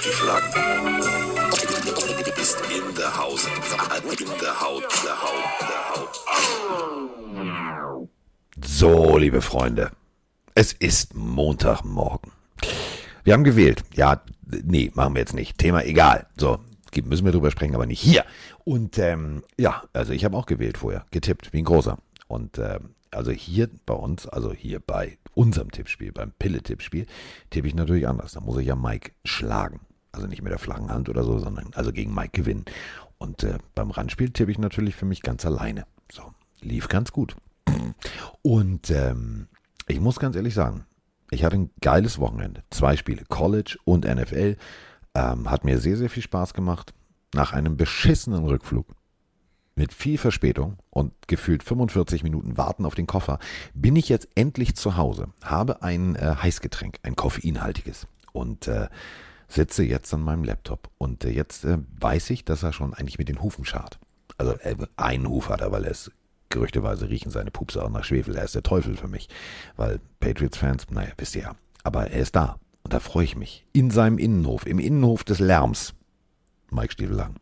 Stieflagen ist in der Haus. In der Haut, der Haut, der Haut. So, liebe Freunde, es ist Montagmorgen. Wir haben gewählt. Ja, nee, machen wir jetzt nicht. Thema egal. So, müssen wir drüber sprechen, aber nicht hier. Und ähm, ja, also ich habe auch gewählt vorher, getippt, wie ein großer. Und ähm, also hier bei uns, also hier bei unserem Tippspiel, beim Pille-Tippspiel, tippe ich natürlich anders. Da muss ich ja Mike schlagen. Also nicht mit der flachen Hand oder so, sondern also gegen Mike gewinnen. Und äh, beim Randspiel tippe ich natürlich für mich ganz alleine. So, lief ganz gut. Und ähm, ich muss ganz ehrlich sagen, ich hatte ein geiles Wochenende. Zwei Spiele, College und NFL. Ähm, hat mir sehr, sehr viel Spaß gemacht. Nach einem beschissenen Rückflug mit viel Verspätung und gefühlt 45 Minuten Warten auf den Koffer bin ich jetzt endlich zu Hause, habe ein äh, Heißgetränk, ein koffeinhaltiges und äh, sitze jetzt an meinem Laptop und äh, jetzt äh, weiß ich, dass er schon eigentlich mit den Hufen schart. Also äh, einen Huf hat er, weil er ist gerüchteweise riechen seine Pupse auch nach Schwefel. Er ist der Teufel für mich, weil Patriots-Fans, naja, wisst ihr ja. Aber er ist da und da freue ich mich. In seinem Innenhof, im Innenhof des Lärms. Mike Stiefelang.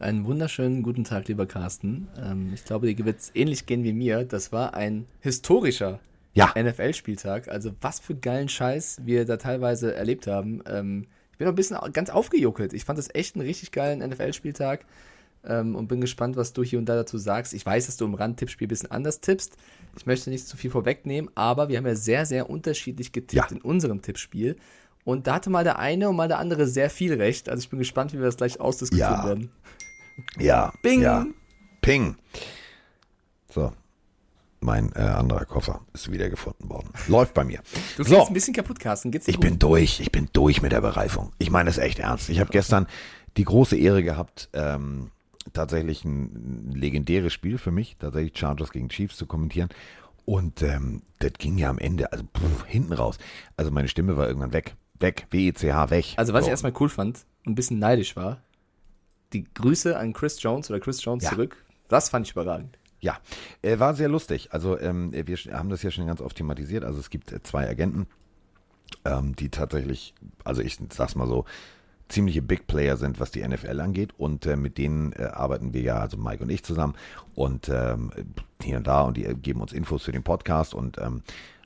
Einen wunderschönen guten Tag, lieber Carsten. Ähm, ich glaube, dir wird es ähnlich gehen wie mir. Das war ein historischer ja. NFL-Spieltag. Also was für geilen Scheiß wir da teilweise erlebt haben. Ähm, ich bin noch ein bisschen ganz aufgejuckelt. Ich fand das echt einen richtig geilen NFL-Spieltag ähm, und bin gespannt, was du hier und da dazu sagst. Ich weiß, dass du im Rand-Tippspiel ein bisschen anders tippst. Ich möchte nicht zu viel vorwegnehmen, aber wir haben ja sehr, sehr unterschiedlich getippt ja. in unserem Tippspiel. Und da hatte mal der eine und mal der andere sehr viel recht. Also ich bin gespannt, wie wir das gleich ausdiskutieren ja. werden. Ja. Bing. Ja. Ping. So. Mein äh, anderer Koffer ist wiedergefunden worden. Läuft bei mir. Du so. ein bisschen kaputt, Carsten. Geht's ich gut? bin durch. Ich bin durch mit der Bereifung. Ich meine es echt ernst. Ich habe gestern die große Ehre gehabt, ähm, tatsächlich ein legendäres Spiel für mich, tatsächlich Chargers gegen Chiefs zu kommentieren. Und ähm, das ging ja am Ende, also pff, hinten raus. Also meine Stimme war irgendwann weg. Weg, W-E-C-H, weg. Also was so. ich erstmal cool fand und ein bisschen neidisch war, die Grüße an Chris Jones oder Chris Jones ja. zurück. Das fand ich überragend. Ja, äh, war sehr lustig. Also ähm, wir haben das ja schon ganz oft thematisiert. Also es gibt äh, zwei Agenten, ähm, die tatsächlich, also ich sag's mal so, ziemliche Big Player sind, was die NFL angeht. Und äh, mit denen äh, arbeiten wir ja, also Mike und ich zusammen und ähm, hier und da und die äh, geben uns Infos für den Podcast. Und ähm,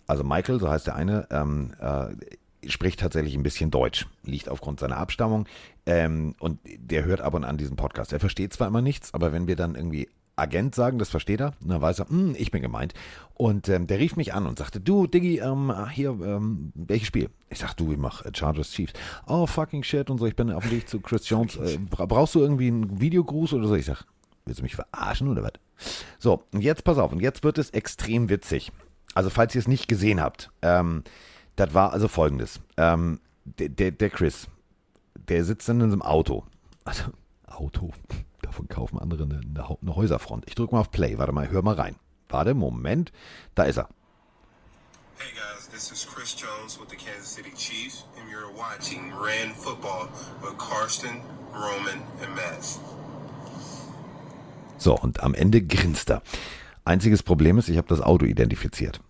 also Michael, so heißt der eine, ähm, äh, spricht tatsächlich ein bisschen Deutsch, liegt aufgrund seiner Abstammung. Ähm, und der hört ab und an diesen Podcast. Er versteht zwar immer nichts, aber wenn wir dann irgendwie Agent sagen, das versteht er, dann weiß er, hm, ich bin gemeint. Und ähm, der rief mich an und sagte, du, Diggi, ähm, hier, ähm, welches Spiel? Ich sag, du, ich mach äh, Chargers Chiefs. Oh, fucking shit und so, ich bin auf dem Weg zu Chris Jones. Äh, brauchst du irgendwie einen Videogruß oder so? Ich sag, willst du mich verarschen oder was? So, und jetzt pass auf, und jetzt wird es extrem witzig. Also, falls ihr es nicht gesehen habt, ähm, das war also folgendes. Ähm, der, der, der Chris, der sitzt dann in so einem Auto. Also, Auto. Davon kaufen andere eine, eine Häuserfront. Ich drücke mal auf Play. Warte mal, hör mal rein. Warte, Moment. Da ist er. Hey guys, this is Chris Jones with the Kansas City Chiefs, and you're watching Ran Football with Karsten, Roman and Matt. So, und am Ende grinst er. Einziges Problem ist, ich habe das Auto identifiziert.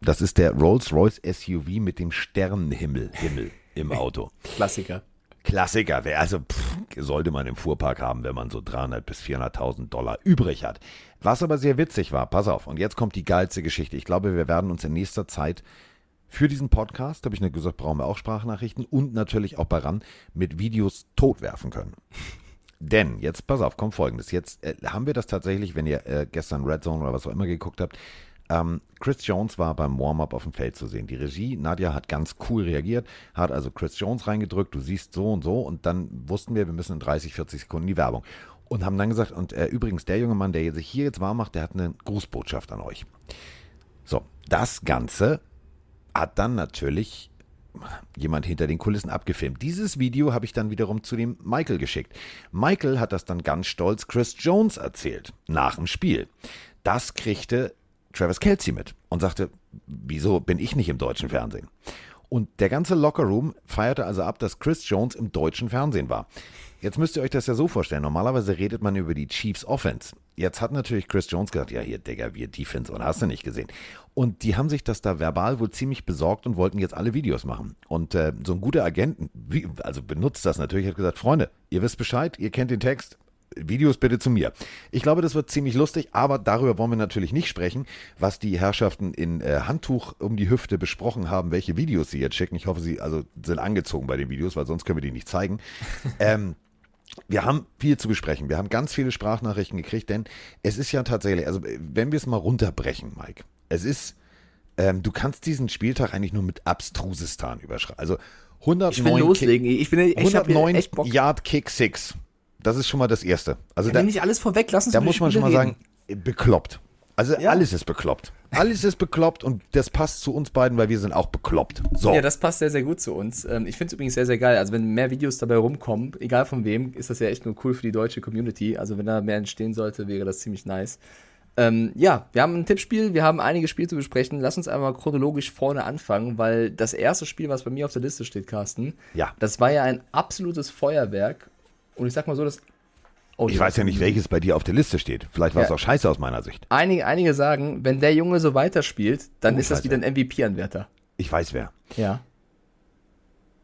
Das ist der Rolls-Royce SUV mit dem Sternenhimmel Himmel im Auto. Klassiker. Klassiker. Also pff, sollte man im Fuhrpark haben, wenn man so 300 bis 400.000 Dollar übrig hat. Was aber sehr witzig war, pass auf, und jetzt kommt die geilste Geschichte. Ich glaube, wir werden uns in nächster Zeit für diesen Podcast, habe ich nur gesagt, brauchen wir auch Sprachnachrichten und natürlich auch bei RAN mit Videos totwerfen können. Denn, jetzt pass auf, kommt folgendes. Jetzt äh, haben wir das tatsächlich, wenn ihr äh, gestern Red Zone oder was auch immer geguckt habt, ähm, Chris Jones war beim Warm-up auf dem Feld zu sehen. Die Regie, Nadja hat ganz cool reagiert, hat also Chris Jones reingedrückt, du siehst so und so und dann wussten wir, wir müssen in 30, 40 Sekunden die Werbung. Und haben dann gesagt, und äh, übrigens, der junge Mann, der sich hier jetzt warm macht, der hat eine Grußbotschaft an euch. So, das Ganze hat dann natürlich jemand hinter den Kulissen abgefilmt. Dieses Video habe ich dann wiederum zu dem Michael geschickt. Michael hat das dann ganz stolz Chris Jones erzählt, nach dem Spiel. Das kriegte Travis Kelsey mit und sagte, wieso bin ich nicht im deutschen Fernsehen? Und der ganze Lockerroom feierte also ab, dass Chris Jones im deutschen Fernsehen war. Jetzt müsst ihr euch das ja so vorstellen. Normalerweise redet man über die Chiefs Offense. Jetzt hat natürlich Chris Jones gesagt, ja hier, Digga, wir Defense und hast du nicht gesehen. Und die haben sich das da verbal wohl ziemlich besorgt und wollten jetzt alle Videos machen. Und äh, so ein guter Agent, also benutzt das natürlich, hat gesagt, Freunde, ihr wisst Bescheid, ihr kennt den Text, Videos bitte zu mir. Ich glaube, das wird ziemlich lustig, aber darüber wollen wir natürlich nicht sprechen, was die Herrschaften in äh, Handtuch um die Hüfte besprochen haben, welche Videos sie jetzt schicken. Ich hoffe, sie also sind angezogen bei den Videos, weil sonst können wir die nicht zeigen. ähm, wir haben viel zu besprechen. Wir haben ganz viele Sprachnachrichten gekriegt, denn es ist ja tatsächlich, also wenn wir es mal runterbrechen, Mike, es ist, ähm, du kannst diesen Spieltag eigentlich nur mit Abstrusistan überschreiben. Also 109, ich will loslegen. ich bin, ich 109 Yard Kick 6. Das ist schon mal das Erste. Also da, nicht alles vorweg, lass uns Da muss man schon mal reden. sagen, bekloppt. Also ja. alles ist bekloppt. Alles ist bekloppt und das passt zu uns beiden, weil wir sind auch bekloppt. So. Ja, das passt sehr, sehr gut zu uns. Ähm, ich finde es übrigens sehr, sehr geil. Also wenn mehr Videos dabei rumkommen, egal von wem, ist das ja echt nur cool für die deutsche Community. Also wenn da mehr entstehen sollte, wäre das ziemlich nice. Ähm, ja, wir haben ein Tippspiel, wir haben einige Spiele zu besprechen. Lass uns einmal chronologisch vorne anfangen, weil das erste Spiel, was bei mir auf der Liste steht, Carsten, ja. das war ja ein absolutes Feuerwerk. Und ich sag mal so, das Oh, ich weiß ja nicht, welches bei dir auf der Liste steht. Vielleicht war es ja. auch scheiße aus meiner Sicht. Einige, einige sagen, wenn der Junge so weiterspielt, dann oh, ist das wieder ein MVP-Anwärter. Ich weiß wer. Ja.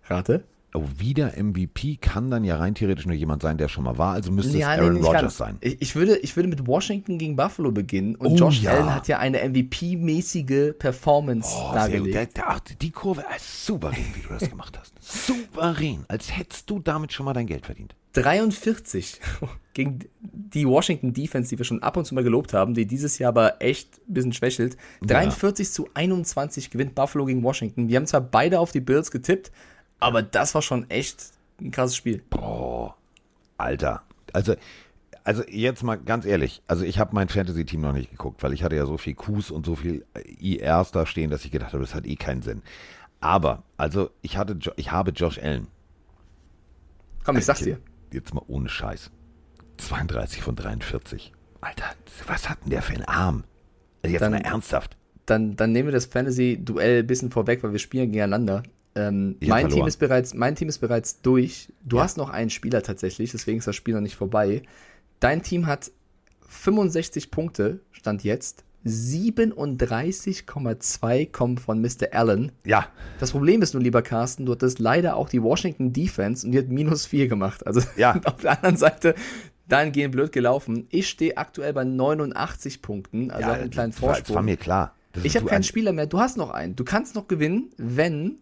Rate? Oh, wieder MVP kann dann ja rein theoretisch nur jemand sein, der schon mal war. Also müsste ja, es Aaron nee, Rodgers sein. Ich, würde, ich würde mit Washington gegen Buffalo beginnen. Und oh, Josh ja. Allen hat ja eine MVP-mäßige Performance oh, dargelegt. Der, der, die Kurve, souverän, wie du das gemacht hast. Souverän. Als hättest du damit schon mal dein Geld verdient. 43 gegen die Washington Defense, die wir schon ab und zu mal gelobt haben, die dieses Jahr aber echt ein bisschen schwächelt. 43 ja. zu 21 gewinnt Buffalo gegen Washington. Wir haben zwar beide auf die Bills getippt, aber das war schon echt ein krasses Spiel. Boah, Alter. Also, also jetzt mal ganz ehrlich, also ich habe mein Fantasy-Team noch nicht geguckt, weil ich hatte ja so viel Qs und so viel IRs da stehen, dass ich gedacht habe, das hat eh keinen Sinn. Aber, also ich hatte, ich habe Josh Allen. Komm, ich sag's dir jetzt mal ohne Scheiß. 32 von 43. Alter, was hat denn der für einen Arm? Also jetzt dann, mal ernsthaft. Dann, dann nehmen wir das Fantasy-Duell ein bisschen vorweg, weil wir spielen gegeneinander. Ähm, mein, Team ist bereits, mein Team ist bereits durch. Du ja. hast noch einen Spieler tatsächlich, deswegen ist das Spiel noch nicht vorbei. Dein Team hat 65 Punkte, stand jetzt. 37,2 kommen von Mr. Allen. Ja. Das Problem ist nur, lieber Carsten, du hattest leider auch die Washington Defense und die hat minus 4 gemacht. Also ja. auf der anderen Seite dahingehend blöd gelaufen. Ich stehe aktuell bei 89 Punkten, also ja, einen kleinen Vorsprung. Das war mir klar. ich habe keinen Spieler mehr. Du hast noch einen. Du kannst noch gewinnen, wenn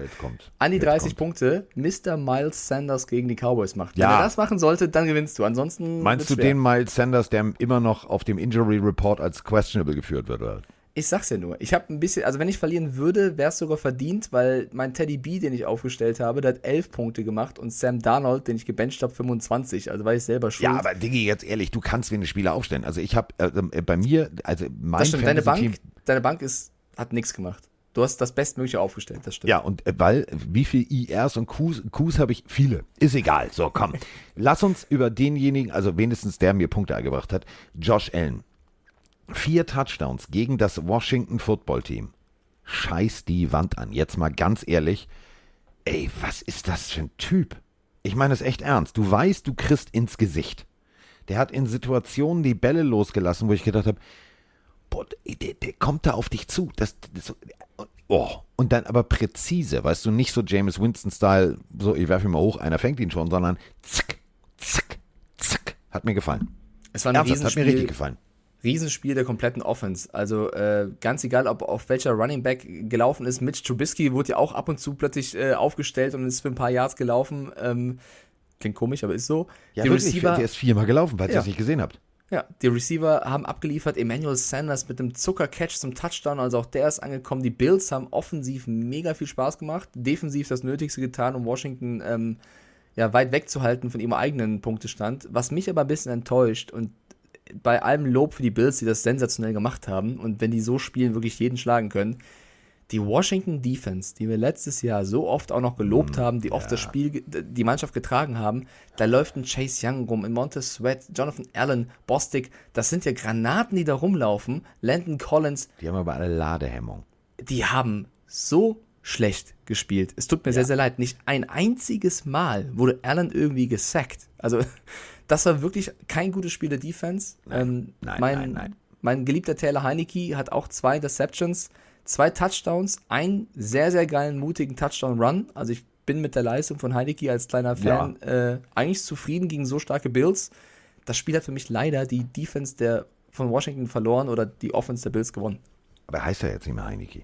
Jetzt kommt. An die Jetzt 30 kommt. Punkte Mr. Miles Sanders gegen die Cowboys macht. Ja. Wenn er das machen sollte, dann gewinnst du. Ansonsten. Meinst du schwer. den Miles Sanders, der immer noch auf dem Injury Report als questionable geführt wird? Oder? Ich sag's ja nur. Ich habe ein bisschen, also wenn ich verlieren würde, wäre es sogar verdient, weil mein Teddy B, den ich aufgestellt habe, der hat 11 Punkte gemacht und Sam Darnold, den ich gebencht habe, 25. Also war ich selber schuld. Ja, aber Diggi, jetzt ehrlich, du kannst wenig Spieler aufstellen. Also ich habe äh, bei mir, also mein das stimmt, deine Bank, deine Bank ist, hat nichts gemacht. Du hast das Bestmögliche aufgestellt, das stimmt. Ja, und äh, weil, wie viel IRs und Qs, Qs habe ich? Viele. Ist egal. So, komm. Lass uns über denjenigen, also wenigstens der mir Punkte eingebracht hat, Josh Allen. Vier Touchdowns gegen das Washington Football Team. Scheiß die Wand an. Jetzt mal ganz ehrlich. Ey, was ist das für ein Typ? Ich meine es echt ernst. Du weißt, du kriegst ins Gesicht. Der hat in Situationen die Bälle losgelassen, wo ich gedacht habe, boah, der, der, kommt da auf dich zu. Das, das, oh. Und dann aber präzise, weißt du, nicht so James Winston-Style, so ich werfe ihn mal hoch, einer fängt ihn schon, sondern zack, zack, zack. Hat mir gefallen. Es war ein Ernsthaft, Riesenspiel. Hat mir richtig gefallen. Riesenspiel der kompletten Offense. Also äh, ganz egal, ob auf welcher Running Back gelaufen ist. Mitch Trubisky wurde ja auch ab und zu plötzlich äh, aufgestellt und ist für ein paar Yards gelaufen. Ähm, klingt komisch, aber ist so. Ja, die wirklich, Receiver, der ist viermal gelaufen, weil ihr ja. das nicht gesehen habt. Ja, die Receiver haben abgeliefert. Emmanuel Sanders mit dem Zuckercatch zum Touchdown, also auch der ist angekommen. Die Bills haben offensiv mega viel Spaß gemacht, defensiv das Nötigste getan, um Washington ähm, ja, weit wegzuhalten von ihrem eigenen Punktestand. Was mich aber ein bisschen enttäuscht und bei allem Lob für die Bills, die das sensationell gemacht haben und wenn die so spielen, wirklich jeden schlagen können, die Washington Defense, die wir letztes Jahr so oft auch noch gelobt mm, haben, die oft ja. das Spiel, die Mannschaft getragen haben, da läuft ein Chase Young rum, ein Montez Sweat, Jonathan Allen, Bostic, das sind ja Granaten, die da rumlaufen. Landon Collins. Die haben aber alle Ladehemmung. Die haben so schlecht gespielt. Es tut mir ja. sehr, sehr leid. Nicht ein einziges Mal wurde Allen irgendwie gesackt. Also, das war wirklich kein gutes Spiel der Defense. Nein, ähm, nein, mein, nein, nein. Mein geliebter Taylor Heineke hat auch zwei Interceptions, zwei Touchdowns, einen sehr, sehr geilen, mutigen Touchdown-Run. Also, ich bin mit der Leistung von Heineke als kleiner Fan ja. äh, eigentlich zufrieden gegen so starke Bills. Das Spiel hat für mich leider die Defense der von Washington verloren oder die Offense der Bills gewonnen. Aber er heißt ja jetzt nicht mehr Heineke.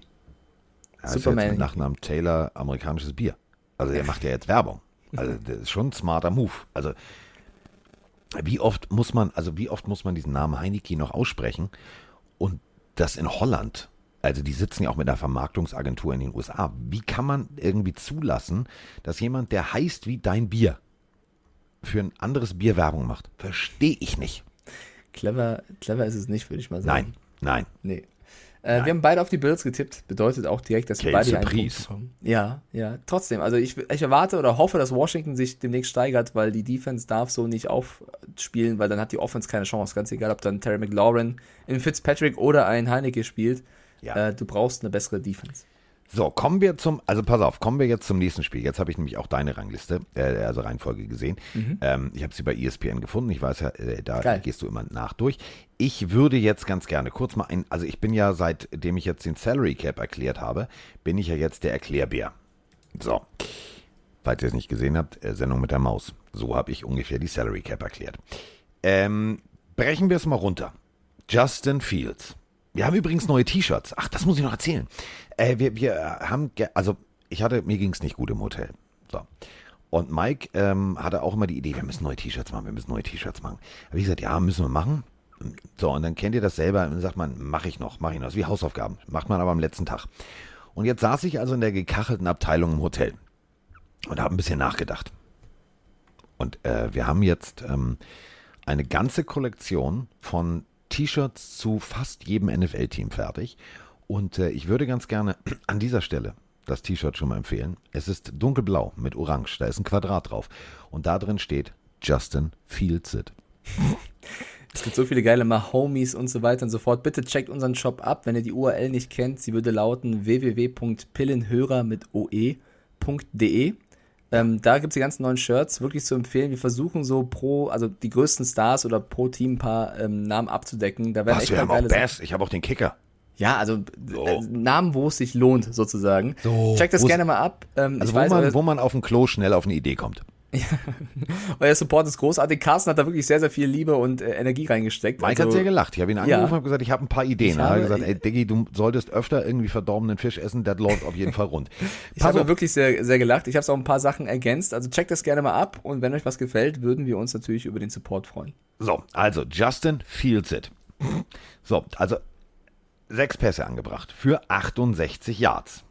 Er heißt Superman. jetzt mit Nachnamen Taylor amerikanisches Bier. Also er macht ja jetzt Werbung. Also das ist schon ein smarter Move. Also wie oft muss man, also wie oft muss man diesen Namen Heineke noch aussprechen und das in Holland also die sitzen ja auch mit einer Vermarktungsagentur in den USA. Wie kann man irgendwie zulassen, dass jemand, der heißt wie dein Bier, für ein anderes Bier Werbung macht? Verstehe ich nicht. Clever, clever ist es nicht, würde ich mal sagen. Nein, nein. Nee. Äh, wir haben beide auf die Bills getippt, bedeutet auch direkt, dass wir beide einen Punkt bekommen. Ja, ja. Trotzdem, also ich, ich erwarte oder hoffe, dass Washington sich demnächst steigert, weil die Defense darf so nicht aufspielen, weil dann hat die Offense keine Chance. Ganz egal, ob dann Terry McLaurin in Fitzpatrick oder ein Heineke spielt. Ja. Äh, du brauchst eine bessere Defense. So, kommen wir zum, also pass auf, kommen wir jetzt zum nächsten Spiel. Jetzt habe ich nämlich auch deine Rangliste, äh, also Reihenfolge gesehen. Mhm. Ähm, ich habe sie bei ESPN gefunden. Ich weiß ja, äh, da Geil. gehst du immer nach durch. Ich würde jetzt ganz gerne kurz mal ein, also ich bin ja, seitdem ich jetzt den Salary Cap erklärt habe, bin ich ja jetzt der Erklärbär. So. Falls ihr es nicht gesehen habt, äh, Sendung mit der Maus. So habe ich ungefähr die Salary Cap erklärt. Ähm, brechen wir es mal runter. Justin Fields wir haben übrigens neue T-Shirts. Ach, das muss ich noch erzählen. Äh, wir, wir haben, also ich hatte, mir ging es nicht gut im Hotel. So. Und Mike ähm, hatte auch immer die Idee, wir müssen neue T-Shirts machen, wir müssen neue T-Shirts machen. Habe ich gesagt, ja, müssen wir machen. So, und dann kennt ihr das selber und dann sagt man, mache ich noch, mache ich noch. Das ist wie Hausaufgaben. Macht man aber am letzten Tag. Und jetzt saß ich also in der gekachelten Abteilung im Hotel und habe ein bisschen nachgedacht. Und äh, wir haben jetzt ähm, eine ganze Kollektion von T-Shirts zu fast jedem NFL-Team fertig. Und äh, ich würde ganz gerne an dieser Stelle das T-Shirt schon mal empfehlen. Es ist dunkelblau mit Orange. Da ist ein Quadrat drauf. Und da drin steht Justin Fields it. Es gibt so viele geile Mahomies und so weiter und so fort. Bitte checkt unseren Shop ab, wenn ihr die URL nicht kennt. Sie würde lauten www.pillenhörer mit oe.de. Ähm, da gibt es die ganzen neuen Shirts, wirklich zu empfehlen. Wir versuchen so pro, also die größten Stars oder pro Team ein paar ähm, Namen abzudecken. Da werden Was, echt wir haben auch Bass, ich habe auch den Kicker. Ja, also so. äh, Namen, wo es sich lohnt, sozusagen. So, Check das gerne mal ab. Ähm, also wo, weiß, man, wo man auf dem Klo schnell auf eine Idee kommt. Ja. Euer Support ist großartig. Carsten hat da wirklich sehr, sehr viel Liebe und äh, Energie reingesteckt. Mike also, hat sehr gelacht. Ich habe ihn angerufen ja. und habe gesagt, ich habe ein paar Ideen. Er hat gesagt, ey Diggi, du solltest öfter irgendwie verdorbenen Fisch essen, das läuft auf jeden Fall rund. ich habe wirklich sehr, sehr gelacht. Ich habe auch ein paar Sachen ergänzt. Also checkt das gerne mal ab und wenn euch was gefällt, würden wir uns natürlich über den Support freuen. So, also Justin Fields it. So, also sechs Pässe angebracht für 68 Yards.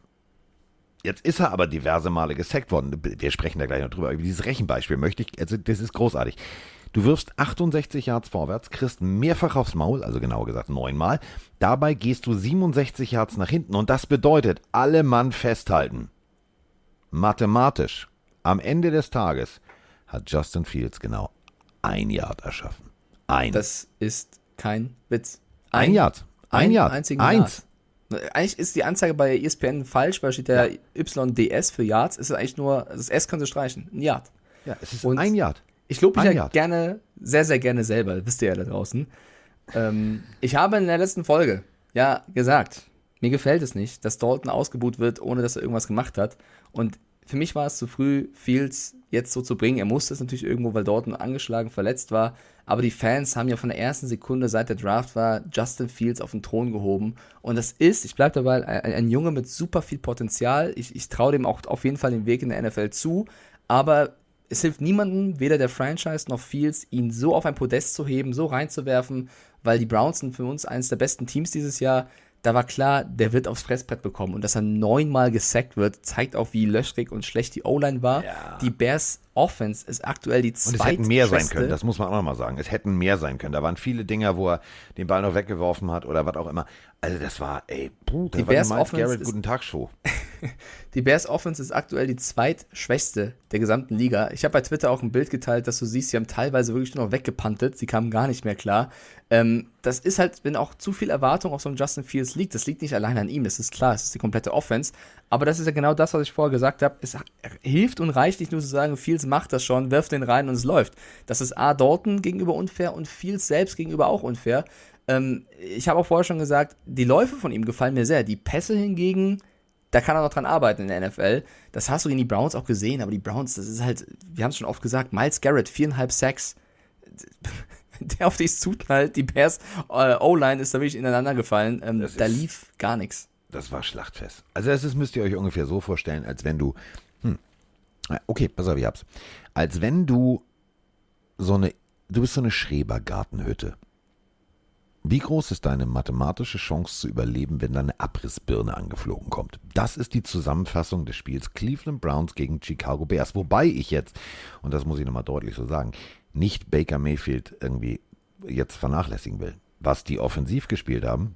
Jetzt ist er aber diverse Male gesackt worden. Wir sprechen da gleich noch drüber. Über dieses Rechenbeispiel möchte ich, also das ist großartig. Du wirfst 68 Yards vorwärts, kriegst mehrfach aufs Maul, also genauer gesagt neunmal. Dabei gehst du 67 Yards nach hinten und das bedeutet, alle Mann festhalten. Mathematisch, am Ende des Tages hat Justin Fields genau ein Yard erschaffen. Ein. Das ist kein Witz. Ein, ein Yard. Ein, ein Yard. Eins. Eigentlich ist die Anzeige bei ESPN falsch, weil steht der ja. YDS für Yards. Es ist eigentlich nur, das S können sie streichen. Ein Yard. Ja, es ist Und ein Yard. Ich lobe mich ja gerne, sehr, sehr gerne selber, wisst ihr ja da draußen. Ähm, ich habe in der letzten Folge ja gesagt, mir gefällt es nicht, dass Dalton ausgebuht wird, ohne dass er irgendwas gemacht hat. Und für mich war es zu früh, Fields jetzt so zu bringen. Er musste es natürlich irgendwo, weil Dalton angeschlagen, verletzt war. Aber die Fans haben ja von der ersten Sekunde, seit der Draft war, Justin Fields auf den Thron gehoben. Und das ist, ich bleibe dabei, ein, ein, Junge mit super viel Potenzial. Ich, ich traue dem auch auf jeden Fall den Weg in der NFL zu. Aber es hilft niemandem, weder der Franchise noch Fields, ihn so auf ein Podest zu heben, so reinzuwerfen, weil die Browns sind für uns eines der besten Teams dieses Jahr da war klar, der wird aufs Fressbrett bekommen. Und dass er neunmal gesackt wird, zeigt auch, wie löchrig und schlecht die O-Line war. Ja. Die Bears Offense ist aktuell die zweite. Und es hätten mehr sein können, das muss man auch nochmal sagen. Es hätten mehr sein können. Da waren viele Dinger, wo er den Ball noch weggeworfen hat oder was auch immer. Also das war, ey, puh, das die war Bears die Offense Garrett Guten Tag Show. die Bears Offense ist aktuell die zweitschwächste der gesamten Liga. Ich habe bei Twitter auch ein Bild geteilt, dass du siehst, sie haben teilweise wirklich nur noch weggepantet. Sie kamen gar nicht mehr klar. Ähm, das ist halt, wenn auch zu viel Erwartung auf so einem Justin Fields liegt. Das liegt nicht allein an ihm, das ist klar, es ist die komplette Offense. Aber das ist ja genau das, was ich vorher gesagt habe. Es hilft und reicht nicht nur zu sagen, Fields macht das schon, wirft den rein und es läuft. Das ist A, Dalton gegenüber unfair und Fields selbst gegenüber auch unfair. Ähm, ich habe auch vorher schon gesagt, die Läufe von ihm gefallen mir sehr. Die Pässe hingegen, da kann er noch dran arbeiten in der NFL. Das hast du in die Browns auch gesehen, aber die Browns, das ist halt, wir haben es schon oft gesagt, Miles Garrett, viereinhalb Sacks. Der auf dich zuknallt, die Bears äh, O-Line ist da wirklich ineinander gefallen. Ähm, da lief gar nichts. Das war Schlachtfest. Also das ist, müsst ihr euch ungefähr so vorstellen, als wenn du, hm, okay, pass auf, ich hab's. Als wenn du so eine, du bist so eine Schrebergartenhütte wie groß ist deine mathematische Chance zu überleben, wenn deine Abrissbirne angeflogen kommt? Das ist die Zusammenfassung des Spiels Cleveland Browns gegen Chicago Bears. Wobei ich jetzt, und das muss ich nochmal deutlich so sagen, nicht Baker Mayfield irgendwie jetzt vernachlässigen will. Was die offensiv gespielt haben,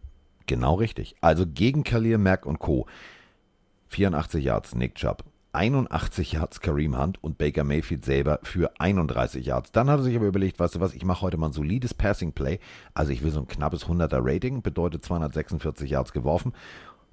genau richtig. Also gegen Khalil Mack und Co. 84 Yards Nick Chubb, 81 Yards Kareem Hunt und Baker Mayfield selber für 31 Yards. Dann hat er sich aber überlegt, weißt du was, ich mache heute mal ein solides Passing Play. Also ich will so ein knappes 100er Rating, bedeutet 246 Yards geworfen.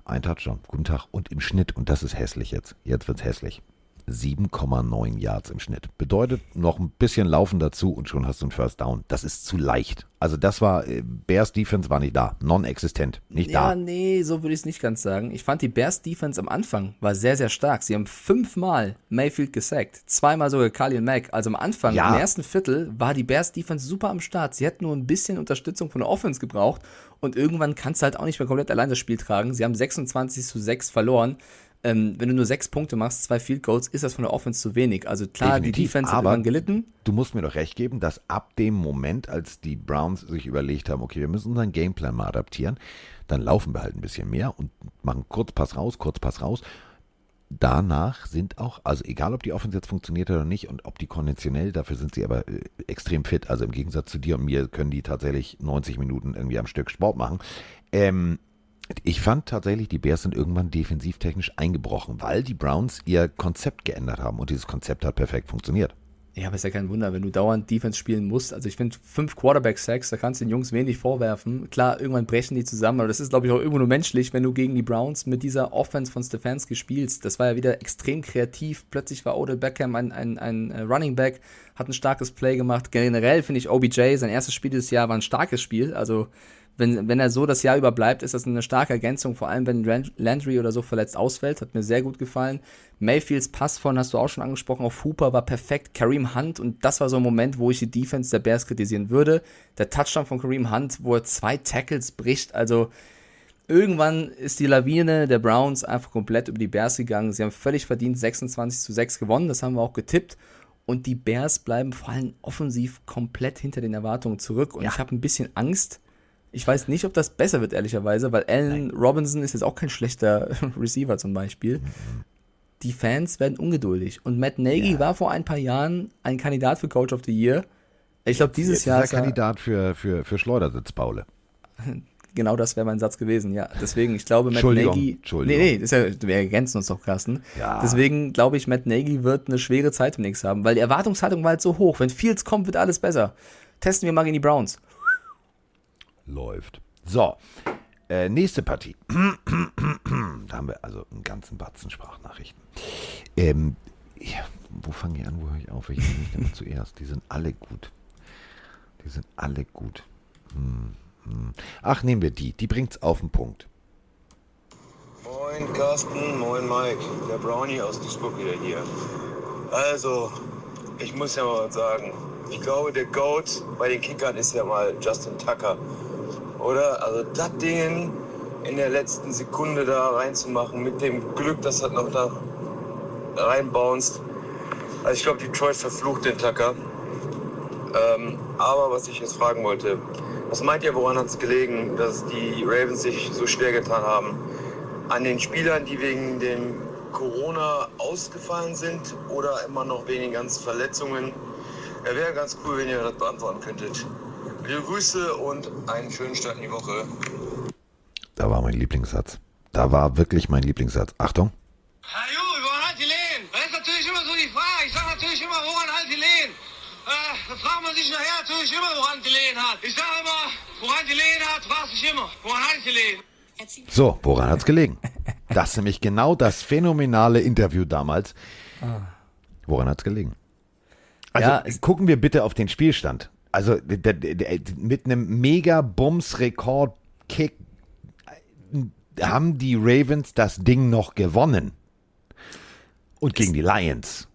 Ein Touchdown, guten Tag. Und im Schnitt, und das ist hässlich jetzt, jetzt wird's hässlich. 7,9 Yards im Schnitt. Bedeutet noch ein bisschen Laufen dazu und schon hast du einen First Down. Das ist zu leicht. Also das war, äh, Bears Defense war nicht da. Non-existent. Nicht ja, da. Ja, nee, so würde ich es nicht ganz sagen. Ich fand die Bears Defense am Anfang war sehr, sehr stark. Sie haben fünfmal Mayfield gesackt. Zweimal sogar Khalil Mack. Also am Anfang, ja. im ersten Viertel, war die Bears Defense super am Start. Sie hätten nur ein bisschen Unterstützung von der Offense gebraucht. Und irgendwann kannst du halt auch nicht mehr komplett allein das Spiel tragen. Sie haben 26 zu 6 verloren ähm, wenn du nur sechs Punkte machst, zwei Field Goals, ist das von der Offense zu wenig. Also klar, Definitiv, die Defense hat gelitten. Du musst mir doch recht geben, dass ab dem Moment, als die Browns sich überlegt haben, okay, wir müssen unseren Gameplan mal adaptieren, dann laufen wir halt ein bisschen mehr und machen Kurzpass raus, Kurzpass raus. Danach sind auch, also egal ob die Offense jetzt funktioniert oder nicht und ob die konventionell, dafür sind sie aber äh, extrem fit. Also im Gegensatz zu dir und mir können die tatsächlich 90 Minuten irgendwie am Stück Sport machen. Ähm, ich fand tatsächlich, die Bears sind irgendwann defensivtechnisch eingebrochen, weil die Browns ihr Konzept geändert haben und dieses Konzept hat perfekt funktioniert. Ja, aber ist ja kein Wunder, wenn du dauernd Defense spielen musst. Also ich finde, fünf Quarterback-Sacks, da kannst du den Jungs wenig vorwerfen. Klar, irgendwann brechen die zusammen, aber das ist, glaube ich, auch irgendwo nur menschlich, wenn du gegen die Browns mit dieser Offense von Stefanski spielst. Das war ja wieder extrem kreativ. Plötzlich war Odell Beckham ein, ein, ein äh, Running Back, hat ein starkes Play gemacht. Generell finde ich OBJ, sein erstes Spiel dieses Jahr war ein starkes Spiel. Also wenn, wenn er so das Jahr über bleibt, ist das eine starke Ergänzung, vor allem wenn Landry oder so verletzt ausfällt. Hat mir sehr gut gefallen. Mayfields Pass von, hast du auch schon angesprochen, auf Hooper war perfekt. Kareem Hunt, und das war so ein Moment, wo ich die Defense der Bears kritisieren würde. Der Touchdown von Kareem Hunt, wo er zwei Tackles bricht, also irgendwann ist die Lawine der Browns einfach komplett über die Bears gegangen. Sie haben völlig verdient 26 zu 6 gewonnen, das haben wir auch getippt. Und die Bears bleiben vor allem offensiv komplett hinter den Erwartungen zurück. Und ja. ich habe ein bisschen Angst, ich weiß nicht, ob das besser wird, ehrlicherweise, weil Allen Nein. Robinson ist jetzt auch kein schlechter Receiver zum Beispiel. Die Fans werden ungeduldig. Und Matt Nagy ja. war vor ein paar Jahren ein Kandidat für Coach of the Year. Ich glaube, dieses Jahr ist er Kandidat für, für, für Schleudersitz, Paule. Genau das wäre mein Satz gewesen, ja. Deswegen, ich glaube, Matt Nagy. Entschuldigung. Nee, nee, das ja, wir ergänzen uns doch, Carsten. Ja. Deswegen glaube ich, Matt Nagy wird eine schwere Zeit im nächsten haben, weil die Erwartungshaltung war halt so hoch. Wenn Fields kommt, wird alles besser. Testen wir mal gegen die Browns läuft. So, äh, nächste Partie. da haben wir also einen ganzen Batzen Sprachnachrichten. Ähm, ja, wo fange ich an, wo höre ich auf? Ich nehme mich denn zuerst. Die sind alle gut. Die sind alle gut. Hm, hm. Ach, nehmen wir die. Die bringt es auf den Punkt. Moin Carsten, moin Mike. Der Brownie aus Duisburg wieder hier. Also, ich muss ja mal sagen, ich glaube, der Goat bei den Kickern ist ja mal Justin Tucker. Oder? Also das Ding in der letzten Sekunde da reinzumachen, mit dem Glück, dass das noch da reinbounced. Also ich glaube, Detroit verflucht den Tucker. Ähm, aber was ich jetzt fragen wollte, was meint ihr, woran hat es gelegen, dass die Ravens sich so schwer getan haben? An den Spielern, die wegen dem Corona ausgefallen sind oder immer noch wegen den ganzen Verletzungen? Ja, wäre ganz cool, wenn ihr das beantworten könntet. Liebe Grüße und einen schönen Start in die Woche. Da war mein Lieblingssatz. Da war wirklich mein Lieblingssatz. Achtung. Hat die Lehen? Das ist natürlich immer so die Frage. Ich sage natürlich immer, woran hat die Lehen? Äh, da fragt man sich nachher natürlich immer, woran die Lehen hat. Ich sage immer, woran die Lehen hat, fragt sich immer, woran hat die Lehen? So, woran hat's gelegen? Das ist nämlich genau das phänomenale Interview damals. Woran hat's gelegen? Also Ja, es- gucken wir bitte auf den Spielstand. Also mit einem mega Bums-Rekord-Kick äh, haben die Ravens das Ding noch gewonnen. Und gegen die Lions.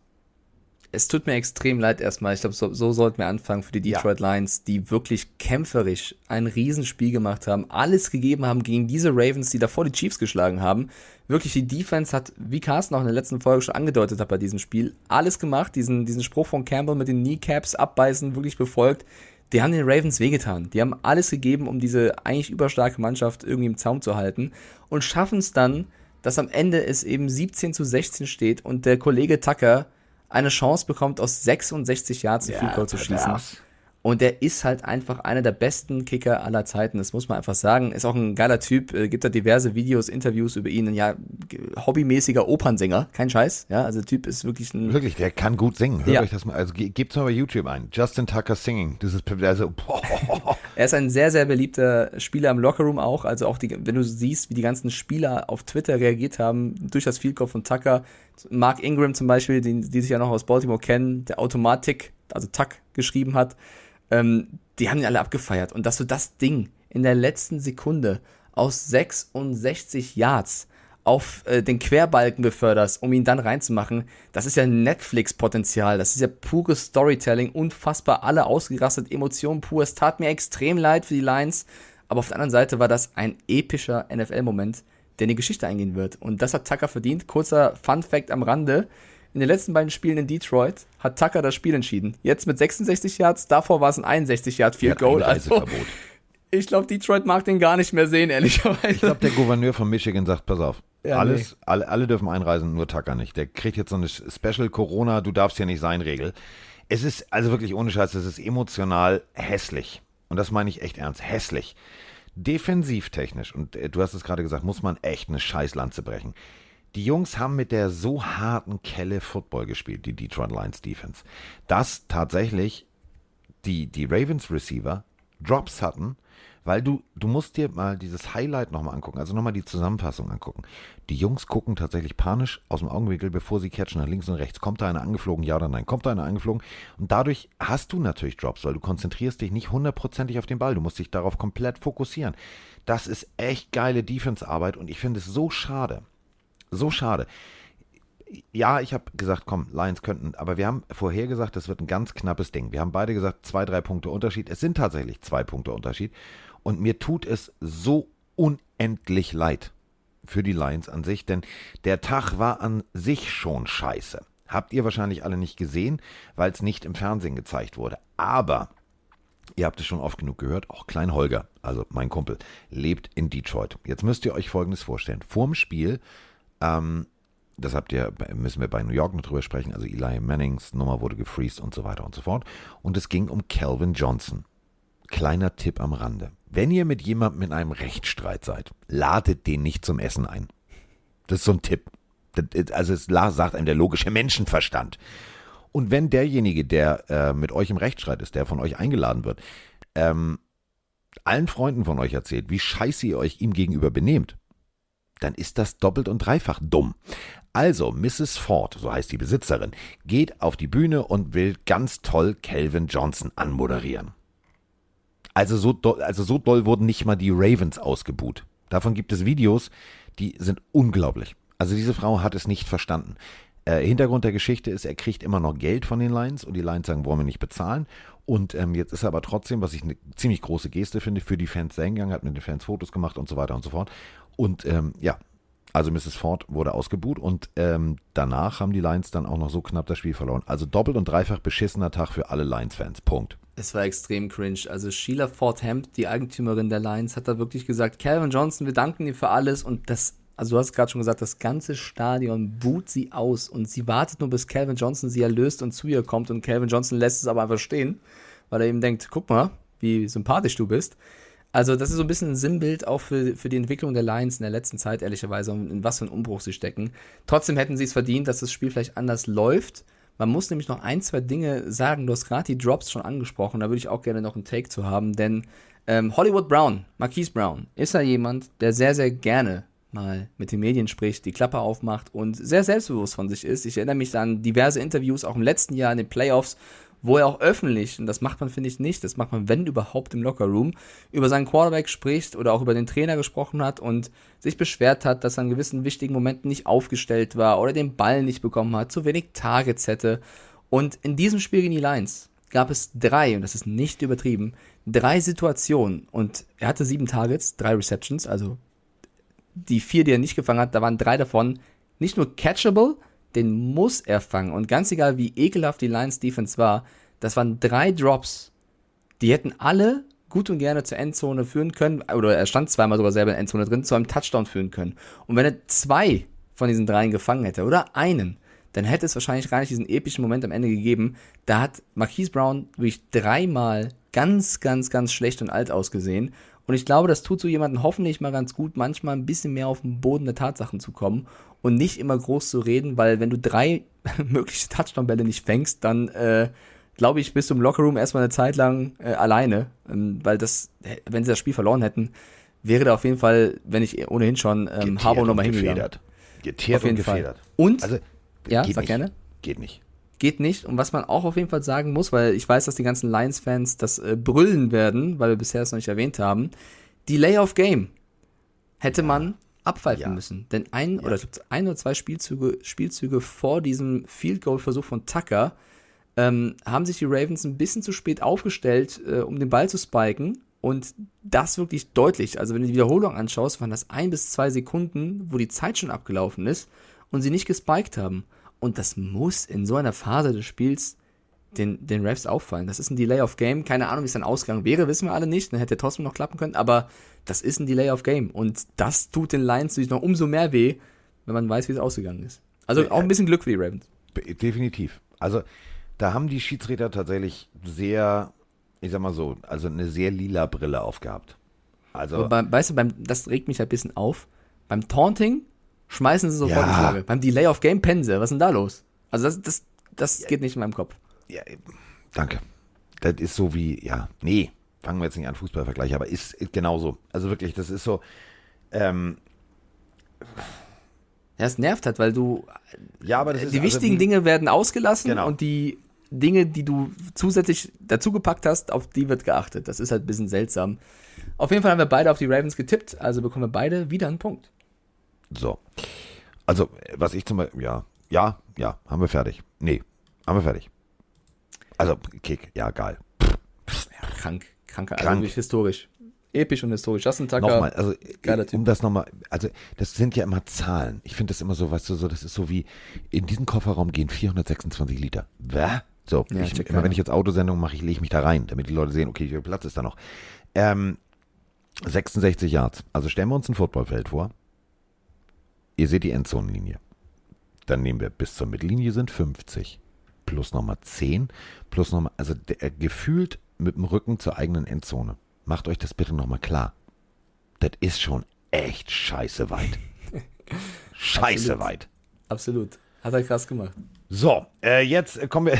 Es tut mir extrem leid erstmal. Ich glaube, so, so sollten wir anfangen für die Detroit Lions, die wirklich kämpferisch ein Riesenspiel gemacht haben, alles gegeben haben gegen diese Ravens, die davor die Chiefs geschlagen haben. Wirklich, die Defense hat, wie Carsten auch in der letzten Folge schon angedeutet hat bei diesem Spiel, alles gemacht, diesen, diesen Spruch von Campbell mit den Kneecaps abbeißen, wirklich befolgt. Die haben den Ravens wehgetan. Die haben alles gegeben, um diese eigentlich überstarke Mannschaft irgendwie im Zaum zu halten und schaffen es dann, dass am Ende es eben 17 zu 16 steht und der Kollege Tucker eine Chance bekommt, aus 66 Yards ein Field Goal zu schießen. pervers. Und der ist halt einfach einer der besten Kicker aller Zeiten, das muss man einfach sagen. Ist auch ein geiler Typ, äh, gibt da diverse Videos, Interviews über ihn. Ein ja, hobbymäßiger Opernsänger, kein Scheiß. Ja, also der Typ ist wirklich ein. Wirklich, der kann gut singen. Hört Ja. euch das mal, also ge- gebt's mal bei YouTube ein. Justin Tucker Singing. Das ist also, boah. Er ist ein sehr, sehr beliebter Spieler im Lockerroom auch. Also auch die, wenn du siehst, wie die ganzen Spieler auf Twitter reagiert haben, durch das Field Goal von Tucker. Mark Ingram zum Beispiel, den, die sich ja noch aus Baltimore kennen, der Automatik, also Tuck geschrieben hat, ähm, die haben ihn alle abgefeiert. Und dass du das Ding in der letzten Sekunde aus 66 Yards auf äh, den Querbalken beförderst, um ihn dann reinzumachen, das ist ja Netflix-Potenzial, das ist ja pures Storytelling, unfassbar, alle ausgerastet, Emotionen pur. Es tat mir extrem leid für die Lions, aber auf der anderen Seite war das ein epischer NFL-Moment, der in die Geschichte eingehen wird. Und das hat Tucker verdient. Kurzer Fun-Fact am Rande. In den letzten beiden Spielen in Detroit hat Tucker das Spiel entschieden. Jetzt mit 66 Yards, davor war es ein 61 Yard Field Goal. Also, ich glaube, Detroit mag den gar nicht mehr sehen, ehrlicherweise. Ich glaube, der Gouverneur von Michigan sagt, pass auf, Ja, alles, alle, alle dürfen einreisen, nur Tucker nicht. Der kriegt jetzt so eine Special Corona, du darfst hier nicht sein, Regel. Es ist also wirklich ohne Scheiß, es ist emotional hässlich. Und das meine ich echt ernst, hässlich. Defensivtechnisch, und äh, du hast es gerade gesagt, muss man echt eine Scheißlanze brechen. Die Jungs haben mit der so harten Kelle Football gespielt, die Detroit Lions Defense, dass tatsächlich die, die Ravens Receiver Drops hatten, weil du, du musst dir mal dieses Highlight nochmal angucken, also nochmal die Zusammenfassung angucken. Die Jungs gucken tatsächlich panisch aus dem Augenwinkel, bevor sie catchen, nach links und rechts. Kommt da einer angeflogen, ja oder nein? Kommt da einer angeflogen? Und dadurch hast du natürlich Drops, weil du konzentrierst dich nicht hundertprozentig auf den Ball. Du musst dich darauf komplett fokussieren. Das ist echt geile Defense-Arbeit und ich finde es so schade. So schade ja, ich habe gesagt, komm, Lions könnten, aber wir haben vorher gesagt, das wird ein ganz knappes Ding. Wir haben beide gesagt, zwei, drei Punkte Unterschied. Es sind tatsächlich zwei Punkte Unterschied. Und mir tut es so unendlich leid für die Lions an sich, denn der Tag war an sich schon scheiße. Habt ihr wahrscheinlich alle nicht gesehen, weil es nicht im Fernsehen gezeigt wurde. Aber Ihr habt es schon oft genug gehört, auch Klein Holger, also mein Kumpel, lebt in Detroit. Jetzt müsst ihr euch Folgendes vorstellen. Vorm Spiel ähm, das habt ihr, müssen wir bei New York noch drüber sprechen. Also Eli Mannings Nummer wurde gefreezed und so weiter und so fort. Und es ging um Calvin Johnson. Kleiner Tipp am Rande. Wenn ihr mit jemandem in einem Rechtsstreit seid, ladet den nicht zum Essen ein. Das ist so ein Tipp. Das Also es sagt einem der logische Menschenverstand. Und wenn derjenige, der äh, mit euch im Rechtsstreit ist, der von euch eingeladen wird, ähm, allen Freunden von euch erzählt, wie scheiße ihr euch ihm gegenüber benehmt, dann ist das doppelt und dreifach dumm. Also, Mrs. Ford, so heißt die Besitzerin, geht auf die Bühne und will ganz toll Calvin Johnson anmoderieren. Also so, doll, also so doll wurden nicht mal die Ravens ausgebuht. Davon gibt es Videos, die sind unglaublich. Also diese Frau hat es nicht verstanden. Äh, Hintergrund der Geschichte ist, er kriegt immer noch Geld von den Lions und die Lions sagen, wollen wir nicht bezahlen. Und ähm, jetzt ist er aber trotzdem, was ich eine ziemlich große Geste finde, für die Fans hingegangen, hat mit den Fans Fotos gemacht und so weiter und so fort. Und ähm, ja, also Mrs. Ford wurde ausgebuht und ähm, danach haben die Lions dann auch noch so knapp das Spiel verloren. Also doppelt und dreifach beschissener Tag für alle Lions-Fans. Punkt. Es war extrem cringe. Also Sheila Fordham, die Eigentümerin der Lions, hat da wirklich gesagt, Calvin Johnson, wir danken dir für alles und das, also du hast gerade schon gesagt, das ganze Stadion buht sie aus und sie wartet nur, bis Calvin Johnson sie erlöst und zu ihr kommt und Calvin Johnson lässt es aber einfach stehen, weil er eben denkt, guck mal, wie sympathisch du bist. Also, das ist so ein bisschen ein Sinnbild auch für, für die Entwicklung der Lions in der letzten Zeit, ehrlicherweise, und in was für einen Umbruch sie stecken. Trotzdem hätten sie es verdient, dass das Spiel vielleicht anders läuft. Man muss nämlich noch ein, zwei Dinge sagen. Du hast gerade die Drops schon angesprochen, da würde ich auch gerne noch einen Take zu haben, denn ähm, Hollywood Brown, Marquise Brown, ist ja jemand, der sehr, sehr gerne mal mit den Medien spricht, die Klappe aufmacht und sehr selbstbewusst von sich ist. Ich erinnere mich an diverse Interviews, auch im letzten Jahr in den Playoffs, wo er auch öffentlich, und das macht man, finde ich, nicht, das macht man, wenn überhaupt, im Lockerroom, über seinen Quarterback spricht oder auch über den Trainer gesprochen hat und sich beschwert hat, dass er in gewissen wichtigen Momenten nicht aufgestellt war oder den Ball nicht bekommen hat, zu wenig Targets hätte. Und in diesem Spiel gegen die Lions gab es drei, und das ist nicht übertrieben, drei Situationen. Und er hatte sieben Targets, drei Receptions, also die vier, die er nicht gefangen hat, da waren drei davon nicht nur catchable, den muss er fangen. Und ganz egal, wie ekelhaft die Lions Defense war, das waren drei Drops. Die hätten alle gut und gerne zur Endzone führen können, oder er stand zweimal sogar selber in der Endzone drin, zu einem Touchdown führen können. Und wenn er zwei von diesen dreien gefangen hätte, oder einen, dann hätte es wahrscheinlich gar nicht diesen epischen Moment am Ende gegeben. Da hat Marquise Brown wirklich dreimal ganz, ganz, ganz schlecht und alt ausgesehen. Und ich glaube, das tut so jemanden hoffentlich mal ganz gut, manchmal ein bisschen mehr auf den Boden der Tatsachen zu kommen und nicht immer groß zu reden, weil wenn du drei mögliche Touchdown-Bälle nicht fängst, dann äh, glaube ich, bist du im Lockerroom erstmal eine Zeit lang äh, alleine, ähm, weil das, wenn sie das Spiel verloren hätten, wäre da auf jeden Fall, wenn ich ohnehin schon ähm, Harbour nochmal hingegangen. Geteert auf jeden und gefedert. Fall. Und, also, ja, sag nicht. gerne. Geht nicht geht nicht. Und was man auch auf jeden Fall sagen muss, weil ich weiß, dass die ganzen Lions-Fans das äh, brüllen werden, weil wir bisher es noch nicht erwähnt haben, Delay of Game hätte man abpfeifen ja. müssen. Denn ein ja. oder ein oder zwei Spielzüge, Spielzüge vor diesem Field Goal Versuch von Tucker ähm, haben sich die Ravens ein bisschen zu spät aufgestellt, äh, um den Ball zu spiken. Und das wirklich deutlich. Also wenn du die Wiederholung anschaust, waren das ein bis zwei Sekunden, wo die Zeit schon abgelaufen ist und sie nicht gespiked haben. Und das muss in so einer Phase des Spiels den, den Refs auffallen. Das ist ein Delay of Game. Keine Ahnung, wie es dann ausgegangen wäre, wissen wir alle nicht. Dann hätte er trotzdem noch klappen können. Aber das ist ein Delay of Game. Und das tut den Lions natürlich noch umso mehr weh, wenn man weiß, wie es ausgegangen ist. Also auch ein bisschen Glück für die Ravens. Definitiv. Also da haben die Schiedsrichter tatsächlich sehr, ich sag mal so, also eine sehr lila Brille aufgehabt. Also, beim, weißt du, beim, das regt mich ein bisschen auf. Beim Taunting schmeißen sie sofort ja. die Flagge. Beim Delay of Game pennen sie. Was ist denn da los? Also das, das, das ja. geht nicht in meinem Kopf. Ja, danke. Das ist so wie, ja, nee, fangen wir jetzt nicht an Fußballvergleich, aber ist, ist genauso. Also wirklich, das ist so, ähm, ja, es nervt halt, weil du. Ja, aber das die ist, also wichtigen wie, Dinge werden ausgelassen genau. und die Dinge, die du zusätzlich dazugepackt hast, auf die wird geachtet. Das ist halt ein bisschen seltsam. Auf jeden Fall haben wir beide auf die Ravens getippt, also bekommen wir beide wieder einen Punkt. So. Also, was ich zum Beispiel, ja, ja, ja, haben wir fertig. Nee, haben wir fertig. Also, Kick, ja, geil. Ja, krank, kranker, krank. Also historisch. Episch und historisch. Justin Tucker, nochmal, also, geiler Typ. um das nochmal, also, das sind ja immer Zahlen. Ich finde das immer so, weißt du, so, das ist so wie, in diesen Kofferraum gehen 426 Liter. Wer? So, ja, ich, immer wenn ich jetzt Autosendung mache, ich lege mich da rein, damit die Leute sehen, okay, wie viel Platz ist da noch. Ähm, 66 Yards. Also stellen wir uns ein Footballfeld vor. Ihr seht die Endzonenlinie. Dann nehmen wir bis zur Mittellinie sind 50. Plus nochmal 10. Plus nochmal, also der, äh, gefühlt mit dem Rücken zur eigenen Endzone. Macht euch das bitte nochmal klar. Das ist schon echt scheiße weit. scheiße Absolut. weit. Absolut. Hat er krass gemacht. So, äh, jetzt kommen wir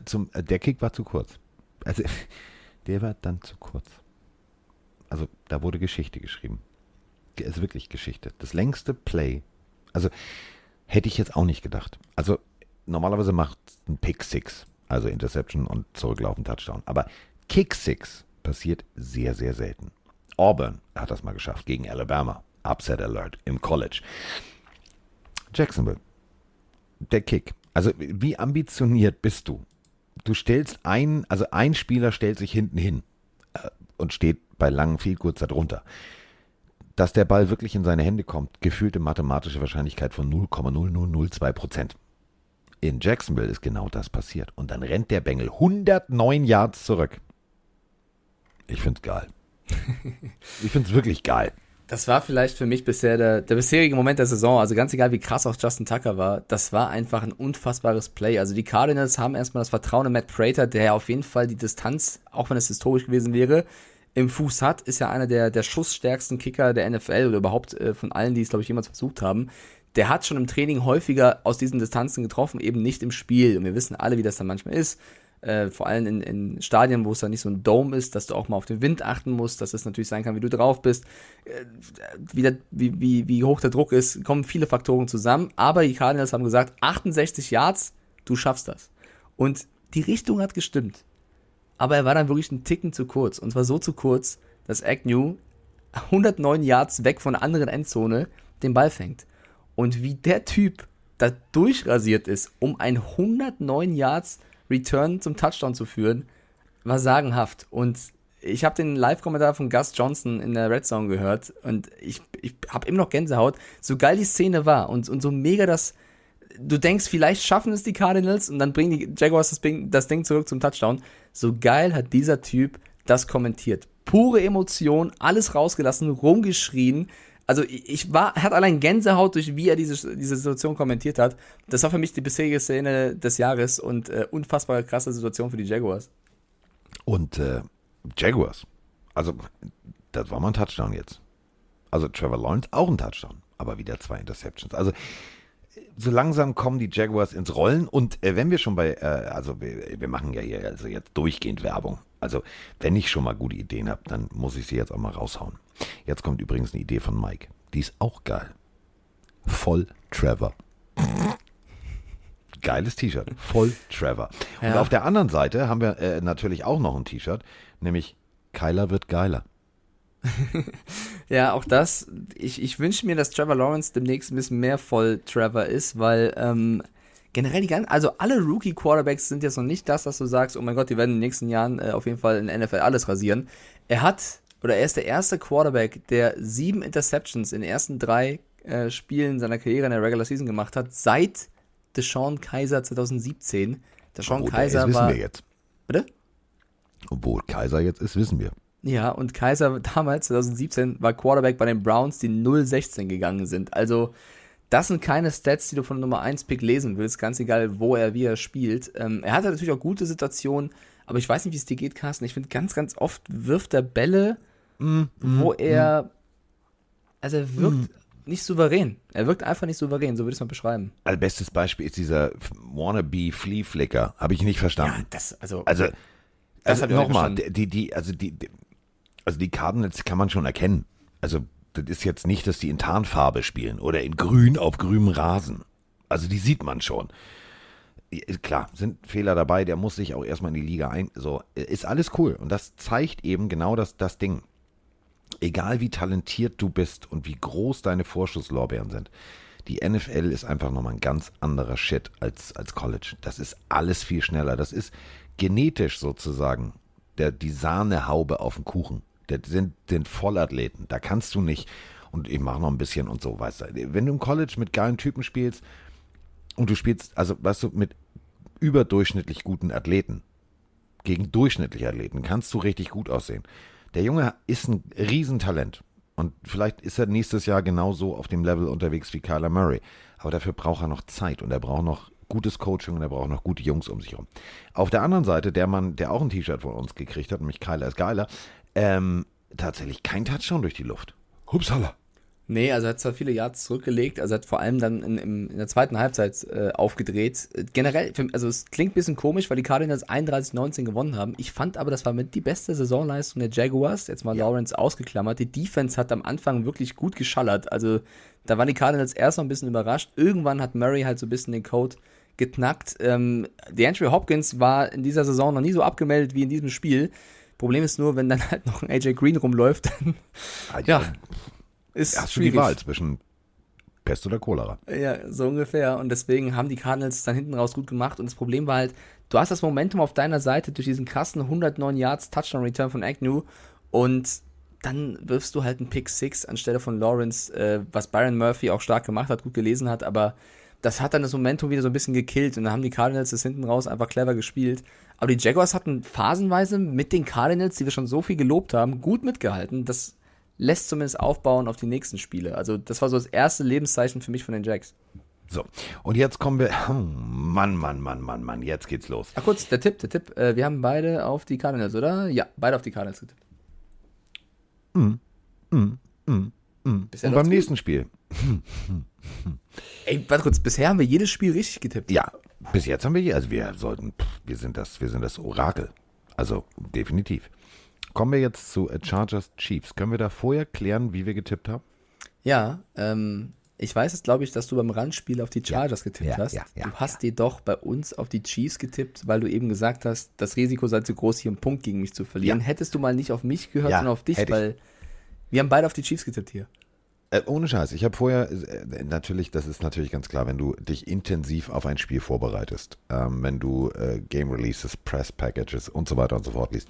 zum. Äh, der Kick war zu kurz. Also, der war dann zu kurz. Also, da wurde Geschichte geschrieben ist wirklich Geschichte. Das längste Play. Also hätte ich jetzt auch nicht gedacht. Also normalerweise macht ein Pick Six, also Interception und zurücklaufen Touchdown. Aber Kick Six passiert sehr, sehr selten. Auburn hat das mal geschafft gegen Alabama. Upset Alert im College. Jacksonville. Der Kick. Also wie ambitioniert bist du? Du stellst ein, also ein Spieler stellt sich hinten hin äh, und steht bei langen viel kurz darunter dass der Ball wirklich in seine Hände kommt, gefühlte mathematische Wahrscheinlichkeit von 0,0002 Prozent. In Jacksonville ist genau das passiert. Und dann rennt der Bengel 109 Yards zurück. Ich find's geil. ich find's wirklich geil. Das war vielleicht für mich bisher der, der bisherige Moment der Saison. Also ganz egal, wie krass auch Justin Tucker war, das war einfach ein unfassbares Play. Also die Cardinals haben erstmal das Vertrauen in Matt Prater, der auf jeden Fall die Distanz, auch wenn es historisch gewesen wäre, im Fuß hat, ist ja einer der, der schussstärksten Kicker der NFL oder überhaupt äh, von allen, die es, glaube ich, jemals versucht haben. Der hat schon im Training häufiger aus diesen Distanzen getroffen, eben nicht im Spiel. Und wir wissen alle, wie das dann manchmal ist. Äh, vor allem in, in Stadien, wo es dann nicht so ein Dome ist, dass du auch mal auf den Wind achten musst, dass es natürlich sein kann, wie du drauf bist, äh, wie, der, wie, wie, wie hoch der Druck ist, kommen viele Faktoren zusammen. Aber die Cardinals haben gesagt, 68 Yards, du schaffst das. Und die Richtung hat gestimmt. Aber er war dann wirklich einen Ticken zu kurz. Und zwar so zu kurz, dass Agnew 109 Yards weg von der anderen Endzone den Ball fängt. Und wie der Typ da durchrasiert ist, um ein 109 Yards Return zum Touchdown zu führen, war sagenhaft. Und ich habe den Live-Kommentar von Gus Johnson in der Red Zone gehört und ich, ich habe immer noch Gänsehaut. So geil die Szene war und, und so mega das. Du denkst, vielleicht schaffen es die Cardinals und dann bringen die Jaguars das Ding, das Ding zurück zum Touchdown. So geil hat dieser Typ das kommentiert. Pure Emotion, alles rausgelassen, rumgeschrien also ich war, hat allein Gänsehaut durch wie er diese, diese Situation kommentiert hat. Das war für mich die bisherige Szene des Jahres und äh, unfassbar krasse Situation für die Jaguars. Und äh, Jaguars, also das war mal ein Touchdown jetzt. Also Trevor Lawrence auch ein Touchdown, aber wieder zwei Interceptions. Also so langsam kommen die Jaguars ins Rollen und äh, wenn wir schon bei, äh, also wir, wir, machen ja hier also jetzt durchgehend Werbung. Also wenn ich schon mal gute Ideen habe, dann muss ich sie jetzt auch mal raushauen. Jetzt kommt übrigens eine Idee von Mike. Die ist auch geil. Voll Trevor. Geiles T-Shirt. Voll Trevor. Ja. Und auf der anderen Seite haben wir äh, natürlich auch noch ein T-Shirt, nämlich Kyler wird geiler. ja, auch das. Ich, ich wünsche mir, dass Trevor Lawrence demnächst ein bisschen mehr voll Trevor ist, weil ähm, generell die ganzen, also alle Rookie-Quarterbacks sind jetzt noch nicht das, dass du sagst, oh mein Gott, die werden in den nächsten Jahren äh, auf jeden Fall in der NFL alles rasieren. Er hat, oder er ist der erste Quarterback, der sieben Interceptions in den ersten drei äh, Spielen seiner Karriere in der Regular Season gemacht hat, seit Deshaun Kaiser 2017. Deshaun Wo Kaiser ist, war. Wissen wir jetzt. Bitte? Wo Kaiser jetzt ist, wissen wir. Ja, und Kaiser damals, 2017, war Quarterback bei den Browns, die 0-16 gegangen sind. Also, das sind keine Stats, die du von Nummer 1 Pick lesen willst, ganz egal, wo er, wie er spielt. Ähm, er hatte natürlich auch gute Situationen, aber ich weiß nicht, wie es dir geht, Carsten. Ich finde, ganz, ganz oft wirft er Bälle, mm, wo mm, er, mm. also er wirkt mm. nicht souverän. Er wirkt einfach nicht souverän, so würde ich es mal beschreiben. Also bestes Beispiel ist dieser wannabe Flea Flicker. Habe ich nicht verstanden. Ja, das, also, also, also nochmal, die, die, also die, also die Cardinals kann man schon erkennen. Also das ist jetzt nicht, dass die in Tarnfarbe spielen oder in Grün auf grünem Rasen. Also die sieht man schon. Klar, sind Fehler dabei, der muss sich auch erstmal in die Liga ein. So, ist alles cool. Und das zeigt eben genau das, das Ding. Egal wie talentiert du bist und wie groß deine Vorschusslorbeeren sind, die NFL ist einfach nochmal ein ganz anderer Shit als, als College. Das ist alles viel schneller. Das ist genetisch sozusagen der, die Sahnehaube auf dem Kuchen. Das sind, sind Vollathleten. Da kannst du nicht, und ich mache noch ein bisschen und so, weißt du. Wenn du im College mit geilen Typen spielst und du spielst, also weißt du, mit überdurchschnittlich guten Athleten gegen durchschnittliche Athleten kannst du richtig gut aussehen. Der Junge ist ein Riesentalent. Und vielleicht ist er nächstes Jahr genauso auf dem Level unterwegs wie Kyler Murray. Aber dafür braucht er noch Zeit und er braucht noch gutes Coaching und er braucht noch gute Jungs um sich herum. Auf der anderen Seite, der Mann, der auch ein T-Shirt von uns gekriegt hat, nämlich Kyler ist geiler, ähm, tatsächlich kein Touchdown durch die Luft. Hupsala. Nee, also er hat zwar viele Yards zurückgelegt, also hat vor allem dann in, in, in der zweiten Halbzeit äh, aufgedreht. Generell, also es klingt ein bisschen komisch, weil die Cardinals 31-19 gewonnen haben. Ich fand aber, das war mit die beste Saisonleistung der Jaguars. Jetzt mal ja. Lawrence ausgeklammert. Die Defense hat am Anfang wirklich gut geschallert. Also da waren die Cardinals erst noch ein bisschen überrascht. Irgendwann hat Murray halt so ein bisschen den Code geknackt. Ähm, Andrew Hopkins war in dieser Saison noch nie so abgemeldet wie in diesem Spiel. Problem ist nur, wenn dann halt noch ein AJ Green rumläuft, dann ah, ja, ist hast schwierig. du die Wahl zwischen Pest oder Cholera. Ja, so ungefähr. Und deswegen haben die Cardinals dann hinten raus gut gemacht. Und das Problem war halt, du hast das Momentum auf deiner Seite durch diesen krassen 109 Yards Touchdown Return von Agnew und dann wirfst du halt einen Pick 6 anstelle von Lawrence, äh, was Byron Murphy auch stark gemacht hat, gut gelesen hat, aber das hat dann das Momentum wieder so ein bisschen gekillt und dann haben die Cardinals das hinten raus einfach clever gespielt. Aber die Jaguars hatten phasenweise mit den Cardinals, die wir schon so viel gelobt haben, gut mitgehalten. Das lässt zumindest aufbauen auf die nächsten Spiele. Also das war so das erste Lebenszeichen für mich von den Jacks. So, und jetzt kommen wir. Oh Mann, Mann, Mann, Mann, Mann, jetzt geht's los. Ach kurz, der Tipp, der Tipp. Äh, wir haben beide auf die Cardinals, oder? Ja, beide auf die Cardinals getippt. Mm, mm, mm, mm. Und beim nächsten Spiel. Ey, warte kurz, bisher haben wir jedes Spiel richtig getippt. Ja, bis jetzt haben wir hier, also wir sollten, pff, wir sind das, wir sind das Orakel. Also definitiv. Kommen wir jetzt zu äh, Chargers Chiefs. Können wir da vorher klären, wie wir getippt haben? Ja, ähm, ich weiß jetzt, glaube ich, dass du beim Randspiel auf die Chargers getippt ja, hast. ja, ja, du hast jedoch bei uns auf die Chiefs getippt, weil du eben gesagt hast, das Risiko sei zu groß, hier einen Punkt gegen mich zu verlieren. Ja. Hättest du mal nicht auf mich gehört, Ja, sondern auf dich, weil wir haben beide auf die Chiefs getippt hier. Äh, ohne Scheiß. Ich habe vorher, äh, natürlich, das ist natürlich ganz klar, wenn du dich intensiv auf ein Spiel vorbereitest, ähm, wenn du äh, Game Releases, Press Packages und so weiter und so fort liest,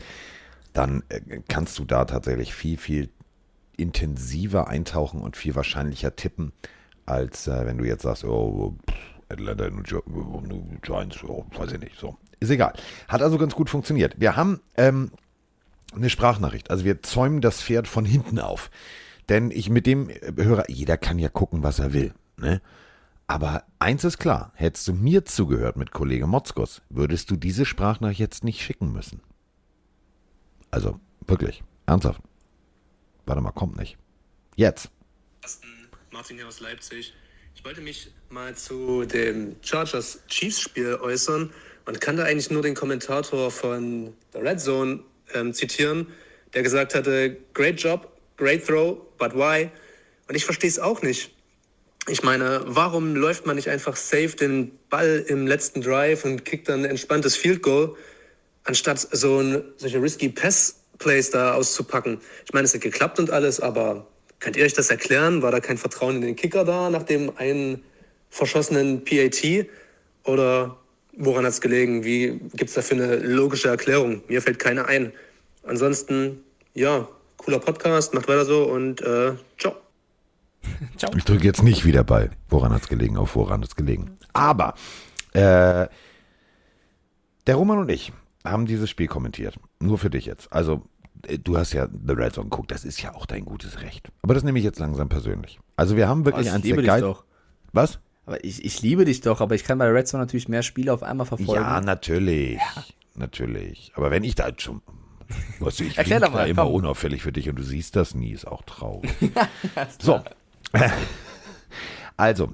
dann äh, kannst du da tatsächlich viel, viel intensiver eintauchen und viel wahrscheinlicher tippen, als äh, wenn du jetzt sagst, oh, Atlanta, New Giants, oh, weiß ich nicht, so. Ist egal. Hat also ganz gut funktioniert. Wir haben ähm, eine Sprachnachricht. Also wir zäumen das Pferd von hinten auf. Denn ich mit dem Hörer, jeder kann ja gucken, was er will. Ne? Aber eins ist klar, hättest du mir zugehört mit Kollege Motzkos, würdest du diese Sprachnachricht jetzt nicht schicken müssen. Also, wirklich, ernsthaft. Warte mal, kommt nicht. Jetzt. Martin hier aus Leipzig. Ich wollte mich mal zu dem Chargers Chiefs Spiel äußern und kann da eigentlich nur den Kommentator von der Red Zone ähm, zitieren, der gesagt hatte, great job, great throw, but why? Und ich verstehe es auch nicht. Ich meine, warum läuft man nicht einfach safe den Ball im letzten Drive und kickt dann ein entspanntes Field Goal, anstatt so ein, solche risky Pass-Plays da auszupacken? Ich meine, es hat geklappt und alles, aber könnt ihr euch das erklären? War da kein Vertrauen in den Kicker da nach dem einen verschossenen PAT? Oder woran hat es gelegen? Wie gibt es dafür eine logische Erklärung? Mir fällt keine ein. Ansonsten, ja, cooler Podcast, macht weiter so und äh, ciao. Ich drücke jetzt nicht wieder bei, woran hat es gelegen, auf woran hat es gelegen. Aber äh, der Roman und ich haben dieses Spiel kommentiert. Nur für dich jetzt. Also, äh, du hast ja The Red Zone geguckt, das ist ja auch dein gutes Recht. Aber das nehme ich jetzt langsam persönlich. Also, wir haben wirklich ich eins liebe der dich geil. doch. Was? Aber ich, ich liebe dich doch, aber ich kann bei Red Zone natürlich mehr Spiele auf einmal verfolgen. Ja, natürlich. Natürlich. Aber wenn ich da jetzt schon. Weißt du, ich Erklär doch mal, immer komm. unauffällig für dich und du siehst das nie, ist auch traurig. so. Also,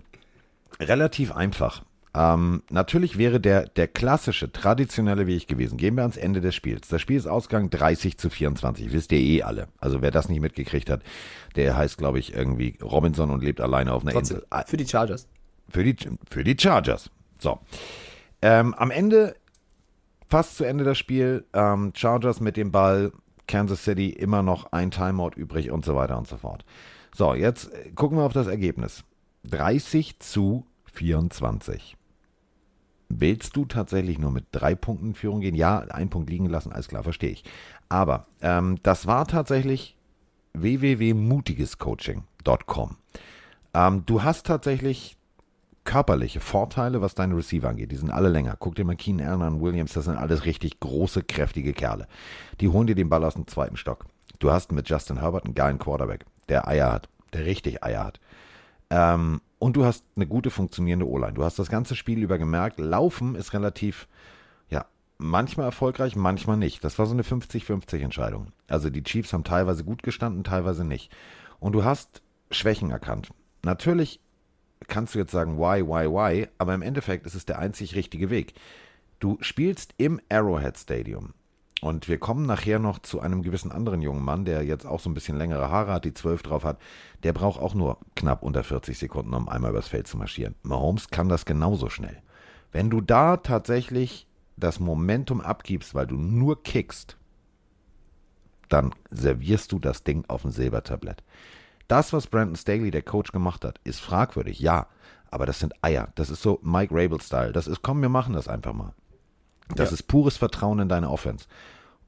relativ einfach. Ähm, natürlich wäre der, der klassische, traditionelle Weg gewesen. Gehen wir ans Ende des Spiels. Das Spiel ist Ausgang 30 zu 24. Wisst ihr eh alle. Also wer das nicht mitgekriegt hat, der heißt, glaube ich, irgendwie Robinson und lebt alleine auf einer Trotzdem, Insel. Ah, für die Chargers. für die, für die Chargers. So. Ähm, am Ende, fast zu Ende das Spiel, ähm, Chargers mit dem Ball, Kansas City immer noch ein Timeout übrig und so weiter und so fort. So, jetzt äh, gucken wir auf das Ergebnis. 30 zu 24. Willst du tatsächlich nur mit drei Punkten in Führung gehen? Ja, einen Punkt liegen lassen, alles klar, verstehe ich. Aber ähm, das war tatsächlich www.mutigescoaching.com. Ähm, du hast tatsächlich körperliche Vorteile, was deine Receiver angeht. Die sind alle länger. Guck dir mal Keenan Allen an, Williams, das sind alles richtig große, kräftige Kerle. Die holen dir den Ball aus dem zweiten Stock. Du hast mit Justin Herbert einen geilen Quarterback, der Eier hat, der richtig Eier hat. Ähm, und du hast eine gute funktionierende O-Line. Du hast das ganze Spiel über gemerkt, Laufen ist relativ, ja, manchmal erfolgreich, manchmal nicht. Das war so eine 50-50 Entscheidung. Also die Chiefs haben teilweise gut gestanden, teilweise nicht. Und du hast Schwächen erkannt. Natürlich kannst du jetzt sagen, why, why, why, aber im Endeffekt ist es der einzig richtige Weg. Du spielst im Arrowhead Stadium. Und wir kommen nachher noch zu einem gewissen anderen jungen Mann, der jetzt auch so ein bisschen längere Haare hat, die 12 drauf hat. Der braucht auch nur knapp unter 40 Sekunden, um einmal übers Feld zu marschieren. Mahomes kann das genauso schnell. Wenn du da tatsächlich das Momentum abgibst, weil du nur kickst, dann servierst du das Ding auf dem Silbertablett. Das, was Brandon Staley, der Coach, gemacht hat, ist fragwürdig, ja. Aber das sind Eier. Das ist so Mike Rabel-Style. Das ist, komm, wir machen das einfach mal. Das Ja. ist pures Vertrauen in deine Offense.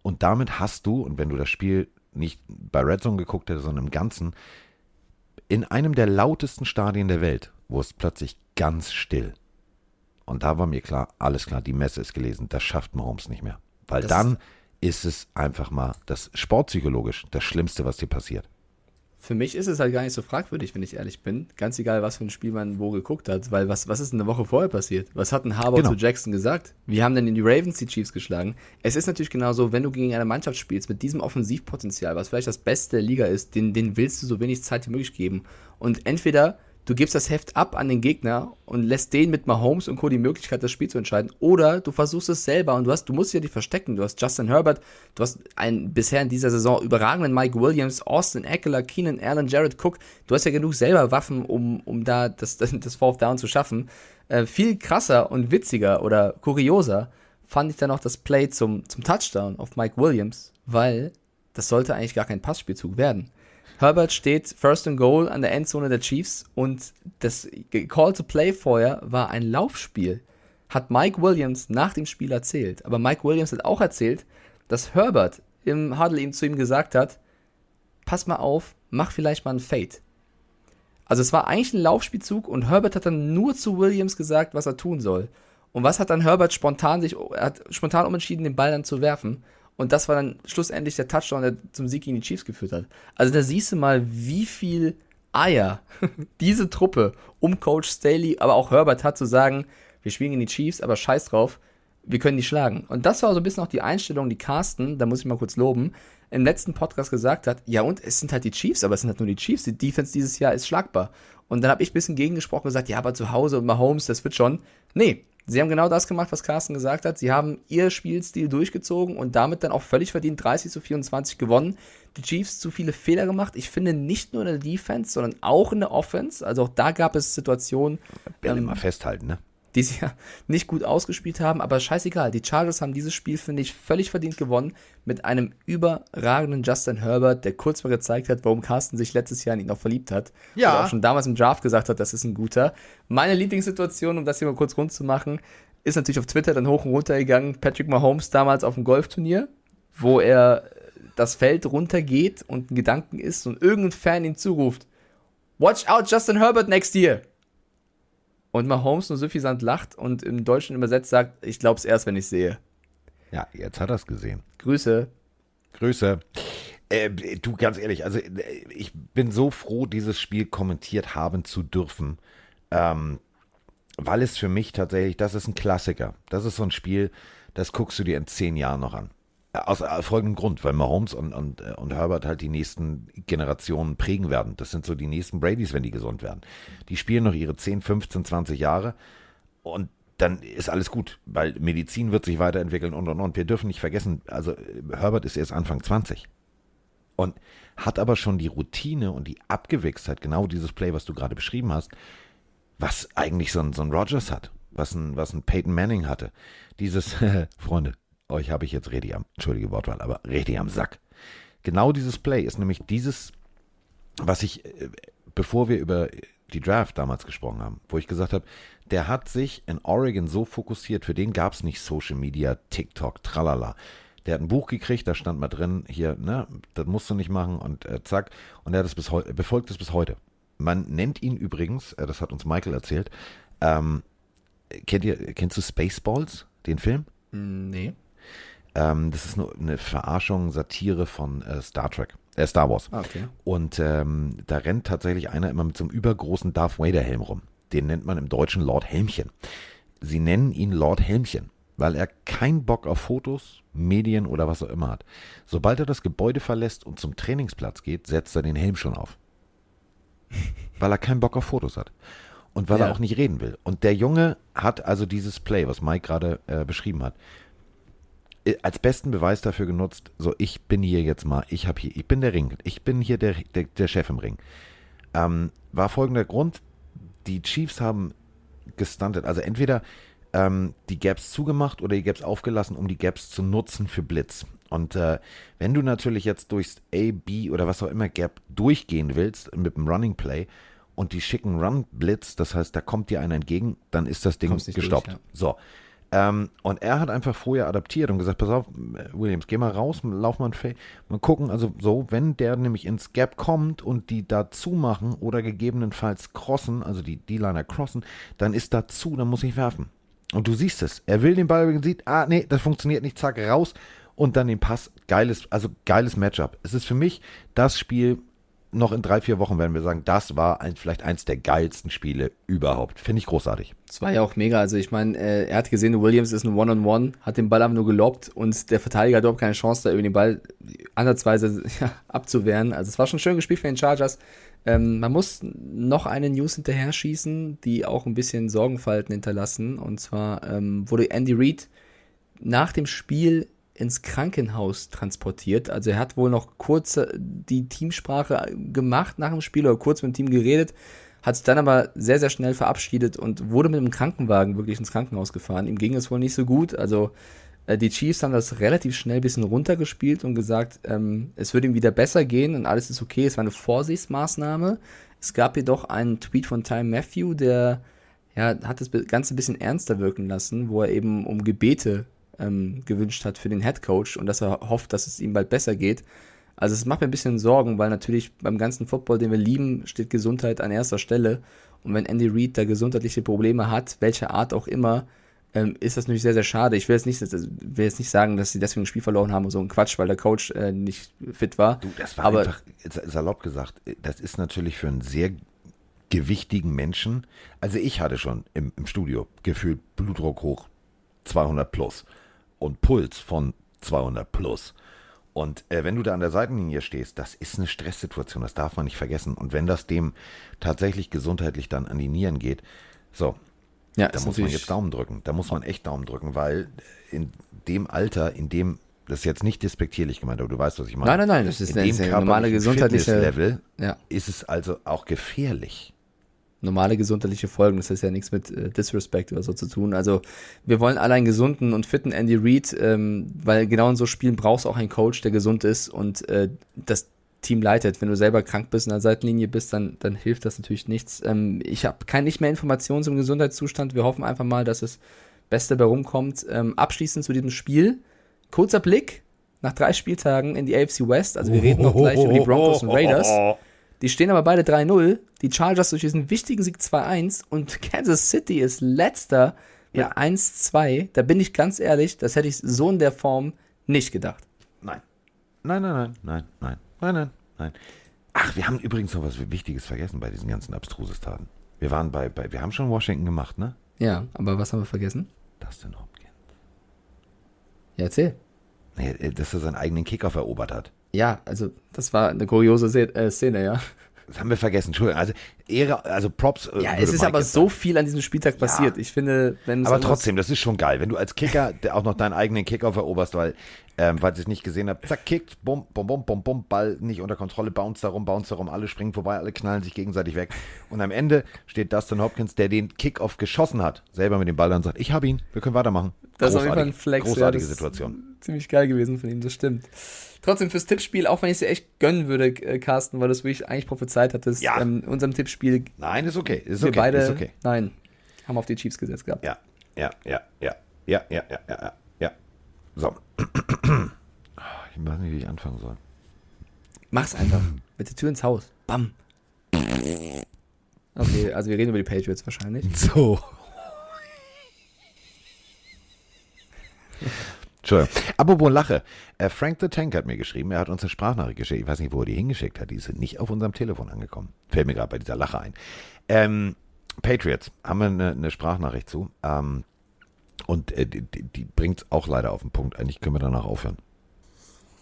Und damit hast du, und wenn du das Spiel nicht bei Red Zone geguckt hättest, sondern im Ganzen, in einem der lautesten Stadien der Welt, wo es plötzlich ganz still. Und da war mir klar, alles klar, die Messe ist gelesen, das schafft Mahomes nicht mehr. Weil Das dann ist es einfach mal das sportpsychologisch das Schlimmste, was dir passiert. Für mich ist es halt gar nicht so fragwürdig, wenn ich ehrlich bin. Ganz egal, was für ein Spiel man wo geguckt hat, weil was, was ist in der Woche vorher passiert? Was hat ein Harbour genau. zu Jackson gesagt? Wie haben denn die Ravens die Chiefs geschlagen? Es ist natürlich genauso, wenn du gegen eine Mannschaft spielst mit diesem Offensivpotenzial, was vielleicht das Beste der Liga ist, den, den willst du so wenig Zeit wie möglich geben. Und entweder du gibst das Heft ab an den Gegner und lässt den mit Mahomes und Co. die Möglichkeit, das Spiel zu entscheiden. Oder du versuchst es selber und du hast, du musst ja die verstecken. Du hast Justin Herbert, du hast einen bisher in dieser Saison überragenden Mike Williams, Austin Eckler, Keenan Allen, Jared Cook. Du hast ja genug selber Waffen, um, um da das, das, Fourth Down zu schaffen. Äh, viel krasser und witziger oder kurioser fand ich dann auch das Play zum, zum Touchdown auf Mike Williams, weil das sollte eigentlich gar kein Passspielzug werden. Herbert steht First and Goal an der Endzone der Chiefs und das Call to Play vorher war ein Laufspiel. Hat Mike Williams nach dem Spiel erzählt. Aber Mike Williams hat auch erzählt, dass Herbert im Huddle ihm zu ihm gesagt hat, pass mal auf, mach vielleicht mal einen Fade. Also es war eigentlich ein Laufspielzug und Herbert hat dann nur zu Williams gesagt, was er tun soll. Und was hat dann Herbert spontan sich, hat spontan umentschieden, den Ball dann zu werfen. Und das war dann schlussendlich der Touchdown, der zum Sieg gegen die Chiefs geführt hat. Also da siehst du mal, wie viel Eier diese Truppe um Coach Staley, aber auch Herbert hat zu sagen, wir spielen gegen die Chiefs, aber scheiß drauf, wir können die schlagen. Und das war so ein bisschen auch die Einstellung, die Carsten, da muss ich mal kurz loben, im letzten Podcast gesagt hat, ja und es sind halt die Chiefs, aber es sind halt nur die Chiefs, die Defense dieses Jahr ist schlagbar. Und dann habe ich ein bisschen gegengesprochen und gesagt, ja, aber zu Hause und Mahomes, das wird schon. Nee, Sie haben genau das gemacht, was Carsten gesagt hat. Sie haben ihr Spielstil durchgezogen und damit dann auch völlig verdient 30 zu 24 gewonnen. Die Chiefs zu viele Fehler gemacht. Ich finde nicht nur in der Defense, sondern auch in der Offense. Also auch da gab es Situationen. Bälle ähm, mal festhalten, ne? Die sie ja nicht gut ausgespielt haben, aber scheißegal. Die Chargers haben dieses Spiel, finde ich, völlig verdient gewonnen mit einem überragenden Justin Herbert, der kurz mal gezeigt hat, warum Carsten sich letztes Jahr in ihn noch verliebt hat. Ja. Und auch schon damals im Draft gesagt hat, das ist ein guter. Meine Lieblingssituation, um das hier mal kurz rund zu machen, ist natürlich auf Twitter dann hoch und runter gegangen. Patrick Mahomes damals auf dem Golfturnier, wo er das Feld runtergeht und ein Gedanken ist und irgendein Fan ihm zuruft, Watch out Justin Herbert next year. Und Mahomes nur suffisant lacht und im Deutschen übersetzt sagt, ich glaub's erst, wenn ich sehe. Ja, jetzt hat er es gesehen. Grüße. Grüße. Äh, du, ganz ehrlich, also ich bin so froh, dieses Spiel kommentiert haben zu dürfen, ähm, weil es für mich tatsächlich, das ist ein Klassiker. Das ist so ein Spiel, das guckst du dir in zehn Jahren noch an. Aus folgendem Grund, weil Mahomes und, und, und Herbert halt die nächsten Generationen prägen werden. Das sind so die nächsten Bradys, wenn die gesund werden. Die spielen noch ihre 10, 15, 20 Jahre und dann ist alles gut, weil Medizin wird sich weiterentwickeln und und und. Wir dürfen nicht vergessen, also Herbert ist erst Anfang 20 und hat aber schon die Routine und die Abgewichstheit, genau dieses Play, was du gerade beschrieben hast, was eigentlich so ein, so ein Rogers hat, was ein, was ein Peyton Manning hatte. Dieses, Freunde, euch habe ich jetzt richtig am, entschuldige Wortwahl, aber richtig am Sack. Genau dieses Play ist nämlich dieses, was ich, äh, bevor wir über die Draft damals gesprochen haben, wo ich gesagt habe, der hat sich in Oregon so fokussiert, für den gab es nicht Social Media, TikTok, tralala. Der hat ein Buch gekriegt, da stand mal drin, hier, ne, das musst du nicht machen und äh, zack. Und er hat es bis heute, befolgt es bis heute. Man nennt ihn übrigens, äh, das hat uns Michael erzählt, ähm, kennt ihr, kennst du Spaceballs, den Film? Nee. Ähm, das ist nur eine Verarschung, Satire von äh, Star Trek, äh, Star Wars. Ah, okay. Und ähm, da rennt tatsächlich einer immer mit so einem übergroßen Darth Vader Helm rum. Den nennt man im Deutschen Lord Helmchen. Sie nennen ihn Lord Helmchen, weil er keinen Bock auf Fotos, Medien oder was auch immer hat. Sobald er das Gebäude verlässt und zum Trainingsplatz geht, setzt er den Helm schon auf. weil er keinen Bock auf Fotos hat. Und weil ja. er auch nicht reden will. Und der Junge hat also dieses Play, was Mike gerade äh, beschrieben hat, als besten Beweis dafür genutzt, so ich bin hier jetzt mal, ich habe hier, ich bin der Ring, ich bin hier der, der, der Chef im Ring. Ähm, war folgender Grund, die Chiefs haben gestuntet, also entweder ähm, die Gaps zugemacht oder die Gaps aufgelassen, um die Gaps zu nutzen für Blitz. Und äh, wenn du natürlich jetzt durchs A, B oder was auch immer Gap durchgehen willst mit dem Running Play und die schicken Run Blitz, das heißt, da kommt dir einer entgegen, dann ist das Ding gestoppt. Durch, ja. So, ähm, und er hat einfach vorher adaptiert und gesagt, pass auf, Williams, geh mal raus, lauf mal ein Fade. Mal gucken, also so, wenn der nämlich ins Gap kommt und die da zumachen oder gegebenenfalls crossen, also die D-Liner crossen, dann ist da zu, dann muss ich werfen. Und du siehst es. Er will den Ball, sieht, ah, nee, das funktioniert nicht, zack, raus und dann den Pass. Geiles, also geiles Matchup. Es ist für mich das Spiel, noch in drei, vier Wochen werden wir sagen, das war ein, vielleicht eins der geilsten Spiele überhaupt. Finde ich großartig. Es war ja auch mega. Also ich meine, äh, er hat gesehen, Williams ist ein One-on-One, -on -One, hat den Ball einfach nur gelobbt und der Verteidiger hat überhaupt keine Chance, da über den Ball ansatzweise ja, abzuwehren. Also es war schon schön gespielt für den Chargers. Ähm, man muss noch eine News hinterher schießen, die auch ein bisschen Sorgenfalten hinterlassen. Und zwar ähm, wurde Andy Reid nach dem Spiel ins Krankenhaus transportiert. Also er hat wohl noch kurz die Teamsprache gemacht nach dem Spiel oder kurz mit dem Team geredet, hat sich dann aber sehr, sehr schnell verabschiedet und wurde mit dem Krankenwagen wirklich ins Krankenhaus gefahren. Ihm ging es wohl nicht so gut. Also äh, die Chiefs haben das relativ schnell ein bisschen runtergespielt und gesagt, ähm, es würde ihm wieder besser gehen und alles ist okay. Es war eine Vorsichtsmaßnahme. Es gab jedoch einen Tweet von Time Matthew, der ja, hat das Ganze ein bisschen ernster wirken lassen, wo er eben um Gebete ähm, gewünscht hat für den Head Coach und dass er hofft, dass es ihm bald besser geht. Also es macht mir ein bisschen Sorgen, weil natürlich beim ganzen Football, den wir lieben, steht Gesundheit an erster Stelle. Und wenn Andy Reid da gesundheitliche Probleme hat, welcher Art auch immer, ähm, ist das natürlich sehr, sehr schade. Ich will jetzt, nicht, will jetzt nicht sagen, dass sie deswegen ein Spiel verloren haben und so ein Quatsch, weil der Coach äh, nicht fit war. Du, das war Aber, einfach, salopp gesagt, das ist natürlich für einen sehr gewichtigen Menschen. Also ich hatte schon im, im Studio gefühlt Blutdruck hoch 200 plus und Puls von 200 plus. Und äh, wenn du da an der Seitenlinie stehst, das ist eine Stresssituation, das darf man nicht vergessen. Und wenn das dem tatsächlich gesundheitlich dann an die Nieren geht, so, ja, da muss man jetzt Daumen drücken. Da muss man echt Daumen drücken, weil in dem Alter, in dem, das ist jetzt nicht despektierlich gemeint, aber du weißt, was ich meine. Nein, nein, nein, das ist, in dem normale gesundheitliche Level ja. ist es also auch gefährlich normale gesundheitliche Folgen. Das hat ja nichts mit äh, Disrespect oder so zu tun. Also wir wollen alle einen gesunden und fitten Andy Reid, ähm, weil genau in so Spielen brauchst du auch einen Coach, der gesund ist und äh, das Team leitet. Wenn du selber krank bist in der Seitenlinie bist, dann, dann hilft das natürlich nichts. Ähm, ich habe keine nicht mehr Informationen zum Gesundheitszustand. Wir hoffen einfach mal, dass das Beste bei rumkommt. Ähm, abschließend zu diesem Spiel. Kurzer Blick nach drei Spieltagen in die AFC West. Also wir reden noch gleich über die Broncos und Raiders. Die stehen aber beide 3-0. Die Chargers durch diesen wichtigen Sieg 2-1 und Kansas City ist letzter mit ja. 1-2. Da bin ich ganz ehrlich, das hätte ich so in der Form nicht gedacht. Nein. Nein, nein, nein, nein, nein, nein, nein, nein. Ach, wir haben übrigens noch was Wichtiges vergessen bei diesen ganzen Abstrusestaten. Wir waren bei, bei, wir haben schon Washington gemacht, ne? Ja, aber was haben wir vergessen? Dustin Hopkins. Ja, erzähl. Dass er seinen eigenen Kickoff erobert hat. Ja, also das war eine kuriose äh, Szene, ja. Das haben wir vergessen, Entschuldigung. Also Ehre, also Props. Äh, ja, es ist aber so viel an diesem Spieltag passiert. Ja. Ich finde, wenn Aber trotzdem, das ist schon geil, wenn du als Kicker auch noch deinen eigenen Kicker eroberst, weil, ähm, falls ihr es nicht gesehen habt, zack, kickt, bum, bum, bum, bum, bum, Ball nicht unter Kontrolle, bounce darum, bounce darum, alle springen vorbei, alle knallen sich gegenseitig weg. Und am Ende steht Dustin Hopkins, der den Kickoff geschossen hat, selber mit dem Ball dann sagt, ich habe ihn, wir können weitermachen. Das ist auf jeden Fall ein Flex. Großartige ja, Situation. Ziemlich geil gewesen von ihm, das stimmt. Trotzdem fürs Tippspiel, auch wenn ich es dir echt gönnen würde, äh, Carsten, weil das, es wirklich eigentlich prophezeit hattest, ja. ähm, unserem Tippspiel. Nein, ist okay, ist wir okay, beide, ist okay. Nein, haben auf die Chiefs gesetzt gehabt. Ja, ja, ja, ja, ja, ja, ja, ja. ja. So, ich weiß nicht, wie ich anfangen soll. Mach's einfach. Mit der Tür ins Haus. Bam. Okay, also wir reden über die Patriots wahrscheinlich. So. Entschuldigung. Apropos Lache. Äh, Frank the Tank hat mir geschrieben, er hat uns eine Sprachnachricht geschickt. Ich weiß nicht, wo er die hingeschickt hat. Die ist nicht auf unserem Telefon angekommen. Fällt mir gerade bei dieser Lache ein. Ähm, Patriots haben wir eine, eine Sprachnachricht zu. Ähm, und äh, die, die bringt es auch leider auf den Punkt. Eigentlich können wir danach aufhören.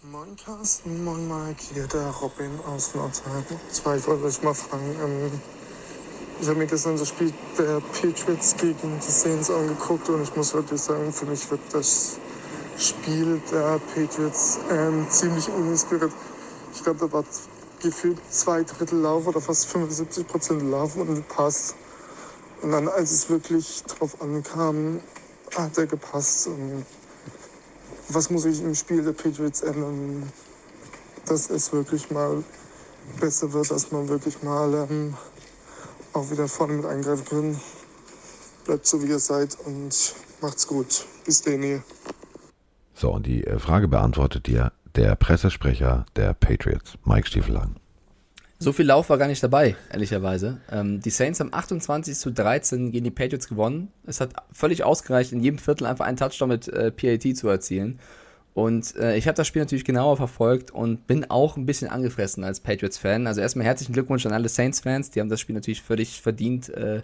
Moin Carsten, moin Mike, hier der Robin aus Nordheim. Zwar, ich wollte euch mal fragen, ähm, ich habe mir gestern das Spiel der Patriots gegen die Saints angeguckt und ich muss wirklich sagen, für mich wird das Spiel der Patriots ähm, ziemlich uninspiriert. Ich glaube, da war gefühlt zwei Drittel Lauf oder fast 75 Prozent Lauf und Pass. Und dann, als es wirklich drauf ankam, hat er gepasst. Und was muss ich im Spiel der Patriots ändern, dass es wirklich mal besser wird, dass man wirklich mal ähm, auch wieder vorne mit eingreifen kann. Bleibt so, wie ihr seid und macht's gut. Bis denn. So, und die äh, Frage beantwortet dir der Pressesprecher der Patriots, Mike Stiefelhagen. So viel Lauf war gar nicht dabei, ehrlicherweise. Ähm, die Saints haben 28 zu 13 gegen die Patriots gewonnen. Es hat völlig ausgereicht, in jedem Viertel einfach einen Touchdown mit äh, PAT zu erzielen. Und äh, ich habe das Spiel natürlich genauer verfolgt und bin auch ein bisschen angefressen als Patriots-Fan. Also erstmal herzlichen Glückwunsch an alle Saints-Fans, die haben das Spiel natürlich völlig verdient äh,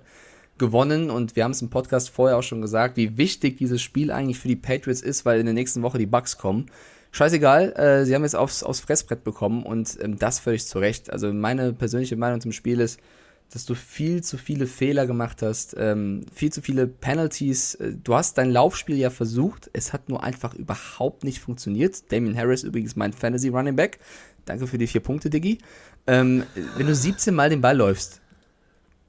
gewonnen und wir haben es im Podcast vorher auch schon gesagt, wie wichtig dieses Spiel eigentlich für die Patriots ist, weil in der nächsten Woche die Bucks kommen. Scheißegal, äh, sie haben jetzt aufs, aufs Fressbrett bekommen und ähm, das völlig zu Recht. Also meine persönliche Meinung zum Spiel ist, dass du viel zu viele Fehler gemacht hast, ähm, viel zu viele Penalties. Äh, du hast dein Laufspiel ja versucht, es hat nur einfach überhaupt nicht funktioniert. Damien Harris übrigens mein Fantasy Running Back. Danke für die vier Punkte, Diggi. Ähm, wenn du 17 Mal den Ball läufst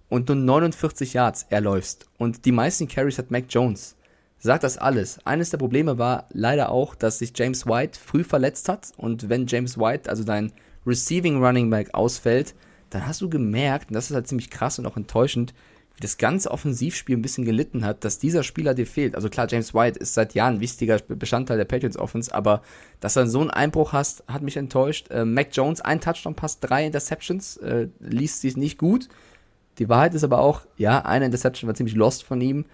und nur 49 Yards erläufst und die meisten Carries hat Mac Jones, sagt das alles. Eines der Probleme war leider auch, dass sich James White früh verletzt hat und wenn James White, also dein Receiving Running Back, ausfällt, dann hast du gemerkt, und das ist halt ziemlich krass und auch enttäuschend, wie das ganze Offensivspiel ein bisschen gelitten hat, dass dieser Spieler dir fehlt. Also klar, James White ist seit Jahren ein wichtiger Bestandteil der Patriots Offense, aber dass du dann so einen Einbruch hast, hat mich enttäuscht. Äh, Mac Jones, ein Touchdown-Pass, drei Interceptions, äh, liest sich nicht gut. Die Wahrheit ist aber auch, ja, eine Interception war ziemlich lost von ihm.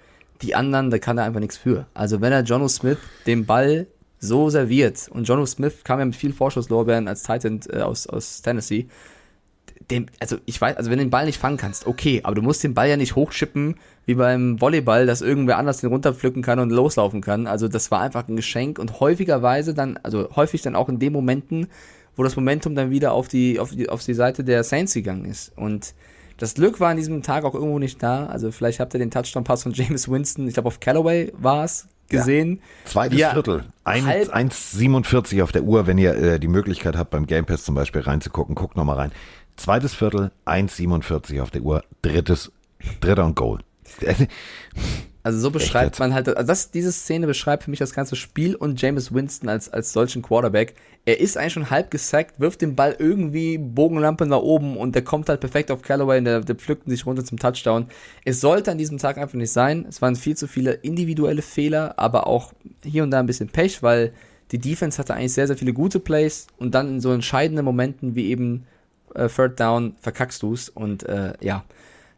Die anderen, da kann er einfach nichts für. Also wenn er Jono Smith den Ball so serviert, und Jono Smith kam ja mit viel Vorschusslorbeeren als Titan äh, aus, aus Tennessee, dem, also ich weiß, also wenn du den Ball nicht fangen kannst, okay, aber du musst den Ball ja nicht hochschippen wie beim Volleyball, dass irgendwer anders den runterpflücken kann und loslaufen kann. Also das war einfach ein Geschenk und häufigerweise dann, also häufig dann auch in den Momenten, wo das Momentum dann wieder auf die, auf die, auf die Seite der Saints gegangen ist. Und das Glück war an diesem Tag auch irgendwo nicht da. Also vielleicht habt ihr den Touchdown-Pass von James Winston, ich glaube auf Callaway war es, gesehen. Ja. Zweites Viertel. 1,47 auf der Uhr, wenn ihr äh, die Möglichkeit habt, beim Game Pass zum Beispiel reinzugucken, guckt nochmal rein. Zweites Viertel, 1,47 auf der Uhr, drittes, dritter und Goal. Also so beschreibt man halt, also das, diese Szene beschreibt für mich das ganze Spiel und James Winston als, als solchen Quarterback. Er ist eigentlich schon halb gesackt, wirft den Ball irgendwie Bogenlampe nach oben und der kommt halt perfekt auf Callaway und der, der pflückt sich runter zum Touchdown. Es sollte an diesem Tag einfach nicht sein. Es waren viel zu viele individuelle Fehler, aber auch hier und da ein bisschen Pech, weil die Defense hatte eigentlich sehr, sehr viele gute Plays und dann in so entscheidenden Momenten wie eben äh, Third Down verkackst du's und äh, ja,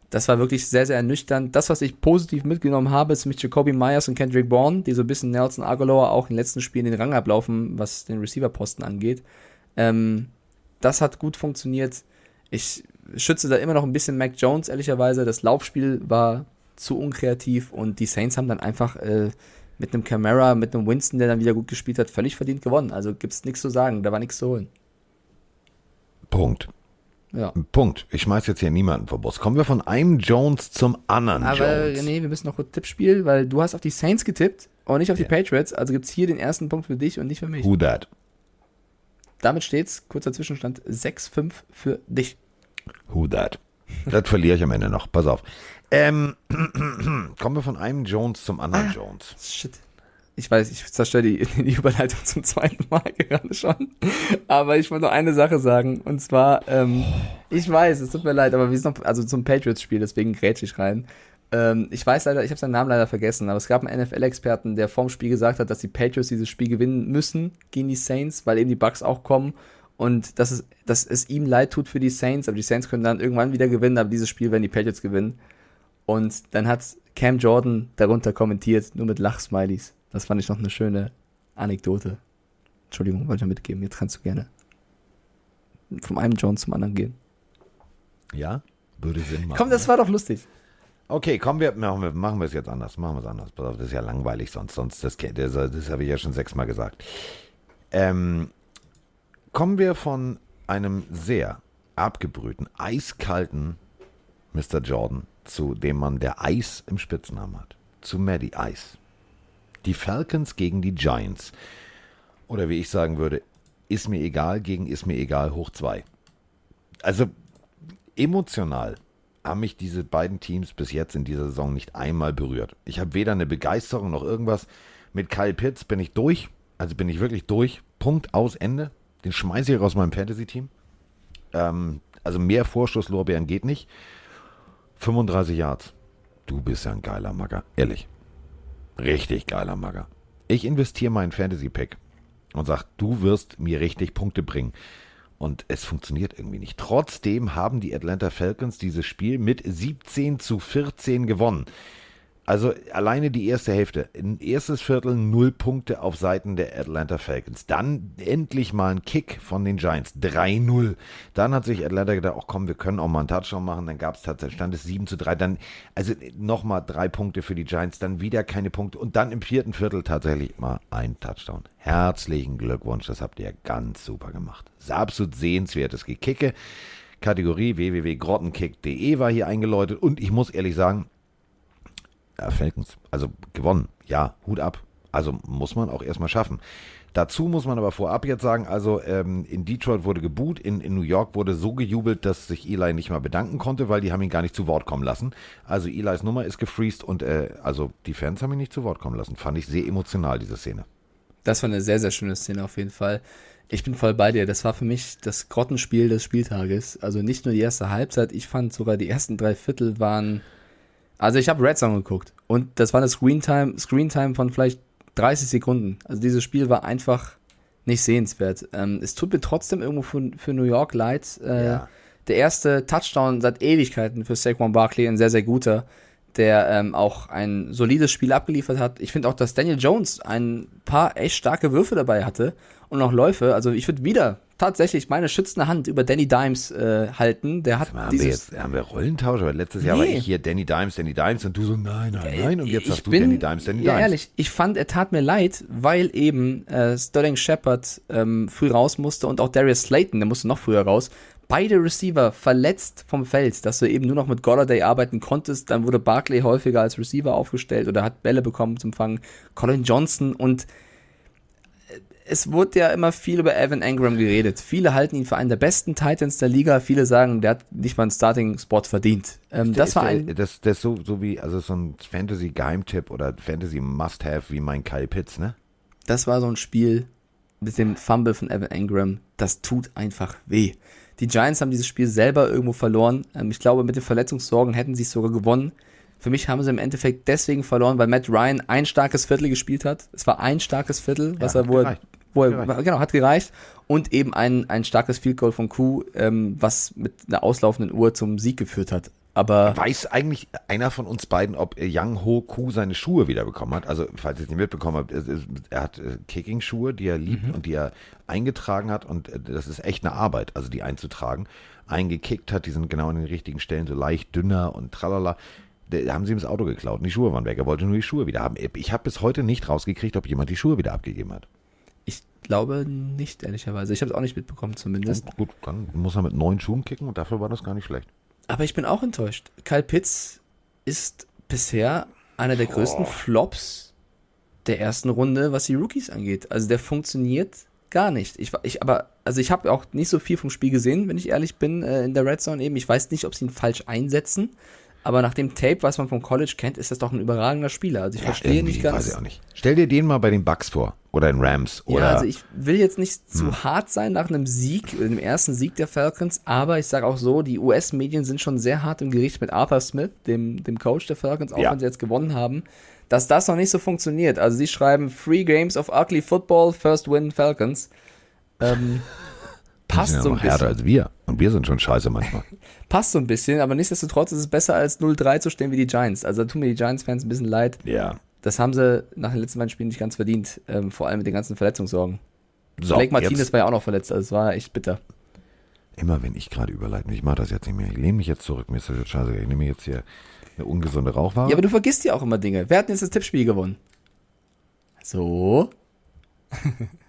das war wirklich sehr, sehr ernüchternd. Das, was ich positiv mitgenommen habe, ist mit Jacoby Myers und Kendrick Bourne, die so ein bisschen Nelson Aguilar auch in den letzten Spielen den Rang ablaufen, was den Receiver-Posten angeht. Ähm, das hat gut funktioniert. Ich schütze da immer noch ein bisschen Mac Jones, ehrlicherweise. Das Laufspiel war zu unkreativ und die Saints haben dann einfach äh, mit einem Camara, mit einem Winston, der dann wieder gut gespielt hat, völlig verdient gewonnen. Also gibt's nichts zu sagen, da war nichts zu holen. Punkt. Ja. Punkt. Ich schmeiß jetzt hier niemanden vor Bus. Kommen wir von einem Jones zum anderen Aber Jones. nee, wir müssen noch kurz Tippspiel, weil du hast auf die Saints getippt und nicht auf yeah. die Patriots. Also gibt es hier den ersten Punkt für dich und nicht für mich. Who that? Damit steht's, kurzer Zwischenstand, 6-5 für dich. Who that? Das verliere ich am Ende noch. Pass auf. Ähm, kommen wir von einem Jones zum anderen ah, Jones. Shit ich weiß, ich zerstöre die, die Überleitung zum zweiten Mal gerade schon. Aber ich wollte noch eine Sache sagen. Und zwar, ähm, ich weiß, es tut mir leid, aber wir sind noch, also zum Patriots-Spiel, deswegen grätsch ich rein. Ähm, ich weiß leider, ich habe seinen Namen leider vergessen, aber es gab einen NFL-Experten, der vorm Spiel gesagt hat, dass die Patriots dieses Spiel gewinnen müssen gegen die Saints, weil eben die Bucks auch kommen. Und dass es, dass es ihm leid tut für die Saints, aber die Saints können dann irgendwann wieder gewinnen, aber dieses Spiel werden die Patriots gewinnen. Und dann hat Cam Jordan darunter kommentiert, nur mit Lachsmilies. Das fand ich noch eine schöne Anekdote. Entschuldigung, wollte ich mitgeben. Jetzt kannst du gerne vom einen Jones zum anderen gehen. Ja, würde Sinn machen. Komm, das war doch lustig. Okay, kommen wir, machen wir, machen wir es jetzt anders. Machen wir es anders. Pass auf, das ist ja langweilig sonst. Sonst, das, das, das habe ich ja schon sechsmal gesagt. Ähm, kommen wir von einem sehr abgebrühten, eiskalten Mr. Jordan zu dem Mann, der Eis im Spitznamen hat. Zu Maddie Ice. Die Falcons gegen die Giants. Oder wie ich sagen würde, ist mir egal gegen ist mir egal hoch zwei. Also emotional haben mich diese beiden Teams bis jetzt in dieser Saison nicht einmal berührt. Ich habe weder eine Begeisterung noch irgendwas. Mit Kyle Pitts bin ich durch. Also bin ich wirklich durch. Punkt aus Ende. Den schmeiße ich aus meinem Fantasy-Team. Ähm, also mehr Vorschusslorbeeren geht nicht. 35 Yards. Du bist ja ein geiler Macker. Ehrlich. Richtig geiler Magger. Ich investiere meinen Fantasy Pack und sage, du wirst mir richtig Punkte bringen. Und es funktioniert irgendwie nicht. Trotzdem haben die Atlanta Falcons dieses Spiel mit 17 zu 14 gewonnen. Also alleine die erste Hälfte. Ein erstes Viertel null Punkte auf Seiten der Atlanta Falcons. Dann endlich mal ein Kick von den Giants. 3-0. Dann hat sich Atlanta gedacht, ach komm, wir können auch mal einen Touchdown machen. Dann gab es tatsächlich, stand es 7 zu 3. Dann, also nochmal drei Punkte für die Giants. Dann wieder keine Punkte. Und dann im vierten Viertel tatsächlich mal ein Touchdown. Herzlichen Glückwunsch. Das habt ihr ganz super gemacht. Das ist absolut sehenswertes Gekicke. Kategorie www.grottenkick.de war hier eingeläutet. Und ich muss ehrlich sagen, ja, Falcons, also gewonnen. Ja, Hut ab. Also muss man auch erstmal schaffen. Dazu muss man aber vorab jetzt sagen, also ähm, in Detroit wurde geboot, in, in New York wurde so gejubelt, dass sich Eli nicht mal bedanken konnte, weil die haben ihn gar nicht zu Wort kommen lassen. Also Elis Nummer ist gefreezed und äh, also die Fans haben ihn nicht zu Wort kommen lassen. Fand ich sehr emotional, diese Szene. Das war eine sehr, sehr schöne Szene auf jeden Fall. Ich bin voll bei dir. Das war für mich das Grottenspiel des Spieltages. Also nicht nur die erste Halbzeit, ich fand sogar die ersten drei Viertel waren also ich habe Red Zone geguckt und das war eine Screen Time, Screen Time von vielleicht 30 Sekunden. Also dieses Spiel war einfach nicht sehenswert. Ähm, es tut mir trotzdem irgendwo für, für New York leid. Äh, ja. Der erste Touchdown seit Ewigkeiten für Saquon Barkley, ein sehr, sehr guter, der ähm, auch ein solides Spiel abgeliefert hat. Ich finde auch, dass Daniel Jones ein paar echt starke Würfe dabei hatte und noch Läufe. Also ich würde wieder tatsächlich meine schützende Hand über Danny Dimes äh, halten. Der hat haben, wir jetzt, haben wir Rollentausch? Aber letztes Jahr nee. war ich hier Danny Dimes, Danny Dimes und du so nein, nein, äh, nein. Und jetzt sagst du bin, Danny Dimes, Danny ja, Dimes. ehrlich, ich fand, er tat mir leid, weil eben äh, Sterling Shepard ähm, früh raus musste und auch Darius Slayton, der musste noch früher raus. Beide Receiver verletzt vom Feld, dass du eben nur noch mit Golladay arbeiten konntest. Dann wurde Barkley häufiger als Receiver aufgestellt oder hat Bälle bekommen zum Fangen. Colin Johnson und es wurde ja immer viel über Evan Engram geredet. Viele halten ihn für einen der besten Titans der Liga. Viele sagen, der hat nicht mal einen Starting-Spot verdient. Ähm, das war ein. Das, das so, so wie, also so ein Fantasy-Geheimtipp oder Fantasy-Must-Have wie mein Kyle Pitts, ne? Das war so ein Spiel mit dem Fumble von Evan Engram. Das tut einfach weh. Die Giants haben dieses Spiel selber irgendwo verloren. Ähm, ich glaube, mit den Verletzungssorgen hätten sie es sogar gewonnen. Für mich haben sie im Endeffekt deswegen verloren, weil Matt Ryan ein starkes Viertel gespielt hat. Es war ein starkes Viertel, was ja, er, wo er, wo er, gereicht. genau, hat gereicht. Und eben ein, ein starkes Field Goal von Q, ähm, was mit einer auslaufenden Uhr zum Sieg geführt hat. Aber weiß eigentlich einer von uns beiden, ob Yang Ho Ku seine Schuhe wiederbekommen hat? Also, falls ihr es nicht mitbekommen habt, er hat äh, Kicking-Schuhe, die er liebt mhm. und die er eingetragen hat und äh, das ist echt eine Arbeit, also die einzutragen. Eingekickt hat, die sind genau an den richtigen Stellen, so leicht dünner und tralala. Da haben sie ihm das Auto geklaut und die Schuhe waren weg. Er wollte nur die Schuhe wieder haben. Ich habe bis heute nicht rausgekriegt, ob jemand die Schuhe wieder abgegeben hat. Ich glaube nicht, ehrlicherweise. Ich habe es auch nicht mitbekommen, zumindest. Oh, gut, dann muss er mit neun Schuhen kicken und dafür war das gar nicht schlecht. Aber ich bin auch enttäuscht. Kyle Pitts ist bisher einer der größten. Flops der ersten Runde, was die Rookies angeht. Also der funktioniert gar nicht. Ich, ich aber, also ich habe auch nicht so viel vom Spiel gesehen, wenn ich ehrlich bin, äh, in der Red Zone eben. Ich weiß nicht, ob sie ihn falsch einsetzen. Aber nach dem Tape, was man vom College kennt, ist das doch ein überragender Spieler. Also ich ja, verstehe nicht ganz. Weiß ich auch nicht. Stell dir den mal bei den Bucks vor oder in Rams oder. Ja, also ich will jetzt nicht hm. zu hart sein nach einem Sieg, dem ersten Sieg der Falcons, aber ich sage auch so, die US-Medien sind schon sehr hart im Gericht mit Arthur Smith, dem, dem Coach der Falcons, auch ja. wenn sie jetzt gewonnen haben, dass das noch nicht so funktioniert. Also sie schreiben Free Games of Ugly Football, First Win Falcons. Ähm, passt so ein bisschen. als wir. Und wir sind schon scheiße manchmal. passt so ein bisschen, aber nichtsdestotrotz ist es besser als 0-3 zu stehen wie die Giants. Also da tun mir die Giants-Fans ein bisschen leid. Ja. Das haben sie nach den letzten beiden Spielen nicht ganz verdient, ähm, vor allem mit den ganzen Verletzungssorgen. So, Blake Martinez jetzt. war ja auch noch verletzt, also es war echt bitter. Immer wenn ich gerade überleite, ich mache das jetzt nicht mehr. Ich lehne mich jetzt zurück, mir ist das jetzt scheiße. Ich nehme jetzt hier eine ungesunde Rauchware. Ja, aber du vergisst ja auch immer Dinge. Wer hat denn jetzt das Tippspiel gewonnen? So.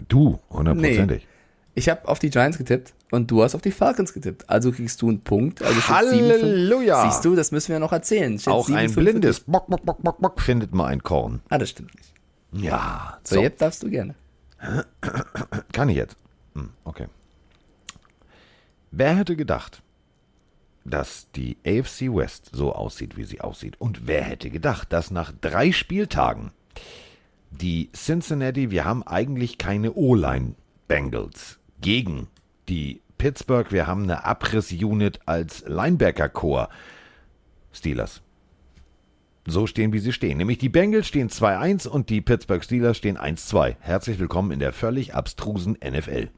Du, hundertprozentig. Nee. Ich habe auf die Giants getippt und du hast auf die Falcons getippt. Also kriegst du einen Punkt. Also Halleluja! 7, siehst du, das müssen wir noch erzählen. Steht Auch 7, ein 5, blindes Bock, Bock, Bock, Bock, Bock findet mal ein Korn. Ah, das stimmt nicht. Ja. So, so. jetzt darfst du gerne. Kann ich jetzt? Hm, okay. Wer hätte gedacht, dass die AFC West so aussieht, wie sie aussieht? Und wer hätte gedacht, dass nach drei Spieltagen die Cincinnati, wir haben eigentlich keine O-Line Bengals gegen die Pittsburgh. Wir haben eine Abriss-Unit als Linebacker-Core. Steelers. So stehen, wie sie stehen. Nämlich die Bengals stehen 2-1 und die Pittsburgh Steelers stehen 1-2. Herzlich willkommen in der völlig abstrusen NFL.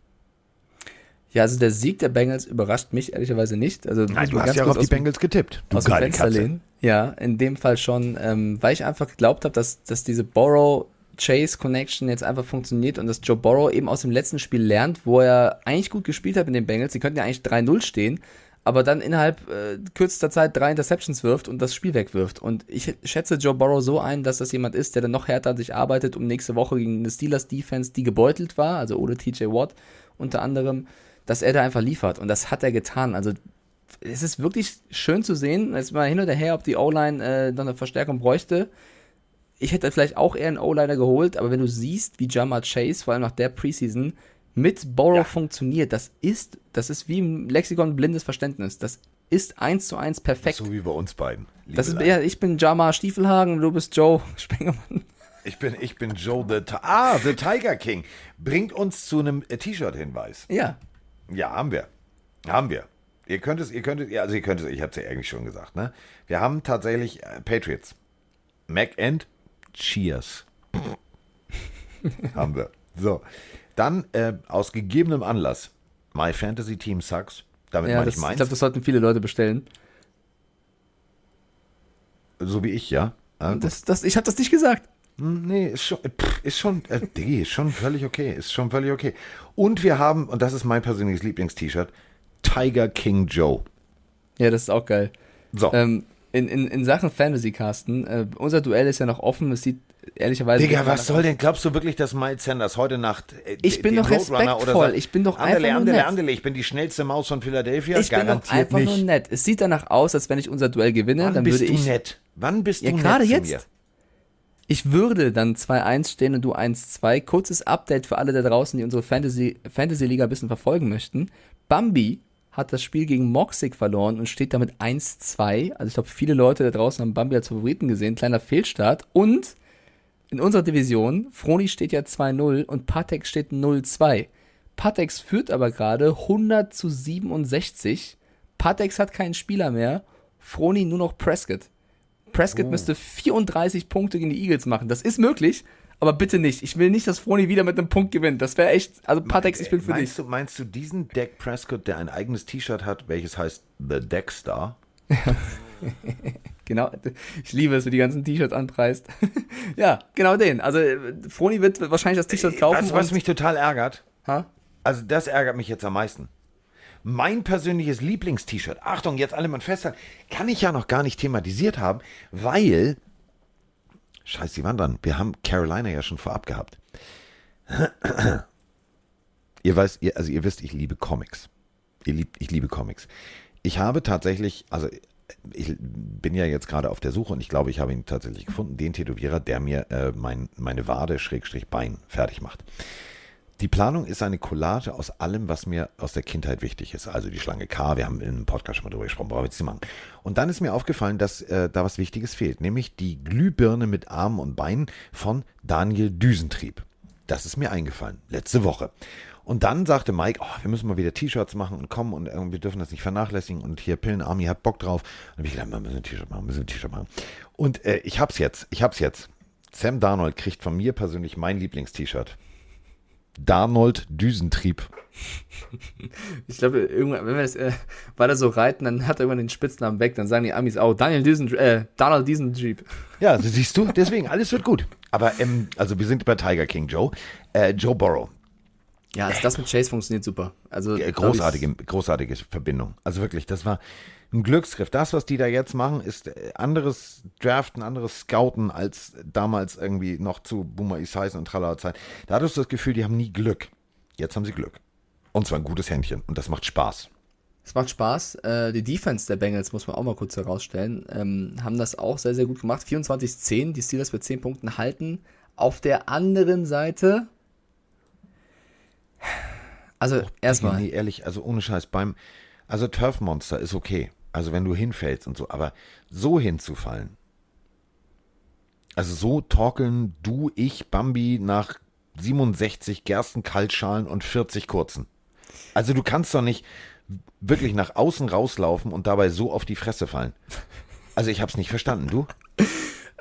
Ja, also der Sieg der Bengals überrascht mich ehrlicherweise nicht. Also Nein, du hast ja auch auf die Bengals getippt. Du aus dem Fenster lehnen. Ja, in dem Fall schon, ähm, weil ich einfach geglaubt habe, dass, dass diese Borrow Chase Connection jetzt einfach funktioniert und dass Joe Borrow eben aus dem letzten Spiel lernt, wo er eigentlich gut gespielt hat mit den Bengals. Sie könnten ja eigentlich 3-0 stehen, aber dann innerhalb äh, kürzester Zeit drei Interceptions wirft und das Spiel wegwirft. Und ich schätze Joe Burrow so ein, dass das jemand ist, der dann noch härter an sich arbeitet, um nächste Woche gegen eine Steelers Defense, die gebeutelt war, also ohne TJ Watt unter anderem, dass er da einfach liefert. Und das hat er getan. Also es ist wirklich schön zu sehen, jetzt mal hin oder her, ob die O-Line äh, noch eine Verstärkung bräuchte. Ich hätte vielleicht auch eher einen O-Liner geholt, aber wenn du siehst, wie Jamar Chase, vor allem nach der Preseason, mit Borrow ja. funktioniert, das ist, das ist wie im Lexikon blindes Verständnis. Das ist eins zu eins perfekt. So wie bei uns beiden. Das ist, ja, ich bin Jama Stiefelhagen, du bist Joe Spengermann. Ich bin, ich bin Joe the, ah, the Tiger King. Bringt uns zu einem äh, T-Shirt-Hinweis. Ja. Ja, haben wir. Haben wir. Ihr könnt es, ihr könnt es, also ihr könnt es, ich habe es ja eigentlich schon gesagt, ne? Wir haben tatsächlich äh, Patriots. Mac and Cheers. haben wir. So. Dann äh, aus gegebenem Anlass My Fantasy Team Sucks. Damit ja, meine ich meins. Ich glaube, das sollten viele Leute bestellen. So wie ich, ja. Ah, das, das, ich habe das nicht gesagt. Hm, nee, ist schon, ist schon, äh, Diggi, ist schon völlig okay. Ist schon völlig okay. Und wir haben, und das ist mein persönliches Lieblingst-T-Shirt, Tiger King Joe. Ja, das ist auch geil. So. Ähm, in, in, in Sachen Fantasy Casten, äh, unser Duell ist ja noch offen. Es sieht ehrlicherweise. Digga, was soll denn? Glaubst du wirklich, dass Miles Sanders heute Nacht. Äh, ich bin doch respektvoll. ich bin doch andele, einfach andele, nur andele, Ich bin die schnellste Maus von Philadelphia. Ich Garantiert bin doch einfach nicht. nur nett. Es sieht danach aus, als wenn ich unser Duell gewinne. Wann dann bist würde du ich, nett? Wann bist ja, du nett? Gerade jetzt. Mir? Ich würde dann 2-1 stehen und du 1-2. Kurzes Update für alle da draußen, die unsere Fantasy, Fantasy ein bisschen verfolgen möchten. Bambi hat das Spiel gegen Moxig verloren und steht damit 1-2. Also ich glaube, viele Leute da draußen haben Bambi als Favoriten gesehen. Kleiner Fehlstart. Und in unserer Division, Froni steht ja 2-0 und Patex steht 0-2. Patex führt aber gerade 100 zu 67. Patex hat keinen Spieler mehr. Froni nur noch Prescott. Prescott oh. müsste 34 Punkte gegen die Eagles machen. Das ist möglich, aber bitte nicht. Ich will nicht, dass Froni wieder mit einem Punkt gewinnt. Das wäre echt, also Patex, ich bin für meinst dich. Du, meinst du diesen Deck Prescott, der ein eigenes T-Shirt hat, welches heißt The Deck Star? genau, ich liebe es, wie die ganzen T-Shirts anpreist. ja, genau den. Also Froni wird wahrscheinlich das T-Shirt kaufen. Weißt du, was mich total ärgert? Ha? Also das ärgert mich jetzt am meisten. Mein persönliches Lieblings-T-Shirt, Achtung, jetzt alle mal festhalten, kann ich ja noch gar nicht thematisiert haben, weil Scheiße, die waren dran. Wir haben Carolina ja schon vorab gehabt. ihr weißt, ihr, also ihr wisst, ich liebe Comics. Ihr liebt, ich liebe Comics. Ich habe tatsächlich, also ich bin ja jetzt gerade auf der Suche und ich glaube, ich habe ihn tatsächlich gefunden, den Tätowierer, der mir äh, mein, meine Wade Schrägstrich Bein fertig macht. Die Planung ist eine Collage aus allem, was mir aus der Kindheit wichtig ist. Also die Schlange K, wir haben einem Podcast schon mal drüber gesprochen, brauche ich jetzt nicht machen. Und dann ist mir aufgefallen, dass äh, da was Wichtiges fehlt, nämlich die Glühbirne mit Armen und Beinen von Daniel Düsentrieb. Das ist mir eingefallen, letzte Woche. Und dann sagte Mike, oh, wir müssen mal wieder T-Shirts machen und kommen und äh, wir dürfen das nicht vernachlässigen und hier Pillen Army hat Bock drauf. Und ich gedacht, wir müssen ein T-Shirt machen, müssen ein T-Shirt machen. Und äh, ich hab's jetzt, ich hab's jetzt. Sam Darnold kriegt von mir persönlich mein Lieblings-T-Shirt. Darnold Düsentrieb. Ich glaube, irgendwann, wenn wir das äh, weiter so reiten, dann hat er irgendwann den Spitznamen weg. Dann sagen die Amis auch, Daniel Düsen, äh, Donald Düsentrieb. Ja, also siehst du, deswegen, alles wird gut. Aber, ähm, also wir sind bei Tiger King Joe. Äh, Joe Burrow. Ja, also das mit Chase funktioniert super. Also großartige, großartige Verbindung. Also wirklich, das war ein Glücksgriff. Das, was die da jetzt machen, ist äh, anderes Draften, anderes Scouten als damals irgendwie noch zu Boomer Esiason und Tralala Zeit. Da hattest du das Gefühl, die haben nie Glück. Jetzt haben sie Glück. Und zwar ein gutes Händchen. Und das macht Spaß. Es macht Spaß. Äh, die Defense der Bengals muss man auch mal kurz herausstellen. Ähm, haben das auch sehr, sehr gut gemacht. 24-10. Die Steelers mit 10 Punkten halten. Auf der anderen Seite. Also, erstmal. Nee, ehrlich, also ohne Scheiß. Beim. Also, Turf Monster ist okay. Also wenn du hinfällst und so, aber so hinzufallen. Also so torkeln du, ich, Bambi nach 67 Gerstenkaltschalen und 40 kurzen. Also du kannst doch nicht wirklich nach außen rauslaufen und dabei so auf die Fresse fallen. Also ich hab's nicht verstanden, du?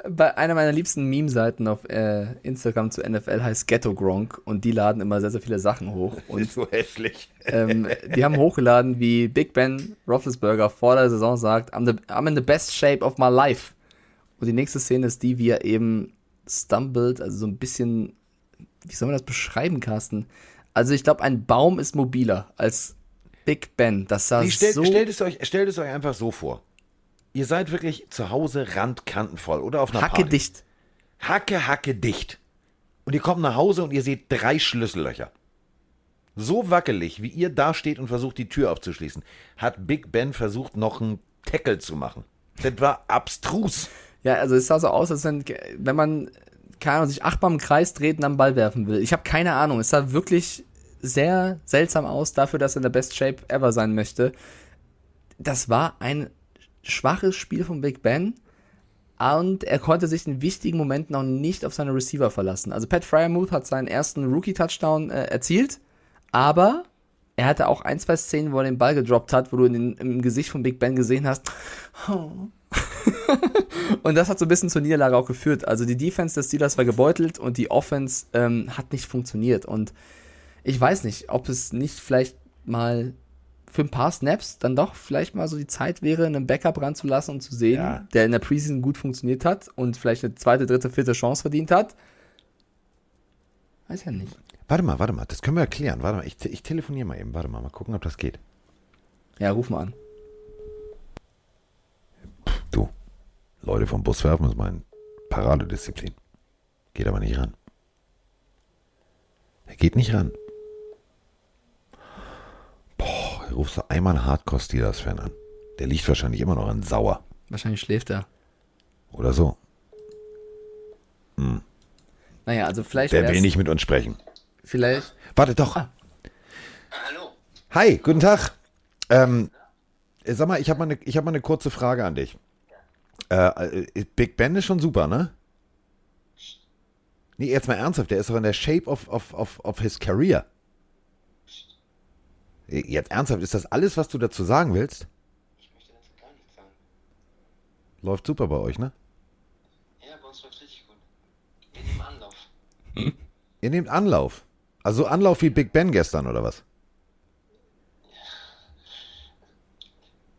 Bei einer meiner liebsten Meme-Seiten auf äh, Instagram zu NFL heißt Ghetto Gronk und die laden immer sehr, sehr viele Sachen hoch. Und, ist so hässlich. ähm, die haben hochgeladen, wie Big Ben Roethlisberger vor der Saison sagt, I'm, the, I'm in the best shape of my life. Und die nächste Szene ist die, wie er eben stumbled, also so ein bisschen, wie soll man das beschreiben, Carsten? Also ich glaube, ein Baum ist mobiler als Big Ben. Das sah Nee, stellt, so... stellt, es euch, stellt es euch einfach so vor. Ihr seid wirklich zu Hause randkantenvoll oder auf einer Hacke Party. dicht. Hacke, Hacke dicht. Und ihr kommt nach Hause und ihr seht drei Schlüssellöcher. So wackelig, wie ihr da steht und versucht, die Tür aufzuschließen, hat Big Ben versucht, noch einen Tackle zu machen. Das war abstrus. Ja, also es sah so aus, als wenn, wenn man, keine Ahnung, sich achtmal im Kreis dreht und am Ball werfen will. Ich habe keine Ahnung. Es sah wirklich sehr seltsam aus dafür, dass er in der Best Shape ever sein möchte. Das war ein schwaches Spiel von Big Ben und er konnte sich in wichtigen Momenten auch nicht auf seine Receiver verlassen. Also Pat Fryermuth hat seinen ersten Rookie-Touchdown äh, erzielt, aber er hatte auch ein, zwei Szenen, wo er den Ball gedroppt hat, wo du den, im Gesicht von Big Ben gesehen hast, und das hat so ein bisschen zur Niederlage auch geführt. Also die Defense des Steelers war gebeutelt und die Offense ähm, hat nicht funktioniert. Und ich weiß nicht, ob es nicht vielleicht mal für ein paar Snaps dann doch vielleicht mal so die Zeit wäre, einen Backup ranzulassen und zu sehen, Ja. der in der Preseason gut funktioniert hat und vielleicht eine zweite, dritte, vierte Chance verdient hat. Weiß ja nicht. Warte mal, warte mal, das können wir erklären. Warte mal, ich, ich telefoniere mal eben. Warte mal, mal gucken, ob das geht. Ja, ruf mal an. Du, Leute vom Bus werfen ist mein Paradedisziplin. Geht aber nicht ran. Er geht nicht ran. Boah, er rufst du einmal einen Hardcore-Steelers-Fan an. Der liegt wahrscheinlich immer noch an Sauer. Wahrscheinlich schläft er. Oder so. Naja, also vielleicht. Der will nicht mit uns sprechen. Vielleicht. Warte doch. Hallo. Hi, guten Tag. Ähm, äh, sag mal, ich habe mal, eine- ich hab mal eine kurze Frage an dich. Äh, äh, Big Ben ist schon super, ne? Nee, jetzt mal ernsthaft, der ist doch in der Shape of, of, of, of his career. Jetzt ernsthaft, ist das alles, was du dazu sagen willst? Ich möchte dazu gar nichts sagen. Läuft super bei euch, ne? Ja, bei uns läuft richtig gut. Wir nehmen Anlauf. Ihr nehmt Anlauf. Also Anlauf wie Big Ben gestern, oder was?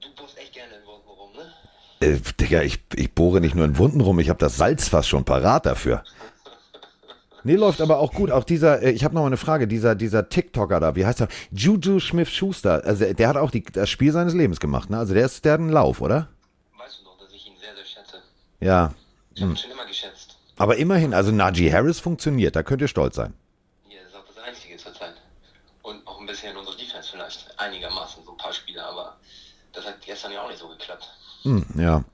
Du bohrst echt gerne in Wunden rum, ne? Äh, Digga, ich, ich bohre nicht nur in Wunden rum, ich habe das Salzfass schon parat dafür. Nee, läuft aber auch gut. Auch dieser, äh, ich habe noch mal eine Frage, dieser, dieser TikToker da, wie heißt er? Juju Smith-Schuster. Also der hat auch die, das Spiel seines Lebens gemacht, ne? Also der ist, der hat einen Lauf, oder? Weißt du doch, dass ich ihn sehr, sehr schätze. Ja. Ich habe ihn schon immer geschätzt. Aber immerhin, also Najee Harris funktioniert, da könnt ihr stolz sein. Hier ist auch das Einzige zurzeit. Und auch ein bisschen unsere Defense vielleicht. Einigermaßen, so ein paar Spiele, aber das hat gestern ja auch nicht so geklappt. Hm, ja.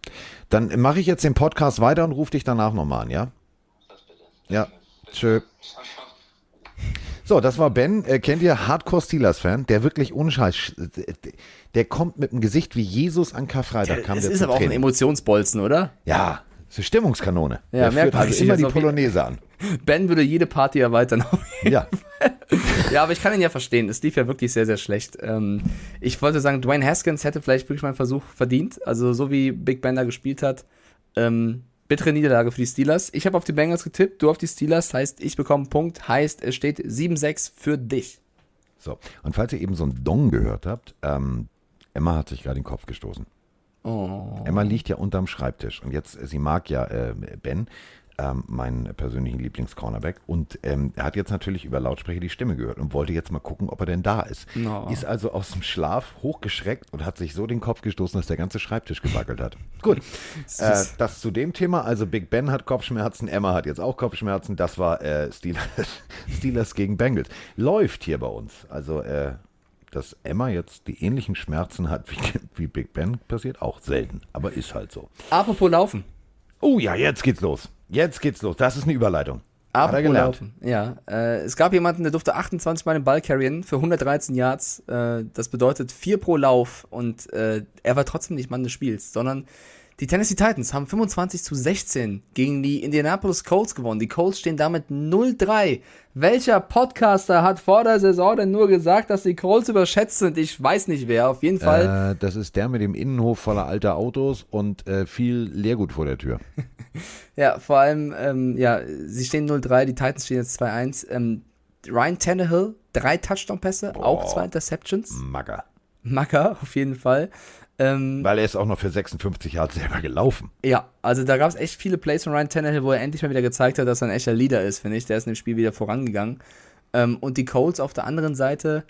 Dann mache ich jetzt den Podcast weiter und rufe dich danach nochmal an, ja? Das bitte. Ja. Tschö. So, das war Ben. Äh, kennt ihr Hardcore Steelers-Fan? Der wirklich ohne Scheiß, sch- der kommt mit dem Gesicht wie Jesus an Karfreitag. kam Es der ist aber auch ein Training. Emotionsbolzen, oder? Ja, ist eine Stimmungskanone. Ja, der merkt führt also immer die Polonaise an. Ben würde jede Party erweitern. Ja. ja, aber ich kann ihn ja verstehen. Es lief ja wirklich sehr, sehr schlecht. Ähm, ich wollte sagen, Dwayne Haskins hätte vielleicht wirklich mal einen Versuch verdient. Also so wie Big Ben da gespielt hat. Ähm, bittere Niederlage für die Steelers. Ich habe auf die Bengals getippt, du auf die Steelers. Heißt, ich bekomme einen Punkt. Heißt, es steht 7-6 für dich. So, und falls ihr eben so ein Dong gehört habt, ähm, Emma hat sich gerade den Kopf gestoßen. Oh. Emma liegt ja unterm Schreibtisch und jetzt, sie mag ja äh, Ben, ähm, meinen persönlichen Lieblingscornerback und ähm, er hat jetzt natürlich über Lautsprecher die Stimme gehört und wollte jetzt mal gucken, ob er denn da ist. No. Ist also aus dem Schlaf hochgeschreckt und hat sich so den Kopf gestoßen, dass der ganze Schreibtisch gewackelt hat. Gut, äh, das zu dem Thema. Also Big Ben hat Kopfschmerzen, Emma hat jetzt auch Kopfschmerzen. Das war äh, Steelers, Steelers gegen Bengals. Läuft hier bei uns. Also äh, dass Emma jetzt die ähnlichen Schmerzen hat wie, wie Big Ben, passiert auch selten. Aber ist halt so. Apropos Laufen. Oh ja, jetzt geht's los. Jetzt geht's los. Das ist eine Überleitung. Er. Laufen. Ja, äh, es gab jemanden, der durfte 28 Mal den Ball carryen für 113 Yards. Äh, das bedeutet 4 pro Lauf und äh, er war trotzdem nicht Mann des Spiels, sondern Die Tennessee Titans haben 25 zu 16 gegen die Indianapolis Colts gewonnen. Die Colts stehen damit 0-3. Welcher Podcaster hat vor der Saison denn nur gesagt, dass die Colts überschätzt sind? Ich weiß nicht wer. Auf jeden Fall. Äh, das ist der mit dem Innenhof voller alter Autos und äh, viel Leergut vor der Tür. ja, vor allem, ähm, ja, sie stehen 0-3, die Titans stehen jetzt 2-1. Ähm, Ryan Tannehill, drei Touchdown-Pässe, auch zwei Interceptions. Macker. Macker, auf jeden Fall. Ähm, Weil er ist auch noch für 56 Jahre selber gelaufen. Ja, also da gab es echt viele Plays von Ryan Tannehill, wo er endlich mal wieder gezeigt hat, dass er ein echter Leader ist, finde ich. Der ist in dem Spiel wieder vorangegangen. Ähm, und die Colts auf der anderen Seite,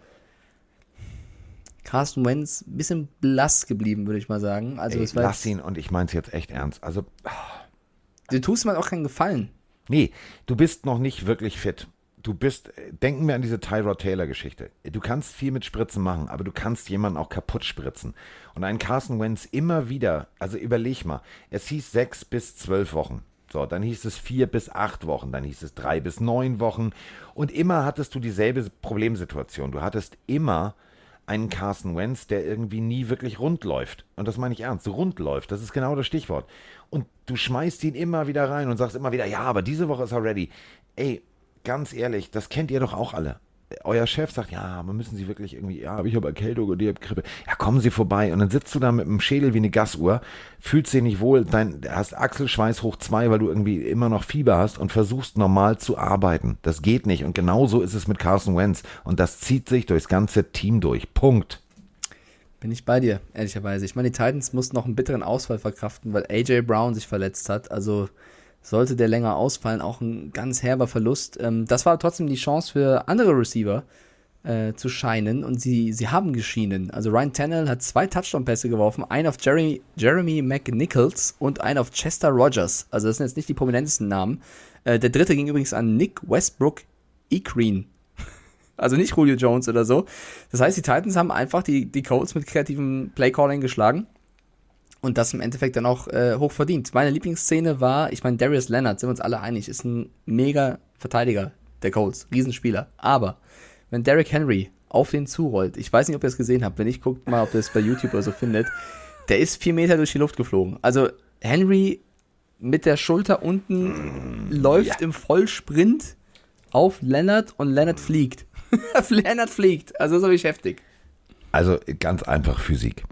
Carsten Wentz, ein bisschen blass geblieben, würde ich mal sagen. Also Ey, lass ihn und ich meine es jetzt echt ernst. Also, oh. du tust mir auch keinen Gefallen. Nee, du bist noch nicht wirklich fit du bist, denken wir an diese Tyrod Taylor Geschichte. Du kannst viel mit Spritzen machen, aber du kannst jemanden auch kaputt spritzen. Und ein Carson Wentz immer wieder, also überleg mal, es hieß sechs bis zwölf Wochen. So, dann hieß es vier bis acht Wochen, dann hieß es drei bis neun Wochen. Und immer hattest du dieselbe Problemsituation. Du hattest immer einen Carson Wentz, der irgendwie nie wirklich rund läuft. Und das meine ich ernst, rund läuft. Das ist genau das Stichwort. Und du schmeißt ihn immer wieder rein und sagst immer wieder, ja, aber diese Woche ist er ready. Ey, ganz ehrlich, das kennt ihr doch auch alle. Euer Chef sagt, ja, wir müssen Sie wirklich irgendwie, ja, ich habe Erkältung und ich habe Grippe. Ja, kommen Sie vorbei. Und dann sitzt du da mit dem Schädel wie eine Gasuhr, fühlst dich nicht wohl, dein, hast Achselschweiß hoch zwei, weil du irgendwie immer noch Fieber hast und versuchst normal zu arbeiten. Das geht nicht. Und genauso ist es mit Carson Wentz. Und das zieht sich durchs ganze Team durch. Punkt. Bin ich bei dir, ehrlicherweise. Ich meine, die Titans mussten noch einen bitteren Ausfall verkraften, weil AJ Brown sich verletzt hat. Also sollte der länger ausfallen, auch ein ganz herber Verlust. Ähm, das war trotzdem die Chance für andere Receiver äh, zu scheinen und sie, sie haben geschienen. Also Ryan Tannehill hat zwei Touchdown-Pässe geworfen, einen auf Jeremy, Jeremy McNichols und einen auf Chester Rogers. Also das sind jetzt nicht die prominentesten Namen. Äh, der dritte ging übrigens an Nick Westbrook Ekreen. Also nicht Julio Jones oder so. Das heißt, die Titans haben einfach die, die Colts mit kreativem Playcalling geschlagen und das im Endeffekt dann auch äh, hoch verdient. Meine Lieblingsszene war, ich meine, Darius Leonard, sind wir uns alle einig, ist ein mega Verteidiger der Colts, Riesenspieler. Aber wenn Derrick Henry auf den zurollt, ich weiß nicht, ob ihr es gesehen habt, wenn ich guckt mal, ob ihr es bei YouTube oder so findet, der ist vier Meter durch die Luft geflogen. Also Henry mit der Schulter unten läuft ja. im Vollsprint auf Leonard und Leonard fliegt. Leonard fliegt. Also so wie heftig. Also ganz einfach Physik.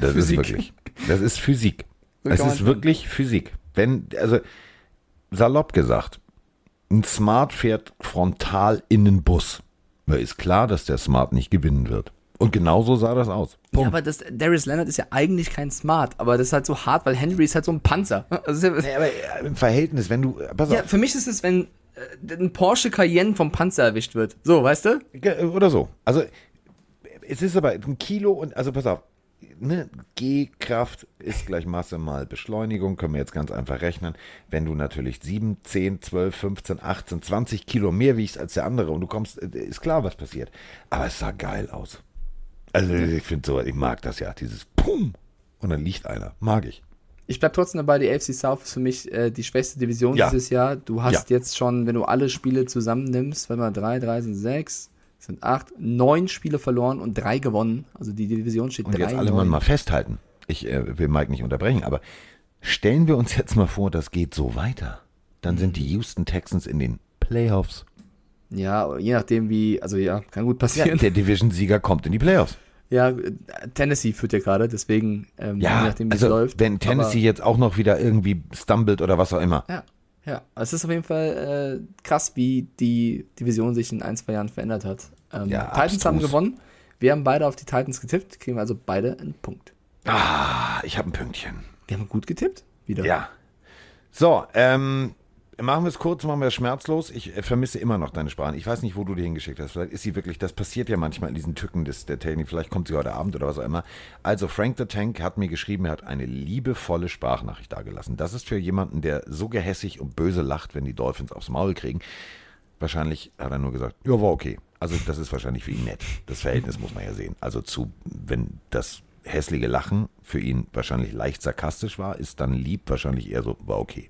Das ist wirklich. Das ist Physik. es ist wirklich Physik. Wenn, also salopp gesagt, ein Smart fährt frontal in den Bus. Da ist klar, dass der Smart nicht gewinnen wird. Und genauso sah das aus. Punkt. Ja, aber das, Darius Leonard ist ja eigentlich kein Smart, aber das ist halt so hart, weil Henry ist halt so ein Panzer. Also nee, aber im Verhältnis, wenn du. Pass ja, auf. für mich ist es, wenn äh, ein Porsche Cayenne vom Panzer erwischt wird. So, weißt du? Oder so. Also, es ist aber ein Kilo und, also pass auf, ne, G-Kraft ist gleich Masse mal Beschleunigung, können wir jetzt ganz einfach rechnen. Wenn du natürlich 7, 10, 12, 15, 18, 20 Kilo mehr wiegst als der andere und du kommst, äh, ist klar, was passiert. Aber es sah geil aus. Also ich finde so, ich mag das ja, dieses Pum und dann liegt einer. Mag ich. Ich bleibe trotzdem dabei, die AFC South ist für mich äh, die schwächste Division ja. dieses Jahr. Du hast ja. jetzt schon, wenn du alle Spiele zusammennimmst, wenn mal drei, drei sind sechs, sind acht, neun Spiele verloren und drei gewonnen. Also die Division steht und drei. Und jetzt alle neun. mal festhalten. Ich äh, will Mike nicht unterbrechen, aber stellen wir uns jetzt mal vor, das geht so weiter. Dann sind die Houston Texans in den Playoffs. Ja, je nachdem wie, also ja, kann gut passieren. Ja, der Division-Sieger kommt in die Playoffs. Ja, Tennessee führt ja gerade, deswegen, ähm, ja, je nachdem wie also, es läuft. Wenn Tennessee jetzt auch noch wieder irgendwie stumbled oder was auch immer. Ja, ja, es ist auf jeden Fall äh, krass, wie die Division sich in ein, zwei Jahren verändert hat. Ähm, ja, Titans abstrus. haben gewonnen. Wir haben beide auf die Titans getippt, kriegen wir also beide einen Punkt. Ah, ich habe ein Pünktchen. Wir haben gut getippt, wieder. Ja. So, ähm, Machen wir es kurz, machen wir es schmerzlos. Ich äh, vermisse immer noch deine Sprache. Ich weiß nicht, wo du die hingeschickt hast. Vielleicht ist sie wirklich, das passiert ja manchmal in diesen Tücken des, der Technik. Vielleicht kommt sie heute Abend oder was auch immer. Also Frank the Tank hat mir geschrieben, er hat eine liebevolle Sprachnachricht dagelassen. Das ist für jemanden, der so gehässig und böse lacht, wenn die Dolphins aufs Maul kriegen. Wahrscheinlich hat er nur gesagt, ja, war okay. Also das ist wahrscheinlich für ihn nett. Das Verhältnis muss man ja sehen. Also zu, wenn das hässliche Lachen für ihn wahrscheinlich leicht sarkastisch war, ist dann lieb wahrscheinlich eher so, war okay.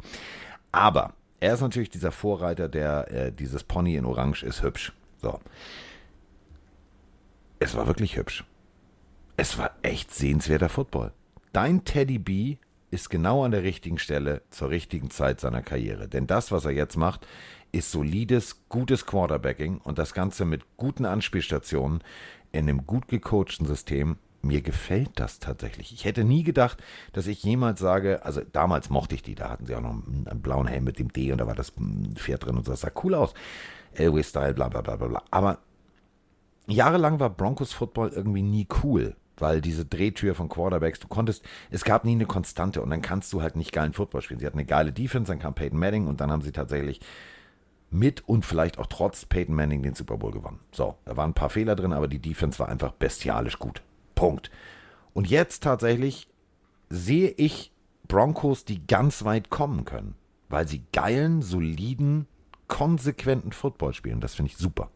Aber er ist natürlich dieser Vorreiter, der äh, dieses Pony in Orange ist hübsch. So. Es war wirklich hübsch. Es war echt sehenswerter Football. Dein Teddy B ist genau an der richtigen Stelle zur richtigen Zeit seiner Karriere. Denn das, was er jetzt macht, ist solides, gutes Quarterbacking und das Ganze mit guten Anspielstationen in einem gut gecoachten System. Mir gefällt das tatsächlich. Ich hätte nie gedacht, dass ich jemals sage, also damals mochte ich die, da hatten sie auch noch einen blauen Helm mit dem D und da war das Pferd drin und so, das sah cool aus. Elway-Style, bla bla bla bla bla. Aber jahrelang war Broncos Football irgendwie nie cool weil diese Drehtür von Quarterbacks, du konntest, es gab nie eine Konstante und dann kannst du halt nicht geilen Football spielen. Sie hatten eine geile Defense, dann kam Peyton Manning und dann haben sie tatsächlich mit und vielleicht auch trotz Peyton Manning den Super Bowl gewonnen. So, da waren ein paar Fehler drin, aber die Defense war einfach bestialisch gut. Punkt. Und jetzt tatsächlich sehe ich Broncos, die ganz weit kommen können, weil sie geilen, soliden, konsequenten Football spielen. Das finde ich super.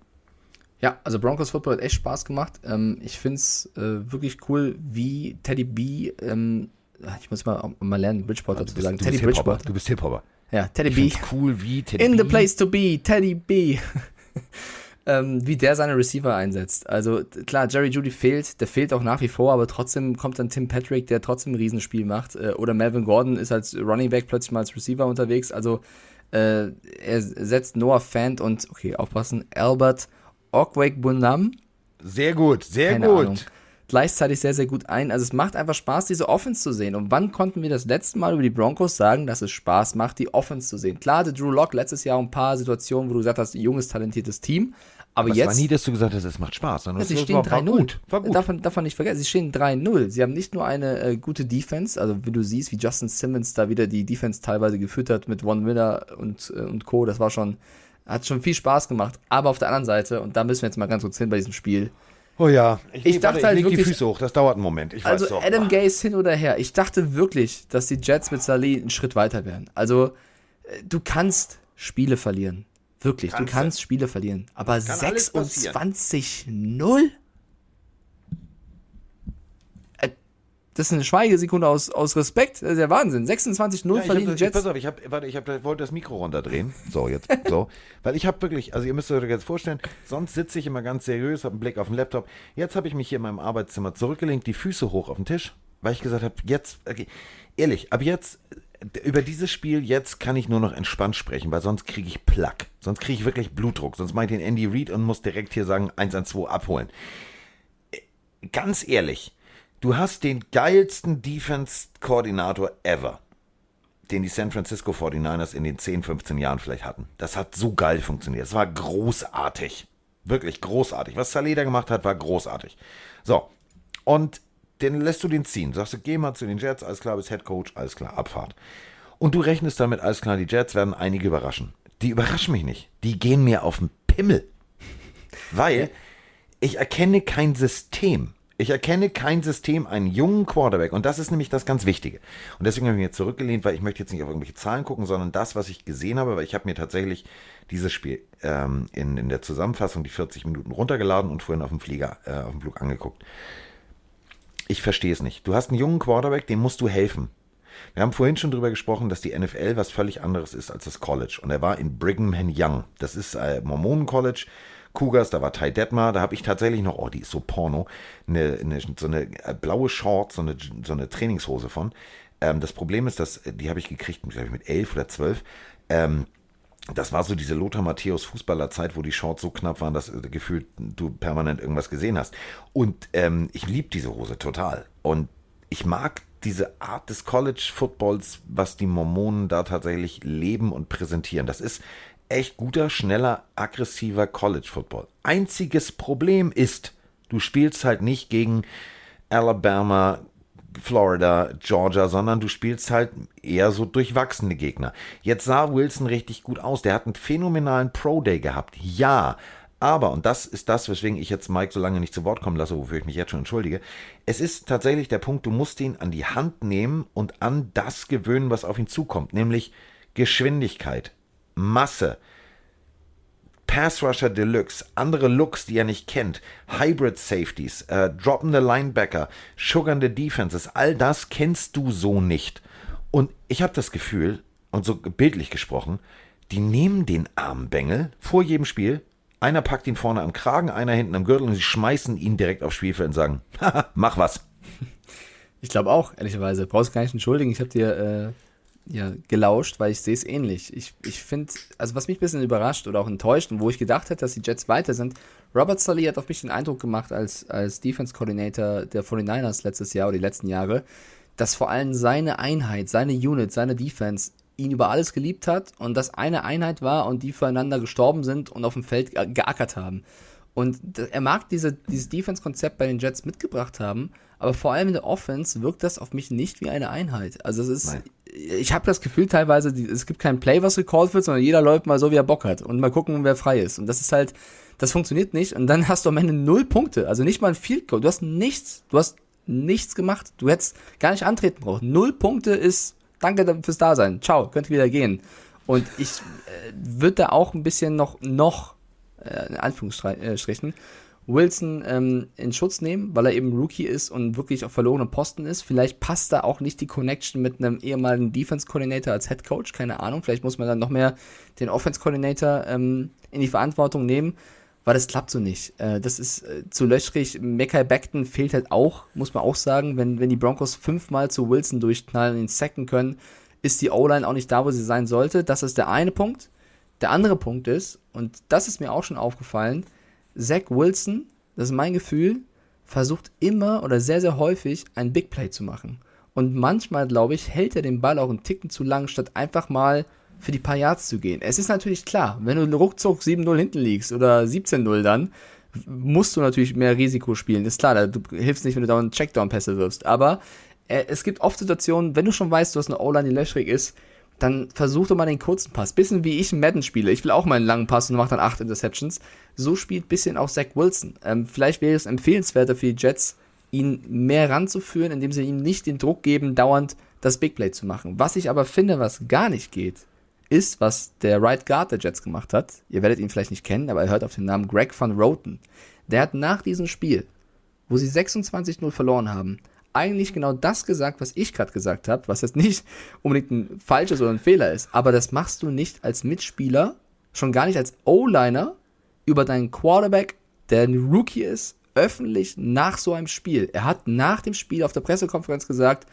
Ja, also Broncos Football hat echt Spaß gemacht. Ähm, ich finde es äh, wirklich cool, wie Teddy B, ähm, ich muss mal, mal lernen, Bridgewater zu sagen. Teddy Bridgewater. Du bist Hip-Hopper. Ja, Teddy ich B. cool wie Teddy In B. the place to be, Teddy B. ähm, wie der seine Receiver einsetzt. Also klar, Jerry Judy fehlt, der fehlt auch nach wie vor, aber trotzdem kommt dann Tim Patrick, der trotzdem ein Riesenspiel macht. Äh, oder Melvin Gordon ist als Running Back plötzlich mal als Receiver unterwegs. Also äh, er setzt Noah Fant und, okay, aufpassen, Albert Okwek Bunam. Sehr gut, sehr Keine gut. Ahnung. Gleichzeitig sehr, sehr gut ein. Also es macht einfach Spaß, diese Offense zu sehen. Und wann konnten wir das letzte Mal über die Broncos sagen, dass es Spaß macht, die Offense zu sehen? Klar, hatte Drew Lock letztes Jahr ein paar Situationen, wo du gesagt hast, junges, talentiertes Team. Aber, aber jetzt. Es war nie, dass du gesagt hast, es macht Spaß. Sondern ja, sie stehen 3-0. War gut. Darf, darf man nicht vergessen, sie stehen 3-0. Sie haben nicht nur eine äh, gute Defense, also wie du siehst, wie Justin Simmons da wieder die Defense teilweise geführt hat mit Von Miller und, äh, und Co. Das war schon hat schon viel Spaß gemacht. Aber auf der anderen Seite, und da müssen wir jetzt mal ganz kurz hin bei diesem Spiel. Oh ja, ich, ich dachte warte, halt ich wirklich, die Füße hoch, das dauert einen Moment. Ich also weiß Adam Gase hin oder her. Ich dachte wirklich, dass die Jets mit Saleh einen Schritt weiter wären. Also äh, du kannst Spiele verlieren. Wirklich, kannst du kannst Spiele verlieren. Aber 26-0? Das ist eine Schweigesekunde aus, aus Respekt. Das ist ja Wahnsinn. 26-0 ja, verlieren Jets. Pass auf, ich, hab, warte, ich hab, wollte das Mikro runterdrehen. So, jetzt. so. Weil ich habe wirklich, also ihr müsst euch jetzt vorstellen, sonst sitze ich immer ganz seriös, habe einen Blick auf den Laptop. Jetzt habe ich mich hier in meinem Arbeitszimmer zurückgelegt, die Füße hoch auf den Tisch, weil ich gesagt habe, jetzt, okay, ehrlich, ab jetzt, über dieses Spiel jetzt kann ich nur noch entspannt sprechen, weil sonst kriege ich Plack. Sonst kriege ich wirklich Blutdruck. Sonst mache ich den Andy Reid und muss direkt hier sagen, 112 abholen. Ganz ehrlich, Du hast den geilsten Defense-Koordinator ever, den die San Francisco 49ers in den 10, 15 Jahren vielleicht hatten. Das hat so geil funktioniert. Es war großartig. Wirklich großartig. Was Saleda gemacht hat, war großartig. So. Und dann lässt du den ziehen. Sagst du, geh mal zu den Jets, alles klar, bist Head Coach, alles klar, Abfahrt. Und du rechnest damit, alles klar, die Jets werden einige überraschen. Die überraschen mich nicht. Die gehen mir auf den Pimmel. Weil ich erkenne kein System. Ich erkenne kein System, einen jungen Quarterback. Und das ist nämlich das ganz Wichtige. Und deswegen habe ich jetzt zurückgelehnt, weil ich möchte jetzt nicht auf irgendwelche Zahlen gucken, sondern das, was ich gesehen habe, weil ich habe mir tatsächlich dieses Spiel ähm, in, in der Zusammenfassung die 40 Minuten runtergeladen und vorhin auf dem Flieger, äh, auf dem Flug angeguckt. Ich verstehe es nicht. Du hast einen jungen Quarterback, dem musst du helfen. Wir haben vorhin schon darüber gesprochen, dass die NFL was völlig anderes ist als das College. Und er war in Brigham Young. Das ist äh, Mormonen College Cougars, da war Ty Detmar, da habe ich tatsächlich noch, oh, die ist so porno, eine, eine, so eine äh, blaue Short, so eine, so eine Trainingshose von. Ähm, das Problem ist, dass die habe ich gekriegt, glaube ich, mit elf oder zwölf. Ähm, das war so diese Lothar Matthäus Fußballerzeit, wo die Shorts so knapp waren, dass äh, gefühlt du permanent irgendwas gesehen hast. Und ähm, ich liebe diese Hose total. Und ich mag diese Art des College Footballs, was die Mormonen da tatsächlich leben und präsentieren. Das ist echt guter, schneller, aggressiver College Football. Einziges Problem ist, du spielst halt nicht gegen Alabama, Florida, Georgia, sondern du spielst halt eher so durchwachsene Gegner. Jetzt sah Wilson richtig gut aus. Der hat einen phänomenalen Pro Day gehabt. Ja, aber, und das ist das, weswegen ich jetzt Mike so lange nicht zu Wort kommen lasse, wofür ich mich jetzt schon entschuldige, es ist tatsächlich der Punkt, du musst ihn an die Hand nehmen und an das gewöhnen, was auf ihn zukommt, nämlich Geschwindigkeit, Masse, Pass Rusher Deluxe, andere Looks, die er nicht kennt, Hybrid Safeties, äh, droppende Linebacker, suggernde Defenses, all das kennst du so nicht. Und ich habe das Gefühl, und so bildlich gesprochen, die nehmen den Armbengel vor jedem Spiel, einer packt ihn vorne am Kragen, einer hinten am Gürtel und sie schmeißen ihn direkt aufs Spielfeld und sagen, mach was. Ich glaube auch, ehrlicherweise. Brauchst gar nicht entschuldigen. Ich habe dir äh, ja gelauscht, weil ich sehe es ähnlich. Ich, ich finde, also was mich ein bisschen überrascht oder auch enttäuscht und wo ich gedacht hätte, dass die Jets weiter sind, Robert Sully hat auf mich den Eindruck gemacht als, als Defense Coordinator der 49ers letztes Jahr oder die letzten Jahre, dass vor allem seine Einheit, seine Unit, seine Defense ihn über alles geliebt hat und das eine Einheit war und die füreinander gestorben sind und auf dem Feld geackert haben. Und er mag diese, dieses Defense-Konzept bei den Jets mitgebracht haben, aber vor allem in der Offense wirkt das auf mich nicht wie eine Einheit. Also es ist, Nein. ich habe das Gefühl teilweise, es gibt kein Play, was gecallt wird, sondern jeder läuft mal so, wie er Bock hat und mal gucken, wer frei ist. Und das ist halt, das funktioniert nicht und dann hast du am Ende null Punkte, also nicht mal ein Field Goal. Du hast nichts, du hast nichts gemacht. Du hättest gar nicht antreten brauchen. Null Punkte ist danke fürs Dasein. Ciao, könnt wieder gehen. Und ich äh, würde da auch ein bisschen noch, noch, äh, in Anführungsstrichen, Wilson ähm, in Schutz nehmen, weil er eben Rookie ist und wirklich auf verlorenen Posten ist. Vielleicht passt da auch nicht die Connection mit einem ehemaligen Defense Coordinator als Head Coach, keine Ahnung. Vielleicht muss man dann noch mehr den Offense Coordinator ähm, in die Verantwortung nehmen weil das klappt so nicht. Äh, das ist äh, zu löchrig. Mekai Beckton fehlt halt auch, muss man auch sagen. Wenn, wenn die Broncos fünfmal zu Wilson durchknallen und ihn sacken können, ist die O-Line auch nicht da, wo sie sein sollte. Das ist der eine Punkt. Der andere Punkt ist, und das ist mir auch schon aufgefallen, Zach Wilson, das ist mein Gefühl, versucht immer oder sehr, sehr häufig ein Big Play zu machen. Und manchmal, glaube ich, hält er den Ball auch einen Ticken zu lang, statt einfach mal für die paar Yards zu gehen. Es ist natürlich klar, wenn du ruckzuck 7-0 hinten liegst oder 17-0 dann, musst du natürlich mehr Risiko spielen. Ist klar, du hilfst nicht, wenn du da einen Checkdown-Pässe wirfst. Aber äh, es gibt oft Situationen, wenn du schon weißt, du hast eine O-Line, die löchrig ist, dann versuch doch mal den kurzen Pass. Bisschen wie ich im Madden spiele. Ich will auch mal einen langen Pass und mach dann acht Interceptions. So spielt bisschen auch Zach Wilson. Ähm, vielleicht wäre es empfehlenswerter für die Jets, ihn mehr ranzuführen, indem sie ihm nicht den Druck geben, dauernd das Big Play zu machen. Was ich aber finde, was gar nicht geht, ist, was der Right Guard der Jets gemacht hat. Ihr werdet ihn vielleicht nicht kennen, aber er hört auf den Namen Greg van Roten. Der hat nach diesem Spiel, wo sie 26-0 verloren haben, eigentlich genau das gesagt, was ich gerade gesagt habe, was jetzt nicht unbedingt ein falsches oder ein Fehler ist. Aber das machst du nicht als Mitspieler, schon gar nicht als O-Liner, über deinen Quarterback, der ein Rookie ist, öffentlich nach so einem Spiel. Er hat nach dem Spiel auf der Pressekonferenz gesagt,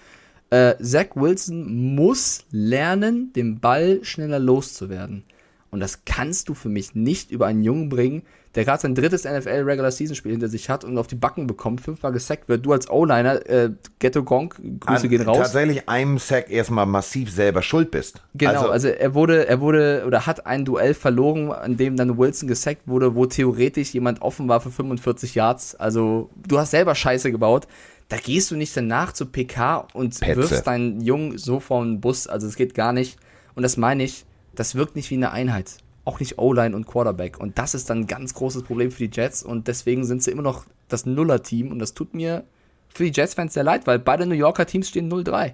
äh, Zach Wilson muss lernen, den Ball schneller loszuwerden. Und das kannst du für mich nicht über einen Jungen bringen, der gerade sein drittes NFL Regular Season Spiel hinter sich hat und auf die Backen bekommt, fünfmal gesackt wird. Du als O-Liner, äh, Ghetto Gonk, Grüße An, gehen raus. Tatsächlich einem Sack erstmal massiv selber schuld bist. Genau, also, also, er wurde, er wurde oder hat ein Duell verloren, an dem dann Wilson gesackt wurde, wo theoretisch jemand offen war für 45 Yards. Also du hast selber Scheiße gebaut da gehst du nicht danach zu PK und Petze. wirfst deinen Jungen so vor den Bus. Also es geht gar nicht. Und das meine ich, das wirkt nicht wie eine Einheit. Auch nicht O-Line und Quarterback. Und das ist dann ein ganz großes Problem für die Jets. Und deswegen sind sie immer noch das Nuller-Team. Und das tut mir für die Jets-Fans sehr leid, weil beide New Yorker Teams stehen 0-3.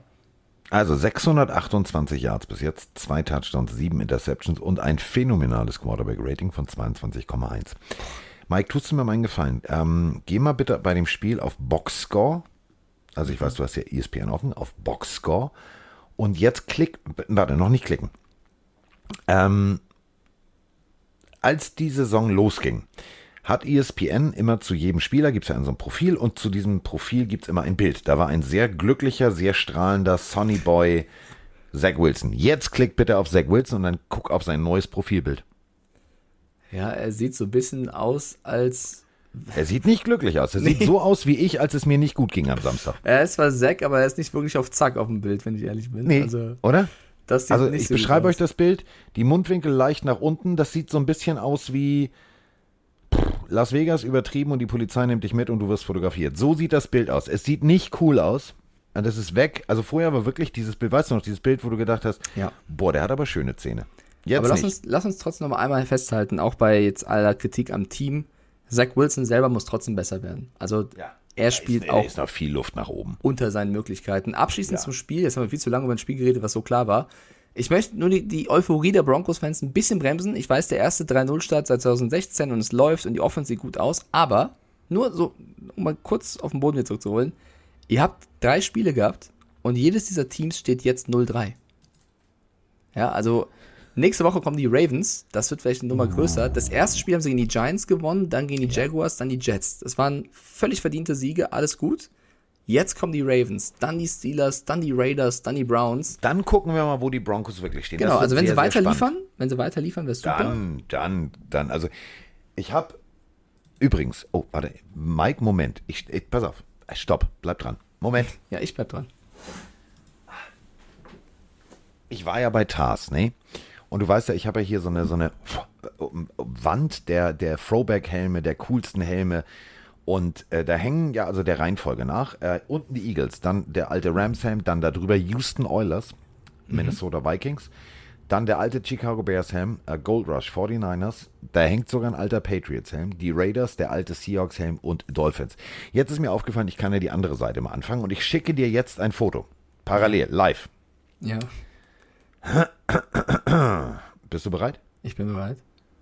Also 628 Yards bis jetzt, zwei Touchdowns, sieben Interceptions und ein phänomenales Quarterback-Rating von 22,1. Mike, tust du mir mal einen Gefallen? Ähm, geh mal bitte bei dem Spiel auf Boxscore. Also ich weiß, du hast ja ESPN offen, auf Boxscore. Und jetzt klick, warte, noch nicht klicken. Ähm, als die Saison losging, hat ESPN immer zu jedem Spieler, gibt es ja so ein Profil und zu diesem Profil gibt es immer ein Bild. Da war ein sehr glücklicher, sehr strahlender Sonny Boy Zach Wilson. Jetzt klick bitte auf Zach Wilson und dann guck auf sein neues Profilbild. Ja, er sieht so ein bisschen aus, als. Er sieht nicht glücklich aus. Er nee. sieht so aus wie ich, als es mir nicht gut ging am Samstag. Er ist zwar Zack, aber er ist nicht wirklich auf Zack auf dem Bild, wenn ich ehrlich bin. Nee, also, oder? Also ich so beschreibe euch das Bild. Die Mundwinkel leicht nach unten. Das sieht so ein bisschen aus wie Las Vegas übertrieben und die Polizei nimmt dich mit und du wirst fotografiert. So sieht das Bild aus. Es sieht nicht cool aus. Das ist weg. Also vorher war wirklich dieses Bild, weißt du noch, dieses Bild, wo du gedacht hast, ja. boah, der hat aber schöne Zähne. Jetzt Aber lass uns, lass uns trotzdem noch einmal festhalten, auch bei jetzt aller Kritik am Team, Zach Wilson selber muss trotzdem besser werden. Also ja, er spielt ist, auch ist noch viel Luft nach oben. unter seinen Möglichkeiten. Abschließend ja. zum Spiel, jetzt haben wir viel zu lange über ein Spiel geredet, was so klar war. Ich möchte nur die, die Euphorie der Broncos-Fans ein bisschen bremsen. Ich weiß, der erste 3-0-Start seit 2016 und es läuft und die Offense sieht gut aus, aber nur so, um mal kurz auf den Boden wieder zurückzuholen, ihr habt drei Spiele gehabt und jedes dieser Teams steht jetzt 0-3. Ja, also Nächste Woche kommen die Ravens. Das wird vielleicht eine Nummer größer. Das erste Spiel haben sie gegen die Giants gewonnen, dann gegen die Jaguars, dann die Jets. Das waren völlig verdiente Siege, alles gut. Jetzt kommen die Ravens, dann die Steelers, dann die Raiders, dann die Browns. Dann gucken wir mal, wo die Broncos wirklich stehen. Genau, also wenn sehr, sie weiter liefern, wenn sie weiter liefern, wäre super. Dann, dann, dann. Also ich habe übrigens, oh, warte, Mike, Moment. Ich, ich, pass auf, stopp, bleib dran. Moment. Ja, ich bleib dran. Ich war ja bei TARS, ne? Und du weißt ja, ich habe ja hier so eine, so eine Wand der, der Throwback-Helme, der coolsten Helme. Und äh, da hängen ja also der Reihenfolge nach. Äh, unten die Eagles, dann der alte Rams-Helm, dann darüber Houston Oilers, mhm. Minnesota Vikings. Dann der alte Chicago Bears Helm, äh, Gold Rush 49ers. Da hängt sogar ein alter Patriots Helm. Die Raiders, der alte Seahawks Helm und Dolphins. Jetzt ist mir aufgefallen, ich kann ja die andere Seite mal anfangen und ich schicke dir jetzt ein Foto. Parallel, live. Ja. Bist du bereit? Ich bin bereit.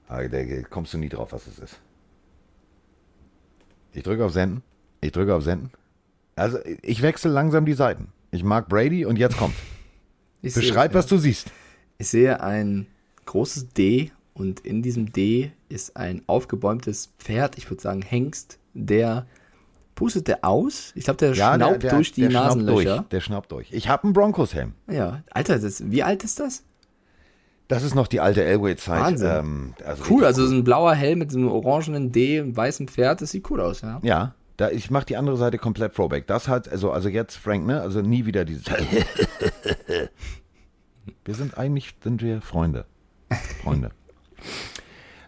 Ah, da kommst du nie drauf, was es ist. Ich drücke auf Senden. Ich drücke auf Senden. Also, ich wechsle langsam die Seiten. Ich mag Brady und jetzt kommt. Ich Beschreib, sehe, was du siehst. Ich sehe ein großes D und in diesem D ist ein aufgebäumtes Pferd, ich würde sagen Hengst, der pustet der aus. Ich glaube, der ja, schnaubt der, der, durch die der Nasenlöcher. Durch, der schnaubt durch. Ich habe einen Broncos-Helm. Ja, Alter, das, wie alt ist das? Das ist noch die alte Elway-Zeit. Ähm, also cool, also so ein blauer Helm mit so einem orangenen D, einem weißen Pferd, das sieht cool aus, ja. Ja, da, ich mache die andere Seite komplett Throwback. Das hat, also, also jetzt Frank, ne? Also nie wieder dieses. wir sind eigentlich, sind wir Freunde. Freunde.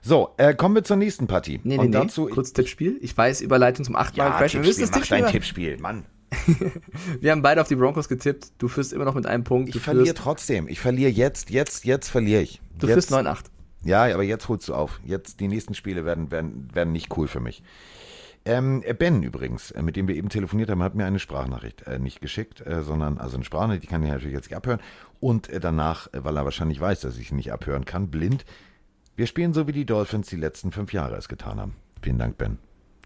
So, äh, kommen wir zur nächsten Partie. Nee, nee, Und dazu, nee. Kurz Tippspiel. Ich weiß, Überleitung zum achten Mal. Ja, Tippspiel, wir mach Tippspiel dein Tippspiel, Mann. wir haben beide auf die Broncos getippt. Du führst immer noch mit einem Punkt. Du ich verliere trotzdem. Ich verliere jetzt, jetzt, jetzt verliere ich. Du jetzt, führst 9-8. Ja, aber jetzt holst du auf. Jetzt, die nächsten Spiele werden, werden, werden nicht cool für mich. Ähm, ben übrigens, äh, mit dem wir eben telefoniert haben, hat mir eine Sprachnachricht äh, nicht geschickt, äh, sondern also eine Sprachnachricht, die kann ich natürlich jetzt nicht abhören. Und äh, danach, äh, weil er wahrscheinlich weiß, dass ich sie nicht abhören kann, blind. Wir spielen so, wie die Dolphins die letzten fünf Jahre es getan haben. Vielen Dank, Ben.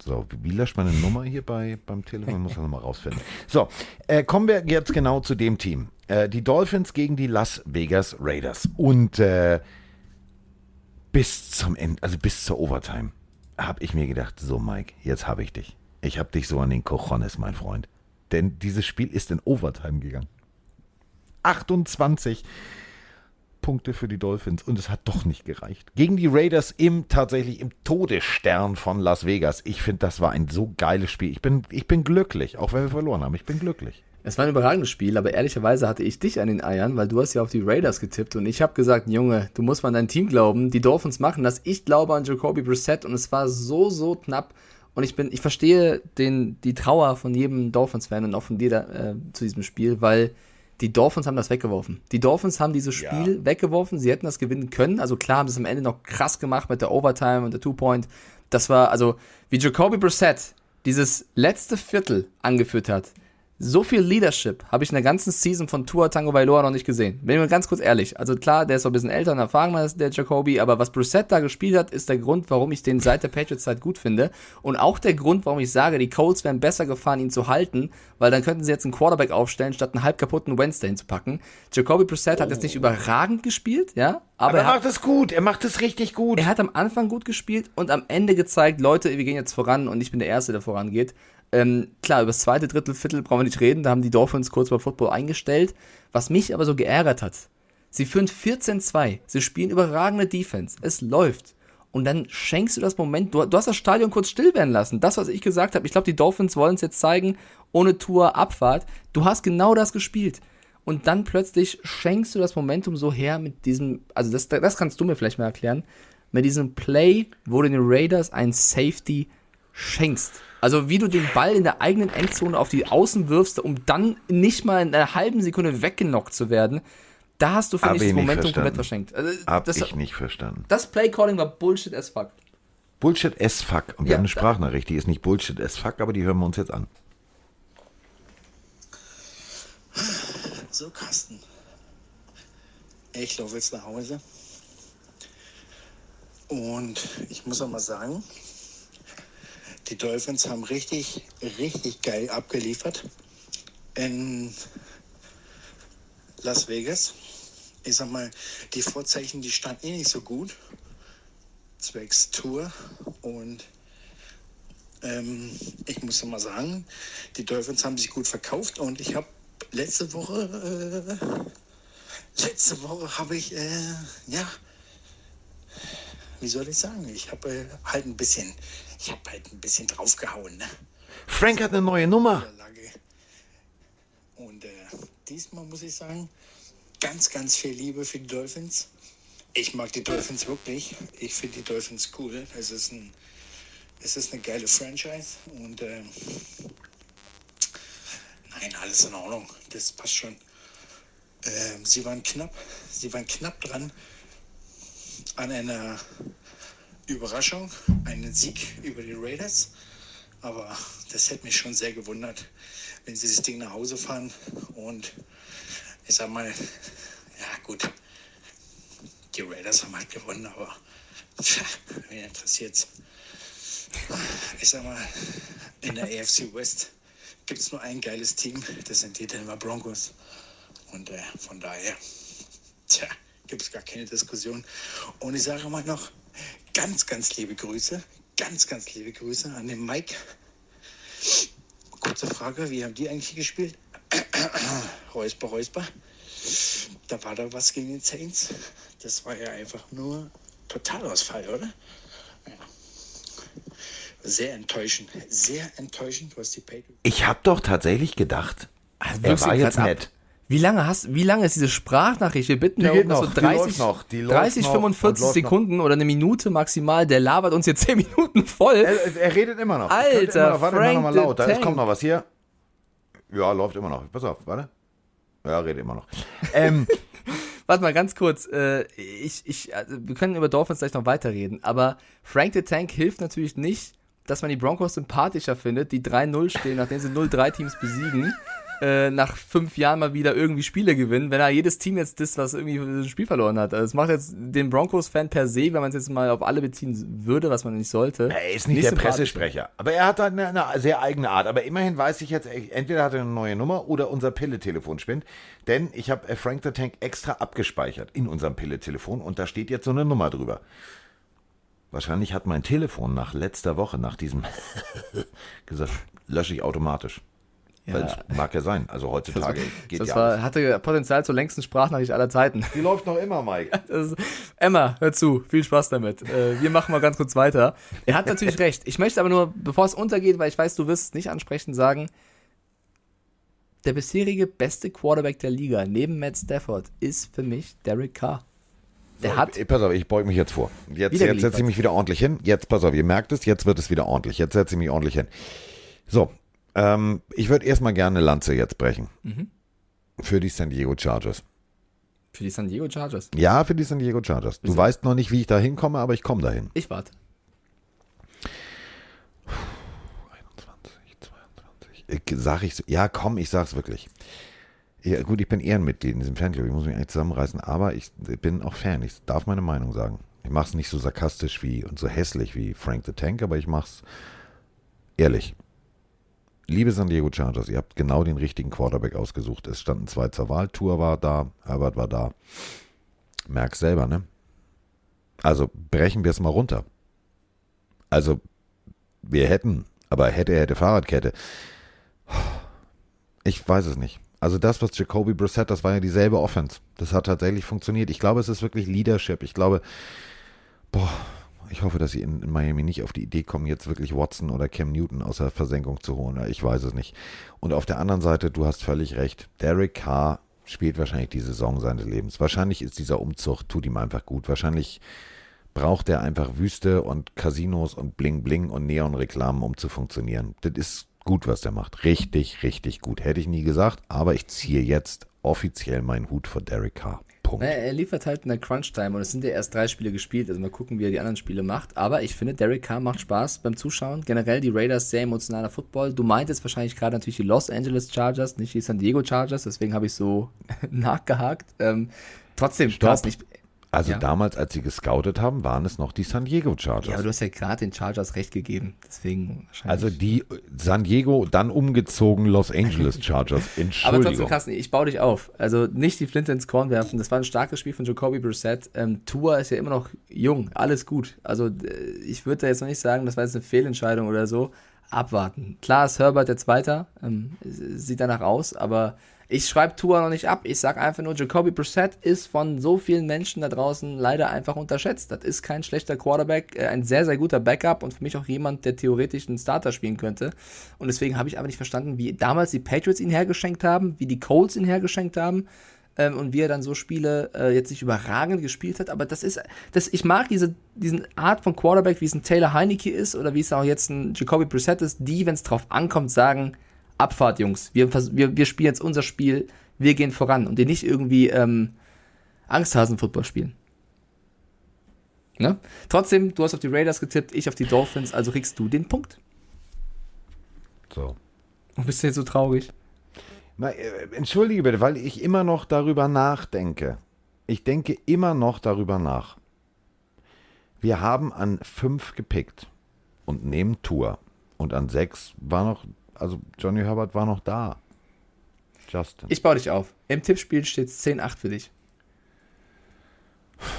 So, wie löscht man eine Nummer hier bei, beim Telefon? Muss man nochmal rausfinden. So, äh, kommen wir jetzt genau zu dem Team. Äh, die Dolphins gegen die Las Vegas Raiders. Und äh, bis zum Ende, also bis zur Overtime, habe ich mir gedacht, so Mike, jetzt habe ich dich. Ich habe dich so an den Cojones, mein Freund. Denn dieses Spiel ist in Overtime gegangen. 28 Punkte für die Dolphins und es hat doch nicht gereicht. Gegen die Raiders im tatsächlich im Todesstern von Las Vegas. Ich finde, das war ein so geiles Spiel. Ich bin, ich bin glücklich, auch wenn wir verloren haben. Ich bin glücklich. Es war ein überragendes Spiel, aber ehrlicherweise hatte ich dich an den Eiern, weil du hast ja auf die Raiders getippt und ich habe gesagt, Junge, du musst mal an dein Team glauben. Die Dolphins machen das. Ich glaube an Jacoby Brissett und es war so, so knapp. Und ich bin, ich verstehe den, die Trauer von jedem Dolphins-Fan und auch von dir da, äh, zu diesem Spiel, weil die Dolphins haben das weggeworfen. Die Dolphins haben dieses Spiel ja. weggeworfen. Sie hätten das gewinnen können. Also klar haben sie es am Ende noch krass gemacht mit der Overtime und der Two-Point. Das war, also, wie Jacoby Brissett dieses letzte Viertel angeführt hat, so viel Leadership habe ich in der ganzen Season von Tua Tango Bailoa noch nicht gesehen. Bin ich mal ganz kurz ehrlich. Also klar, der ist so ein bisschen älter und erfahrener als der Jacoby, aber was Brissett da gespielt hat, ist der Grund, warum ich den seit der Patriots-Zeit gut finde. Und auch der Grund, warum ich sage, die Colts wären besser gefahren, ihn zu halten, weil dann könnten sie jetzt einen Quarterback aufstellen, statt einen halb kaputten Wednesday hinzupacken. Jacoby Brissett oh. hat jetzt nicht überragend gespielt, ja, aber, aber er, er macht es gut, er macht es richtig gut. Er hat am Anfang gut gespielt und am Ende gezeigt, Leute, wir gehen jetzt voran und ich bin der Erste, der vorangeht. Ähm, klar, über das zweite Drittel, Viertel brauchen wir nicht reden, da haben die Dolphins kurz bei Football eingestellt. Was mich aber so geärgert hat, sie führen 14-2, sie spielen überragende Defense, es läuft. Und dann schenkst du das Moment, du, du hast das Stadion kurz still werden lassen. Das, was ich gesagt habe, ich glaube, die Dolphins wollen es jetzt zeigen, ohne Tour, Abfahrt. Du hast genau das gespielt. Und dann plötzlich schenkst du das Momentum so her mit diesem, also das, das kannst du mir vielleicht mal erklären, mit diesem Play, wo du den Raiders ein Safety schenkst. Also wie du den Ball in der eigenen Endzone auf die Außen wirfst, um dann nicht mal in einer halben Sekunde weggenockt zu werden. Da hast du, finde ich, das Momentum komplett verschenkt. Also, Hab das, ich nicht verstanden. Das Playcalling war Bullshit as fuck. Bullshit as fuck. Und wir ja, haben eine Sprachnachricht, die ist nicht Bullshit as fuck, aber die hören wir uns jetzt an. So, Carsten. Ich laufe jetzt nach Hause. Und ich muss auch mal sagen, die Dolphins haben richtig, richtig geil abgeliefert in Las Vegas. Ich sag mal, die Vorzeichen, die standen eh nicht so gut. Zwecks Tour. Und Ähm, ich muss mal sagen, die Dolphins haben sich gut verkauft und ich habe letzte Woche, äh, letzte Woche habe ich, äh, ja, wie soll ich sagen, ich habe äh, halt ein bisschen, ich habe halt ein bisschen draufgehauen. Ne? Frank hat eine neue Nummer. Und äh, diesmal muss ich sagen, ganz, ganz viel Liebe für die Dolphins. Ich mag die Dolphins wirklich. Ich finde die Dolphins cool. Es ist, ein, es ist eine geile Franchise und äh, nein, alles in Ordnung. Das passt schon. Äh, sie waren knapp, sie waren knapp dran an einer Überraschung, einen Sieg über die Raiders. Aber das hätte mich schon sehr gewundert, wenn sie das Ding nach Hause fahren und ich sag mal, ja gut, die Raiders haben halt gewonnen, aber wen interessiert's? Ich sag mal, in der AFC West gibt es nur ein geiles Team, das sind die Denver Broncos. Und äh, von daher, tja, gibt es gar keine Diskussion. Und ich sage mal noch ganz, ganz liebe Grüße, ganz, ganz liebe Grüße an den Mike. Kurze Frage, wie haben die eigentlich gespielt? Räusper, Räusper. Da war da was gegen den Saints. Das war ja einfach nur Totalausfall, oder? Ja. Sehr enttäuschend, sehr enttäuschend, was die Patriots. Ich habe doch tatsächlich gedacht, also er war jetzt nett. Wie lange hast, wie lange ist diese Sprachnachricht? Wir bitten die da geht noch, noch, so 30, die noch, die 30 noch 45 Sekunden oder eine Minute maximal. Der labert uns jetzt 10 Minuten voll. Er, er redet immer noch. Alter, immer noch, warte, Frank mach noch mal laut. Da the ist, kommt noch was hier. Ja, läuft immer noch. Pass auf, warte. Ja, redet immer noch. Ähm, Warte mal ganz kurz. Äh, ich, ich, also wir können über Dolphins gleich noch weiterreden, aber Frank the Tank hilft natürlich nicht, dass man die Broncos sympathischer findet, die 3-0 stehen, nachdem sie 0-3 Teams besiegen. Äh, nach fünf Jahren mal wieder irgendwie Spiele gewinnen, wenn er jedes Team jetzt das, was irgendwie ein Spiel verloren hat. Also das macht jetzt den Broncos-Fan per se, wenn man es jetzt mal auf alle beziehen würde, was man nicht sollte. Er ist nicht, der Pressesprecher. Aber er hat halt eine, eine, sehr eigene Art. Aber immerhin weiß ich jetzt, entweder hat er eine neue Nummer oder unser Pille-Telefon spinnt. Denn ich habe Frank the Tank extra abgespeichert in unserem Pille-Telefon und da steht jetzt so eine Nummer drüber. Wahrscheinlich hat mein Telefon nach letzter Woche, nach diesem gesagt, lösche ich automatisch. Ja. Weil es mag ja sein. Also heutzutage das, geht das ja war, alles. hatte Potenzial zur längsten Sprachnachricht aller Zeiten. Die läuft noch immer, Mike. Ist, Emma, hör zu. Viel Spaß damit. Äh, wir machen mal ganz kurz weiter. Er hat natürlich recht. Ich möchte aber nur, bevor es untergeht, weil ich weiß, du wirst es nicht ansprechen, sagen, der bisherige beste Quarterback der Liga neben Matt Stafford ist für mich Derek Carr. Der so, hat. Pass auf, ich beug mich jetzt vor. Jetzt, jetzt setze ich mich wieder ordentlich hin. Jetzt, pass auf, ihr merkt es, jetzt wird es wieder ordentlich. Jetzt setze ich mich ordentlich hin. So, ähm, ich würde erstmal gerne Lanze jetzt brechen. Mhm. Für die San Diego Chargers. Für die San Diego Chargers? Ja, für die San Diego Chargers. Du weißt noch nicht, wie ich da hinkomme, aber ich komme dahin. Ich warte. 21, 22. Sag ich so, ja, komm, ich sag's wirklich. Ja, gut, ich bin Ehrenmitglied in diesem Fanclub. Ich muss mich eigentlich zusammenreißen, aber ich bin auch Fan. Ich darf meine Meinung sagen. Ich mach's nicht so sarkastisch wie und so hässlich wie Frank the Tank, aber ich mach's ehrlich. Liebe San Diego Chargers, ihr habt genau den richtigen Quarterback ausgesucht. Es standen zwei zur Wahl. Tour war da, Herbert war da. Merk's selber, ne? Also brechen wir es mal runter. Also, wir hätten, aber hätte, hätte Fahrradkette. Ich weiß es nicht. Also das, was Jacoby Brissett, das war ja dieselbe Offense. Das hat tatsächlich funktioniert. Ich glaube, es ist wirklich Leadership. Ich glaube, boah, ich hoffe, dass sie in, in, Miami nicht auf die Idee kommen, jetzt wirklich Watson oder Cam Newton aus der Versenkung zu holen. Ich weiß es nicht. Und auf der anderen Seite, du hast völlig recht. Derek Carr spielt wahrscheinlich die Saison seines Lebens. Wahrscheinlich ist dieser Umzug, tut ihm einfach gut. Wahrscheinlich braucht er einfach Wüste und Casinos und Bling Bling und Neonreklamen, um zu funktionieren. Das ist gut, was der macht. Richtig, richtig gut. Hätte ich nie gesagt, aber ich ziehe jetzt offiziell meinen Hut vor Derek Carr. Punkt. Naja, er liefert halt in der Crunch-Time und es sind ja erst drei Spiele gespielt, also mal gucken, wie er die anderen Spiele macht. Aber ich finde, Derek Carr macht Spaß beim Zuschauen. Generell die Raiders sehr emotionaler Football. Du meintest wahrscheinlich gerade natürlich die Los Angeles Chargers, nicht die San Diego Chargers, deswegen habe ich so nachgehakt. Ähm, trotzdem, Stopp. Nicht, also ja. damals, als sie gescoutet haben, waren es noch die San Diego Chargers. Ja, aber du hast ja gerade den Chargers recht gegeben. Deswegen. Also die San Diego, dann umgezogen Los Angeles Chargers. Entschuldigung. aber trotzdem, Carsten, ich baue dich auf. Also nicht die Flinte ins Korn werfen. Das war ein starkes Spiel von Jacoby Brissett. Ähm, Tua ist ja immer noch jung. Alles gut. Also äh, ich würde da jetzt noch nicht sagen, das war jetzt eine Fehlentscheidung oder so. abwarten. Klar ist Herbert der Zweiter, ähm, sieht danach aus, aber ich schreibe Tua noch nicht ab. Ich sage einfach nur, Jacoby Brissett ist von so vielen Menschen da draußen leider einfach unterschätzt. Das ist kein schlechter Quarterback, äh, ein sehr, sehr guter Backup und für mich auch jemand, der theoretisch einen Starter spielen könnte. Und deswegen habe ich aber nicht verstanden, wie damals die Patriots ihn hergeschenkt haben, wie die Colts ihn hergeschenkt haben ähm, und wie er dann so Spiele äh, jetzt nicht überragend gespielt hat. Aber das ist, das, ich mag diese diesen Art von Quarterback, wie es ein Taylor Heineke ist oder wie es auch jetzt ein Jacoby Brissett ist, die, wenn es drauf ankommt, sagen, Abfahrt, Jungs, wir, wir, wir spielen jetzt unser Spiel, wir gehen voran und die nicht irgendwie ähm, Angsthasen-Football spielen. Ne? Trotzdem, du hast auf die Raiders getippt, ich auf die Dolphins, also kriegst du den Punkt. So. Und bist du jetzt so traurig? Na, äh, entschuldige bitte, weil ich immer noch darüber nachdenke. Ich denke immer noch darüber nach. Wir haben an fünf gepickt und nehmen Tour. Und an sechs war noch, also Johnny Herbert war noch da. Justin. Ich baue dich auf. Im Tippspiel steht es 10-8 für dich.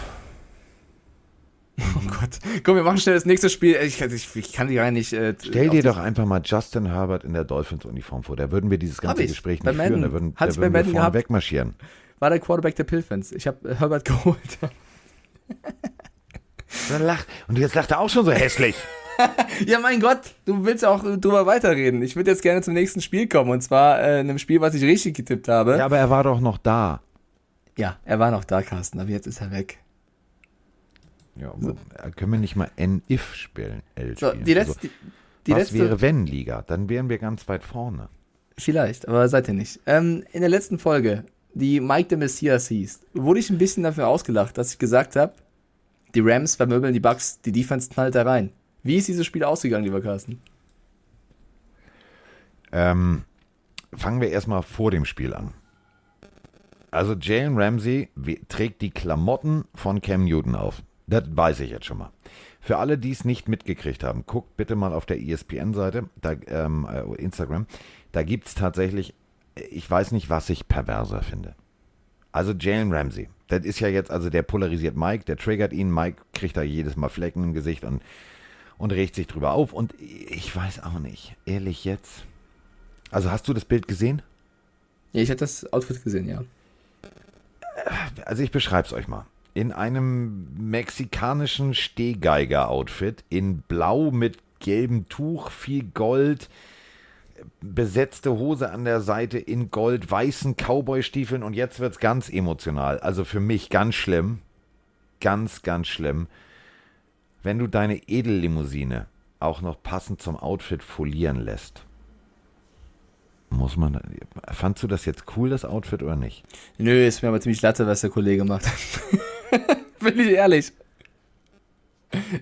Oh Gott. Komm, wir machen schnell das nächste Spiel. Ich, ich, ich kann die gar nicht. Äh, Stell dir doch einfach mal Justin Herbert in der Dolphins-Uniform vor. Da würden wir dieses ganze Gespräch nicht führen. Da würden, Hat's da würden wir vorne gehabt. wegmarschieren. War der Quarterback der Pilfans. Ich habe Herbert geholt. Und jetzt lacht er auch schon so hässlich. ja, mein Gott, du willst auch drüber weiterreden. Ich würde jetzt gerne zum nächsten Spiel kommen. Und zwar äh, einem Spiel, was ich richtig getippt habe. Ja, aber er war doch noch da. Ja, er war noch da, Carsten. Aber jetzt ist er weg. Ja, so. können wir nicht mal N-If spielen? L so, die letzte, also, die, die was letzte, wäre wenn Liga? Dann wären wir ganz weit vorne. Vielleicht, aber seid ihr nicht. Ähm, in der letzten Folge, die Mike the Messias hieß, wurde ich ein bisschen dafür ausgelacht, dass ich gesagt habe, die Rams vermöbeln die Bucks, die Defense knallt da rein. Wie ist dieses Spiel ausgegangen, lieber Carsten? Ähm, fangen wir erstmal vor dem Spiel an. Also Jalen Ramsey trägt die Klamotten von Cam Newton auf. Das weiß ich jetzt schon mal. Für alle, die es nicht mitgekriegt haben, guckt bitte mal auf der ESPN-Seite, ähm, äh, Instagram. Da gibt es tatsächlich, ich weiß nicht, was ich perverser finde. Also Jalen Ramsey, das ist ja jetzt, also der polarisiert Mike, der triggert ihn. Mike kriegt da jedes Mal Flecken im Gesicht und, und regt sich drüber auf. Und ich weiß auch nicht, ehrlich jetzt. Also hast du das Bild gesehen? Ja, ich habe das Outfit gesehen, ja. Also ich beschreibe es euch mal in einem mexikanischen Stehgeiger-Outfit in Blau mit gelbem Tuch, viel Gold, besetzte Hose an der Seite in Gold, weißen Cowboy-Stiefeln und jetzt wird es ganz emotional. Also für mich ganz schlimm. Ganz, ganz schlimm. Wenn du deine Edellimousine auch noch passend zum Outfit folieren lässt. Muss man. Fandst du das jetzt cool, das Outfit, oder nicht? Nö, ist mir aber ziemlich latte, was der Kollege macht. Bin ich ehrlich.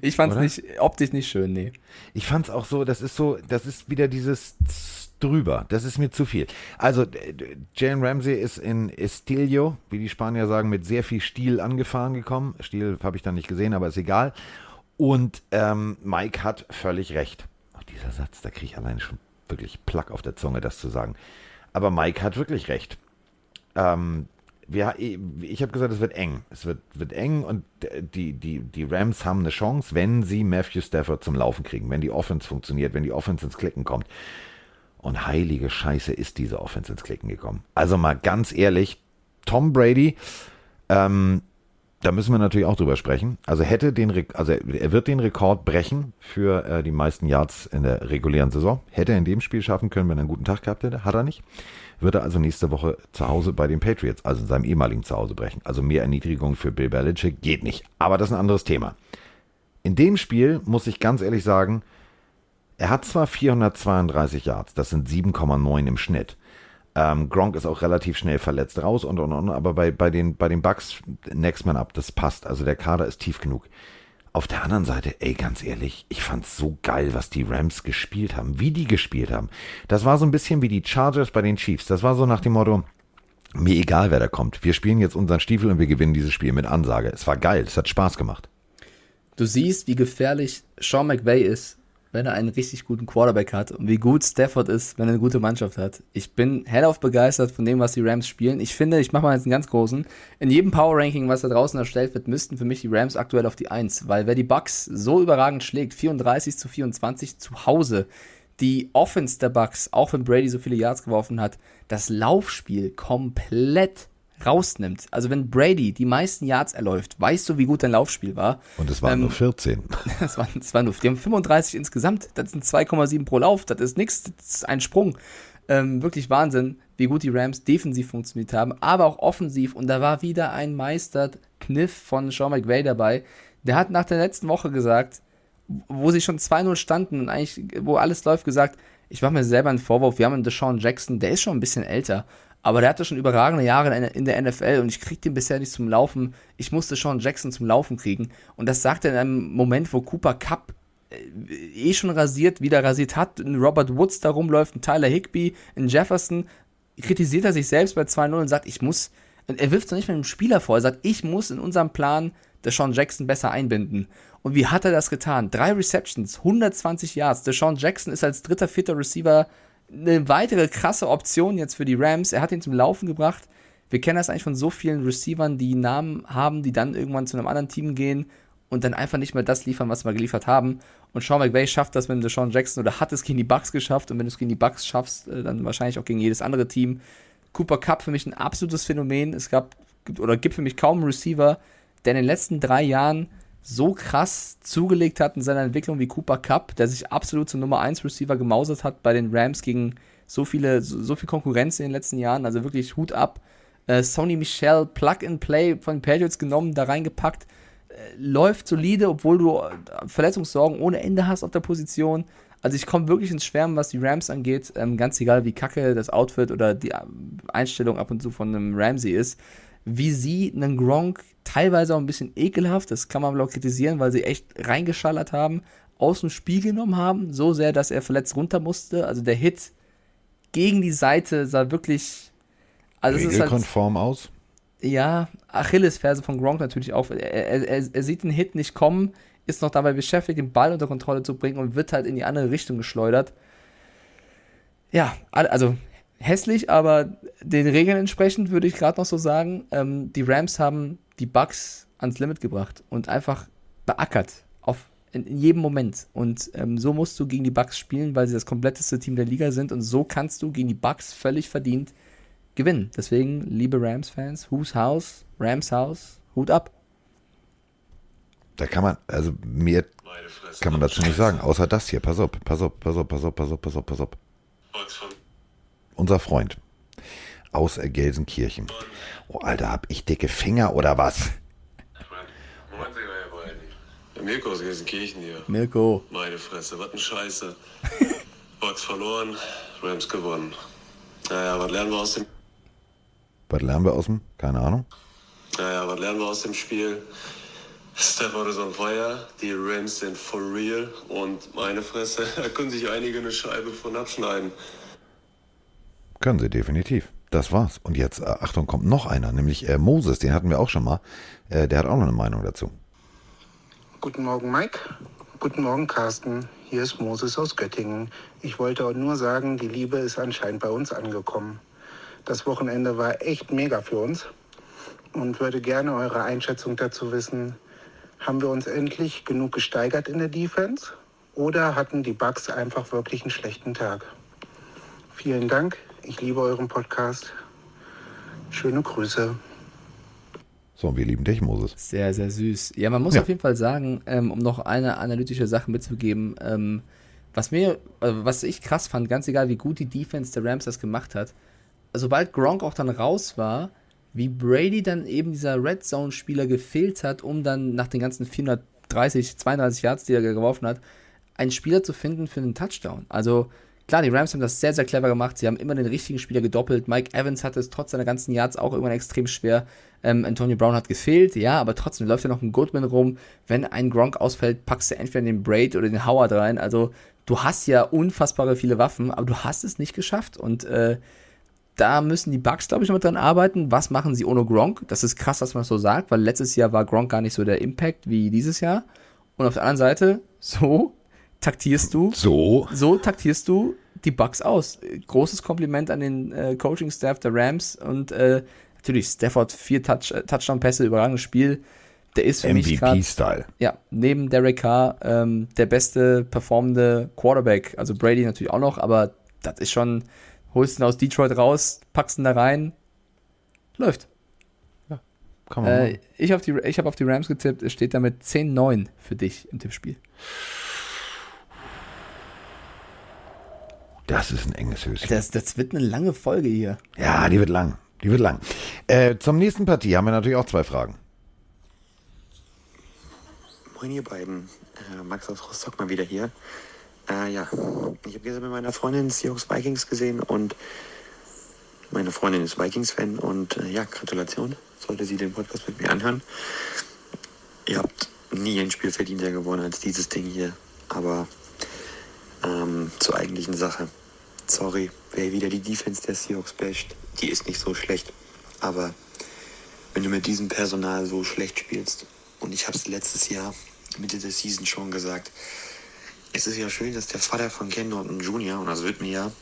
Ich fand es nicht optisch nicht schön, nee. Ich fand es auch so, das ist so, das ist wieder dieses drüber. Das ist mir zu viel. Also Jane Ramsey ist in Estilio, wie die Spanier sagen, mit sehr viel Stil angefahren gekommen. Stil habe ich dann nicht gesehen, aber ist egal. Und ähm, Mike hat völlig recht. Auch dieser Satz, da kriege ich alleine schon wirklich Plack auf der Zunge, das zu sagen. Aber Mike hat wirklich recht. Ähm, wir, ich habe gesagt, es wird eng. Es wird, wird eng und die, die, die Rams haben eine Chance, wenn sie Matthew Stafford zum Laufen kriegen, wenn die Offense funktioniert, wenn die Offense ins Klicken kommt. Und heilige Scheiße ist diese Offense ins Klicken gekommen. Also mal ganz ehrlich, Tom Brady, ähm, da müssen wir natürlich auch drüber sprechen. Also hätte den, also er wird den Rekord brechen für äh, die meisten Yards in der regulären Saison. Hätte er in dem Spiel schaffen können, wenn er einen guten Tag gehabt hätte, hat er nicht wird er also nächste Woche zu Hause bei den Patriots, also in seinem ehemaligen Zuhause brechen. Also mehr Erniedrigung für Bill Belichick geht nicht. Aber das ist ein anderes Thema. In dem Spiel muss ich ganz ehrlich sagen, er hat zwar 432 Yards, das sind 7,9 im Schnitt. Ähm, Gronk ist auch relativ schnell verletzt raus und und und, aber bei, bei den, bei den Bucks next man up, das passt. Also der Kader ist tief genug. Auf der anderen Seite, ey, ganz ehrlich, ich fand's so geil, was die Rams gespielt haben, wie die gespielt haben. Das war so ein bisschen wie die Chargers bei den Chiefs. Das war so nach dem Motto, mir egal, wer da kommt. Wir spielen jetzt unseren Stiefel und wir gewinnen dieses Spiel mit Ansage. Es war geil, es hat Spaß gemacht. Du siehst, wie gefährlich Sean McVay ist, wenn er einen richtig guten Quarterback hat und wie gut Stafford ist, wenn er eine gute Mannschaft hat. Ich bin hellauf begeistert von dem, was die Rams spielen. Ich finde, ich mache mal jetzt einen ganz großen. In jedem Power Ranking, was da draußen erstellt wird, müssten für mich die Rams aktuell auf die 1, weil wer die Bucks so überragend schlägt, 34 zu 24 zu Hause, die Offense der Bucks, auch wenn Brady so viele Yards geworfen hat, das Laufspiel komplett rausnimmt. Also wenn Brady die meisten Yards erläuft, weißt du, wie gut dein Laufspiel war. Und es waren ähm, nur 14. Das waren, das waren nur, die haben 35 insgesamt. Das sind 2,7 pro Lauf. Das ist nichts. Das ist ein Sprung. Ähm, wirklich Wahnsinn, wie gut die Rams defensiv funktioniert haben, aber auch offensiv. Und da war wieder ein Meisterkniff von Sean McVay dabei. Der hat nach der letzten Woche gesagt, wo sie schon 2-0 standen und eigentlich, wo alles läuft, gesagt, ich mache mir selber einen Vorwurf, wir haben einen Deshaun Jackson, der ist schon ein bisschen älter, aber der hatte schon überragende Jahre in der NFL und ich krieg den bisher nicht zum Laufen. Ich musste Deshaun Jackson zum Laufen kriegen. Und das sagt er in einem Moment, wo Cooper Cup äh, eh schon rasiert, wieder rasiert hat, ein Robert Woods da rumläuft, ein Tyler Higby, ein Jefferson, kritisiert er sich selbst bei 2-0 und sagt, ich muss, er wirft es nicht mit einem Spieler vor, er sagt, ich muss in unserem Plan Deshaun Jackson besser einbinden. Und wie hat er das getan? Drei Receptions, 120 Yards. Deshaun Jackson ist als dritter, vierter Receiver eine weitere krasse Option jetzt für die Rams. Er hat ihn zum Laufen gebracht. Wir kennen das eigentlich von so vielen Receivern, die Namen haben, die dann irgendwann zu einem anderen Team gehen und dann einfach nicht mehr das liefern, was wir geliefert haben. Und Sean McVay schafft das mit Deshaun Jackson oder hat es gegen die Bucks geschafft. Und wenn du es gegen die Bucks schaffst, äh, dann wahrscheinlich auch gegen jedes andere Team. Cooper Cup für mich ein absolutes Phänomen. Es gab oder gibt für mich kaum einen Receiver, der in den letzten drei Jahren so krass zugelegt hat in seiner Entwicklung wie Cooper Cup, der sich absolut zum Nummer 1 Receiver gemausert hat bei den Rams gegen so viele, so, so viel Konkurrenz in den letzten Jahren. Also wirklich Hut ab. Äh, Sony Michel, Plug and Play von den Patriots genommen, da reingepackt. Äh, läuft solide, obwohl du äh, Verletzungssorgen ohne Ende hast auf der Position. Also ich komme wirklich ins Schwärmen, was die Rams angeht. Ähm, ganz egal, wie kacke das Outfit oder die äh, Einstellung ab und zu von einem Ramsey ist wie sie einen Gronk teilweise auch ein bisschen ekelhaft, das kann man auch kritisieren, weil sie echt reingeschallert haben, aus dem Spiel genommen haben, so sehr, dass er verletzt runter musste. Also der Hit gegen die Seite sah wirklich. Also Regelkonform halt, aus? Ja, Achillesferse von Gronk natürlich auch. Er, er, er, sieht den Hit nicht kommen, ist noch dabei beschäftigt, den Ball unter Kontrolle zu bringen und wird halt in die andere Richtung geschleudert. Ja, also hässlich, aber den Regeln entsprechend würde ich gerade noch so sagen, ähm, die Rams haben die Bucks ans Limit gebracht und einfach beackert auf in, in jedem Moment. Und ähm, so musst du gegen die Bucks spielen, weil sie das kompletteste Team der Liga sind und so kannst du gegen die Bucks völlig verdient gewinnen. Deswegen, liebe Rams-Fans, Whose House, Rams House, Hut ab. Da kann man, also mehr kann man dazu nicht sagen, außer das hier. Pass auf, pass auf, pass auf, pass auf, pass auf, pass auf, pass auf unser Freund aus Gelsenkirchen. Oh, Alter, hab ich dicke Finger oder was? Der Mirko aus Gelsenkirchen hier. Mirko. Meine Fresse, was ein Scheiße. Bugs verloren, Rams gewonnen. Naja, was lernen wir aus dem... Was lernen wir aus dem? Keine Ahnung. Naja, was lernen wir aus dem Spiel? Stafford ist on fire, die Rams sind for real und meine Fresse, da können sich einige eine Scheibe von abschneiden. Können sie definitiv. Das war's. Und jetzt, äh, Achtung, kommt noch einer, nämlich äh, Moses, den hatten wir auch schon mal. Äh, der hat auch noch eine Meinung dazu. Guten Morgen, Mike. Guten Morgen, Carsten. Hier ist Moses aus Göttingen. Ich wollte nur sagen, die Liebe ist anscheinend bei uns angekommen. Das Wochenende war echt mega für uns und würde gerne eure Einschätzung dazu wissen. Haben wir uns endlich genug gesteigert in der Defense oder hatten die Bugs einfach wirklich einen schlechten Tag? Vielen Dank, ich liebe euren Podcast. Schöne Grüße. So, wir lieben dich, Moses. Sehr, sehr süß. Ja, man muss ja. auf jeden Fall sagen, ähm, um noch eine analytische Sache mitzugeben, ähm, was mir, äh, was ich krass fand, ganz egal wie gut die Defense der Rams das gemacht hat, sobald Gronk auch dann raus war, wie Brady dann eben dieser Red Zone-Spieler gefehlt hat, um dann nach den ganzen 430, 32 Yards, die er geworfen hat, einen Spieler zu finden für einen Touchdown. Also Klar, die Rams haben das sehr, sehr clever gemacht. Sie haben immer den richtigen Spieler gedoppelt. Mike Evans hatte es trotz seiner ganzen Yards auch irgendwann extrem schwer. Ähm, Antonio Brown hat gefehlt, ja, aber trotzdem läuft ja noch ein Goodman rum. Wenn ein Gronk ausfällt, packst du entweder den Braid oder den Howard rein. Also du hast ja unfassbare viele Waffen, aber du hast es nicht geschafft. Und äh, da müssen die Bugs, glaube ich, noch dran arbeiten. Was machen sie ohne Gronk? Das ist krass, dass man das so sagt, weil letztes Jahr war Gronk gar nicht so der Impact wie dieses Jahr. Und auf der anderen Seite, so taktierst du. So. So taktierst du die Bugs aus. Großes Kompliment an den äh, Coaching-Staff der Rams und äh, natürlich Stafford, vier Touch, äh, Touchdown-Pässe, überragendes Spiel. der ist für mich MVP-Style. Ja, neben Derek Carr ähm, der beste performende Quarterback. Also Brady natürlich auch noch, aber das ist schon, holst ihn aus Detroit raus, packst ihn da rein, läuft. Ja, kann man äh, ich ich habe auf die Rams getippt, es steht damit 10-9 für dich im Tippspiel. Das ist ein enges Höschen. Das, das wird eine lange Folge hier. Ja, die wird lang. Die wird lang. Äh, zum nächsten Partie haben wir natürlich auch zwei Fragen. Moin ihr beiden. Äh, Max aus Rostock mal wieder hier. Äh, ja, ich habe gestern mit meiner Freundin Seahawks Vikings gesehen und meine Freundin ist Vikings-Fan und äh, ja, Gratulation. Sollte sie den Podcast mit mir anhören. Ihr habt nie ein Spiel verdienter gewonnen als dieses Ding hier. Aber ähm, zur eigentlichen Sache. Sorry, wer wieder die Defense der Seahawks basht, die ist nicht so schlecht. Aber wenn du mit diesem Personal so schlecht spielst, und ich habe es letztes Jahr Mitte der Season schon gesagt. Es ist ja schön, dass der Vater von Ken Norton Jr., und das wird mir ja,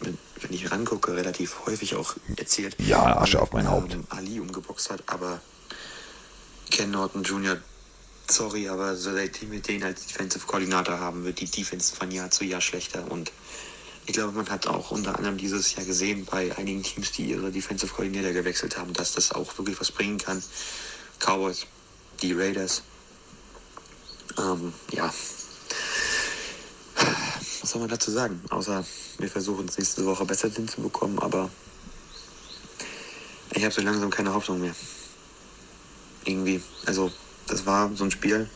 wenn ich rangucke, relativ häufig auch erzählt. Ja, Asche auf mein Haupt. Ähm, Ali umgeboxt hat, aber Ken Norton Jr., sorry, aber seitdem wir den als Defensive Koordinator haben, wird die Defense von Jahr zu Jahr schlechter und ich glaube, man hat auch unter anderem dieses Jahr gesehen bei einigen Teams, die ihre Defensive Koordinator gewechselt haben, dass das auch wirklich was bringen kann. Cowboys, die Raiders, ähm, ja. Was soll man dazu sagen? Außer wir versuchen es nächste Woche besser hinzubekommen, aber ich habe so langsam keine Hoffnung mehr. Irgendwie. Also, das war so ein Spiel.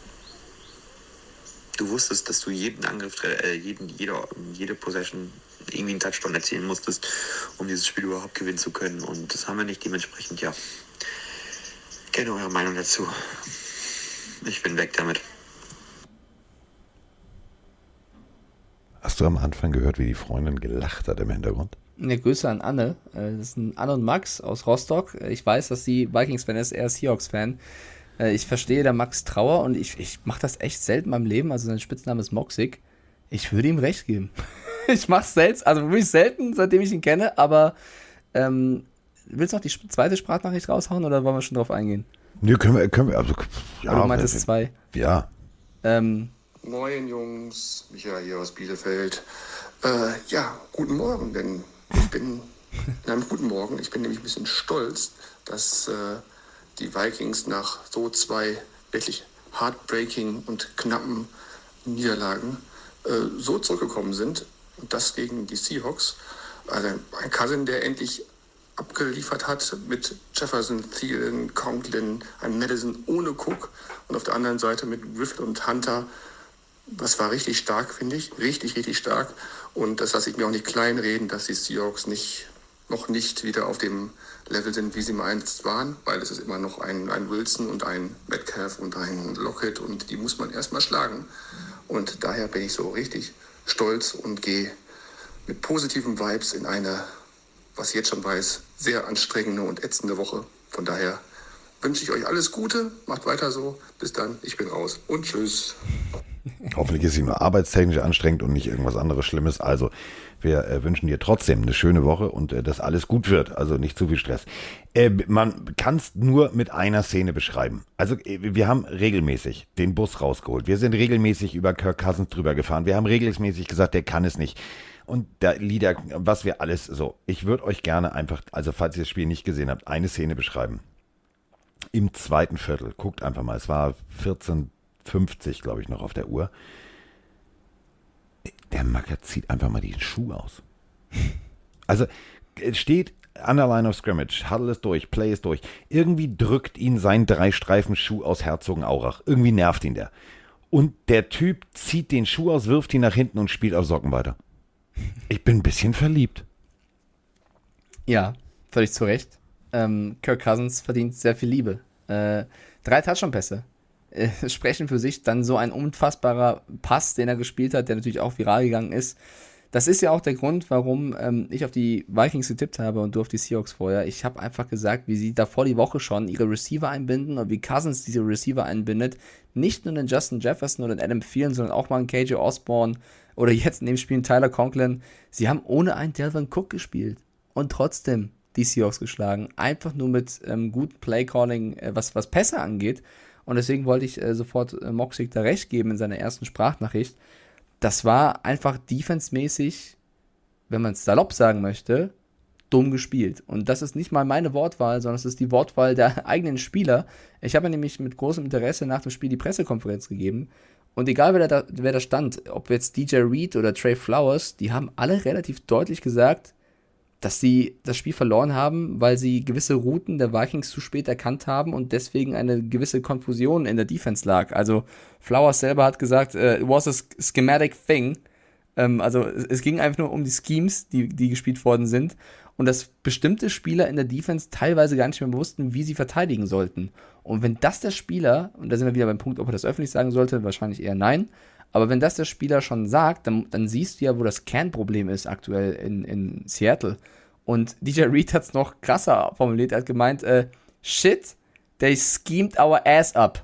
Du wusstest, dass du jeden Angriff, äh, jeden, jede, jede Possession irgendwie einen Touchdown erzielen musstest, um dieses Spiel überhaupt gewinnen zu können. Und das haben wir nicht. Dementsprechend, ja. Gerne eure Meinung dazu. Ich bin weg damit. Hast du am Anfang gehört, wie die Freundin gelacht hat im Hintergrund? Eine Grüße an Anne. Äh, das sind Anne und Max aus Rostock. Ich weiß, dass sie Vikings-Fan ist, er ist Seahawks-Fan. Äh, ich verstehe der Max Trauer und ich, ich mache das echt selten in meinem Leben. Also sein Spitzname ist Moxig. Ich würde ihm recht geben. ich mache es selbst, also wirklich selten, seitdem ich ihn kenne, aber ähm, willst du noch die zweite Sprachnachricht raushauen oder wollen wir schon drauf eingehen? Nö, können wir, können wir, also, ja. du meintest zwei. Ja. Ähm, Moin Jungs, Michael hier aus Bielefeld. Äh, ja, guten Morgen, denn ich bin, nein, guten Morgen, ich bin nämlich ein bisschen stolz, dass äh, die Vikings nach so zwei wirklich heartbreaking und knappen Niederlagen äh, so zurückgekommen sind. Und das gegen die Seahawks. Also ein Cousin, der endlich abgeliefert hat mit Jefferson, Thielen, Conklin, ein Madison ohne Cook und auf der anderen Seite mit Griffith und Hunter das war richtig stark, finde ich. Richtig, richtig stark. Und das lasse ich mir auch nicht kleinreden, dass die Seahawks nicht, noch nicht wieder auf dem Level sind, wie sie mal einst waren, weil es ist immer noch ein, ein Wilson und ein Metcalf und ein Lockett und die muss man erstmal schlagen. Und daher bin ich so richtig stolz und gehe mit positiven Vibes in eine, was ich jetzt schon weiß, sehr anstrengende und ätzende Woche. Von daher wünsche ich euch alles Gute, macht weiter so. Bis dann, ich bin raus und tschüss. Hoffentlich ist sie nur arbeitstechnisch anstrengend und nicht irgendwas anderes Schlimmes. Also, wir äh, wünschen dir trotzdem eine schöne Woche und äh, dass alles gut wird. Also nicht zu viel Stress. Äh, man kann es nur mit einer Szene beschreiben. Also, äh, wir haben regelmäßig den Bus rausgeholt. Wir sind regelmäßig über Kirk Cousins drüber gefahren. Wir haben regelmäßig gesagt, der kann es nicht. Und da Lieder, was wir alles so. Ich würde euch gerne einfach, also falls ihr das Spiel nicht gesehen habt, eine Szene beschreiben. Im zweiten Viertel. Guckt einfach mal. Es war 14, 50, glaube ich, noch auf der Uhr. Der Macker zieht einfach mal den Schuh aus. Also, es steht an der Line of Scrimmage, Huddle ist durch, Play ist durch. Irgendwie drückt ihn sein Drei-Streifen-Schuh aus Herzogenaurach. Irgendwie nervt ihn der. Und der Typ zieht den Schuh aus, wirft ihn nach hinten und spielt auf Socken weiter. Ich bin ein bisschen verliebt. Ja, völlig zu Recht. Ähm, Kirk Cousins verdient sehr viel Liebe. Äh, drei Touchdown-Pässe äh, sprechen für sich. Dann so ein unfassbarer Pass, den er gespielt hat, der natürlich auch viral gegangen ist. Das ist ja auch der Grund, warum ähm, ich auf die Vikings getippt habe und du auf die Seahawks vorher. Ich habe einfach gesagt, wie sie davor die Woche schon ihre Receiver einbinden und wie Cousins diese Receiver einbindet. Nicht nur den Justin Jefferson oder den Adam Thielen, sondern auch mal einen KJ Osborne oder jetzt in dem Spiel Tyler Conklin. Sie haben ohne einen Delvin Cook gespielt und trotzdem die Seahawks geschlagen. Einfach nur mit ähm, gutem Playcalling, äh, was, was Pässe angeht. Und deswegen wollte ich äh, sofort äh, Moxig da recht geben in seiner ersten Sprachnachricht. Das war einfach defensemäßig, wenn man es salopp sagen möchte, dumm gespielt. Und das ist nicht mal meine Wortwahl, sondern es ist die Wortwahl der eigenen Spieler. Ich habe nämlich mit großem Interesse nach dem Spiel die Pressekonferenz gegeben. Und egal wer da, wer da stand, ob jetzt DJ Reed oder Trey Flowers, die haben alle relativ deutlich gesagt, dass sie das Spiel verloren haben, weil sie gewisse Routen der Vikings zu spät erkannt haben und deswegen eine gewisse Konfusion in der Defense lag. Also Flowers selber hat gesagt, uh, it was a schematic thing. Ähm, also es, es, ging einfach nur um die Schemes, die, die gespielt worden sind und dass bestimmte Spieler in der Defense teilweise gar nicht mehr wussten, wie sie verteidigen sollten. Und wenn das der Spieler, und da sind wir wieder beim Punkt, ob er das öffentlich sagen sollte, wahrscheinlich eher nein, aber wenn das der Spieler schon sagt, dann, dann siehst du ja, wo das Kernproblem ist aktuell in, in Seattle. Und DJ Reed hat es noch krasser formuliert. Er hat gemeint, äh, shit, they schemed our ass up.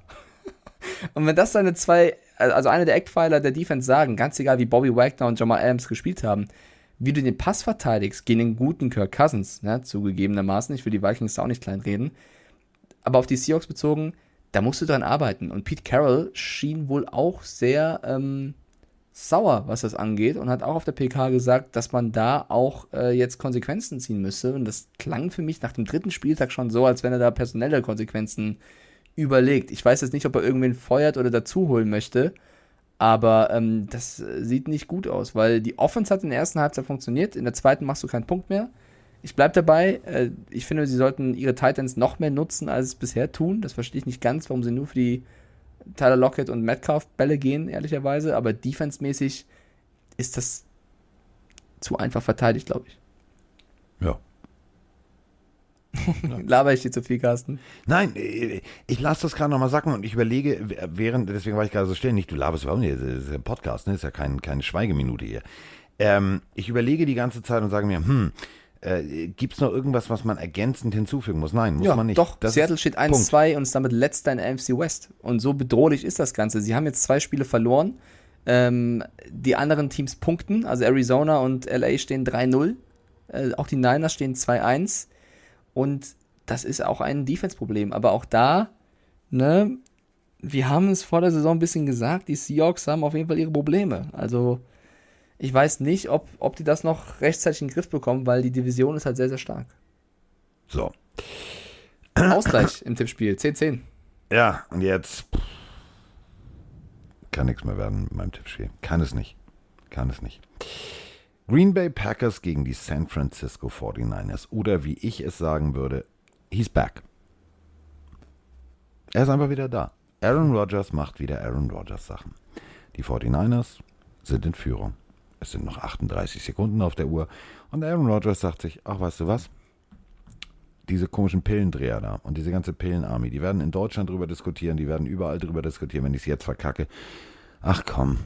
und wenn das seine zwei, also eine der Eckpfeiler der Defense sagen, ganz egal wie Bobby Wagner und Jamal Adams gespielt haben, wie du den Pass verteidigst gegen den guten Kirk Cousins, ne, zugegebenermaßen, ich will die Vikings auch nicht kleinreden, aber auf die Seahawks bezogen, da musst du dran arbeiten. Und Pete Carroll schien wohl auch sehr ähm, sauer, was das angeht, und hat auch auf der PK gesagt, dass man da auch äh, jetzt Konsequenzen ziehen müsse. Und das klang für mich nach dem dritten Spieltag schon so, als wenn er da personelle Konsequenzen überlegt. Ich weiß jetzt nicht, ob er irgendwen feuert oder dazu holen möchte, aber ähm, das sieht nicht gut aus, weil die Offense hat in der ersten Halbzeit funktioniert, in der zweiten machst du keinen Punkt mehr ich bleibe dabei. Äh, ich finde, sie sollten ihre Titans noch mehr nutzen, als es bisher tun. Das verstehe ich nicht ganz, warum sie nur für die Tyler Lockett und Metcalf Bälle gehen, ehrlicherweise. Aber defensemäßig ist das zu einfach verteidigt, glaube ich. Ja. Laber ich dir zu viel, Carsten? Nein, äh, ich lasse das gerade nochmal sacken und ich überlege, während, deswegen war ich gerade so still, nicht du laberst überhaupt nicht, das ist ja ein Podcast, ne? das ist ja kein, keine Schweigeminute hier. Ähm, ich überlege die ganze Zeit und sage mir, hm, äh, Gibt es noch irgendwas, was man ergänzend hinzufügen muss? Nein, muss ja, man nicht. Doch, das Seattle steht 1-2 und ist damit letzter in NFC West. Und so bedrohlich ist das Ganze. Sie haben jetzt zwei Spiele verloren. Ähm, die anderen Teams punkten, also Arizona und LA stehen 3-0. Äh, auch die Niners stehen 2-1. Und das ist auch ein Defense-Problem. Aber auch da, ne, wir haben es vor der Saison ein bisschen gesagt, die Seahawks haben auf jeden Fall ihre Probleme. Also ich weiß nicht, ob, ob die das noch rechtzeitig in den Griff bekommen, weil die Division ist halt sehr, sehr stark. So. Ausgleich im Tippspiel. 10-10. Ja, und jetzt kann nichts mehr werden mit meinem Tippspiel. Kann es nicht. Kann es nicht. Green Bay Packers gegen die San Francisco 49ers. Oder wie ich es sagen würde, he's back. Er ist einfach wieder da. Aaron Rodgers macht wieder Aaron Rodgers Sachen. Die 49ers sind in Führung. Es sind noch 38 Sekunden auf der Uhr. Und Aaron Rodgers sagt sich, ach, weißt du was? Diese komischen Pillendreher da und diese ganze Pillenarmee, die werden in Deutschland drüber diskutieren, die werden überall drüber diskutieren, wenn ich es jetzt verkacke. Ach komm,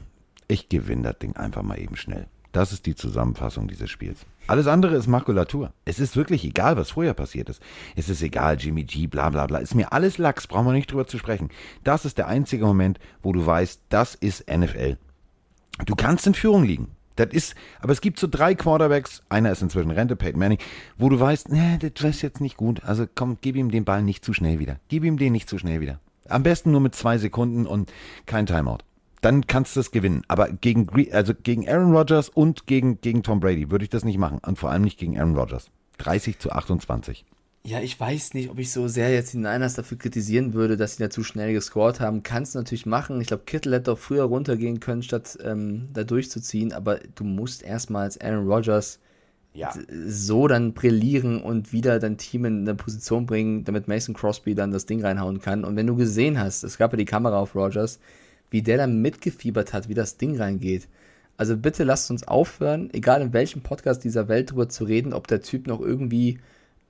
ich gewinne das Ding einfach mal eben schnell. Das ist die Zusammenfassung dieses Spiels. Alles andere ist Makulatur. Es ist wirklich egal, was vorher passiert ist. Es ist egal, Jimmy G, bla bla bla. Ist mir alles Lachs, brauchen wir nicht drüber zu sprechen. Das ist der einzige Moment, wo du weißt, das ist NFL. Du kannst in Führung liegen. Das ist, aber es gibt so drei Quarterbacks, einer ist inzwischen Rente, Peyton Manning, wo du weißt, nee, das ist jetzt nicht gut. Also komm, gib ihm den Ball nicht zu schnell wieder. Gib ihm den nicht zu schnell wieder. Am besten nur mit zwei Sekunden und kein Timeout. Dann kannst du es gewinnen. Aber gegen, also gegen Aaron Rodgers und gegen, gegen Tom Brady würde ich das nicht machen. Und vor allem nicht gegen Aaron Rodgers. 30 zu 28. Ja, ich weiß nicht, ob ich so sehr jetzt die Niners dafür kritisieren würde, dass sie da zu schnell gescored haben. Kannst du natürlich machen. Ich glaube, Kittel hätte doch früher runtergehen können, statt ähm, da durchzuziehen. Aber du musst erstmal als Aaron Rodgers ja. so dann brillieren und wieder dein Team in eine Position bringen, damit Mason Crosby dann das Ding reinhauen kann. Und wenn du gesehen hast, es gab ja die Kamera auf Rodgers, wie der dann mitgefiebert hat, wie das Ding reingeht. Also bitte lasst uns aufhören, egal in welchem Podcast dieser Welt drüber zu reden, ob der Typ noch irgendwie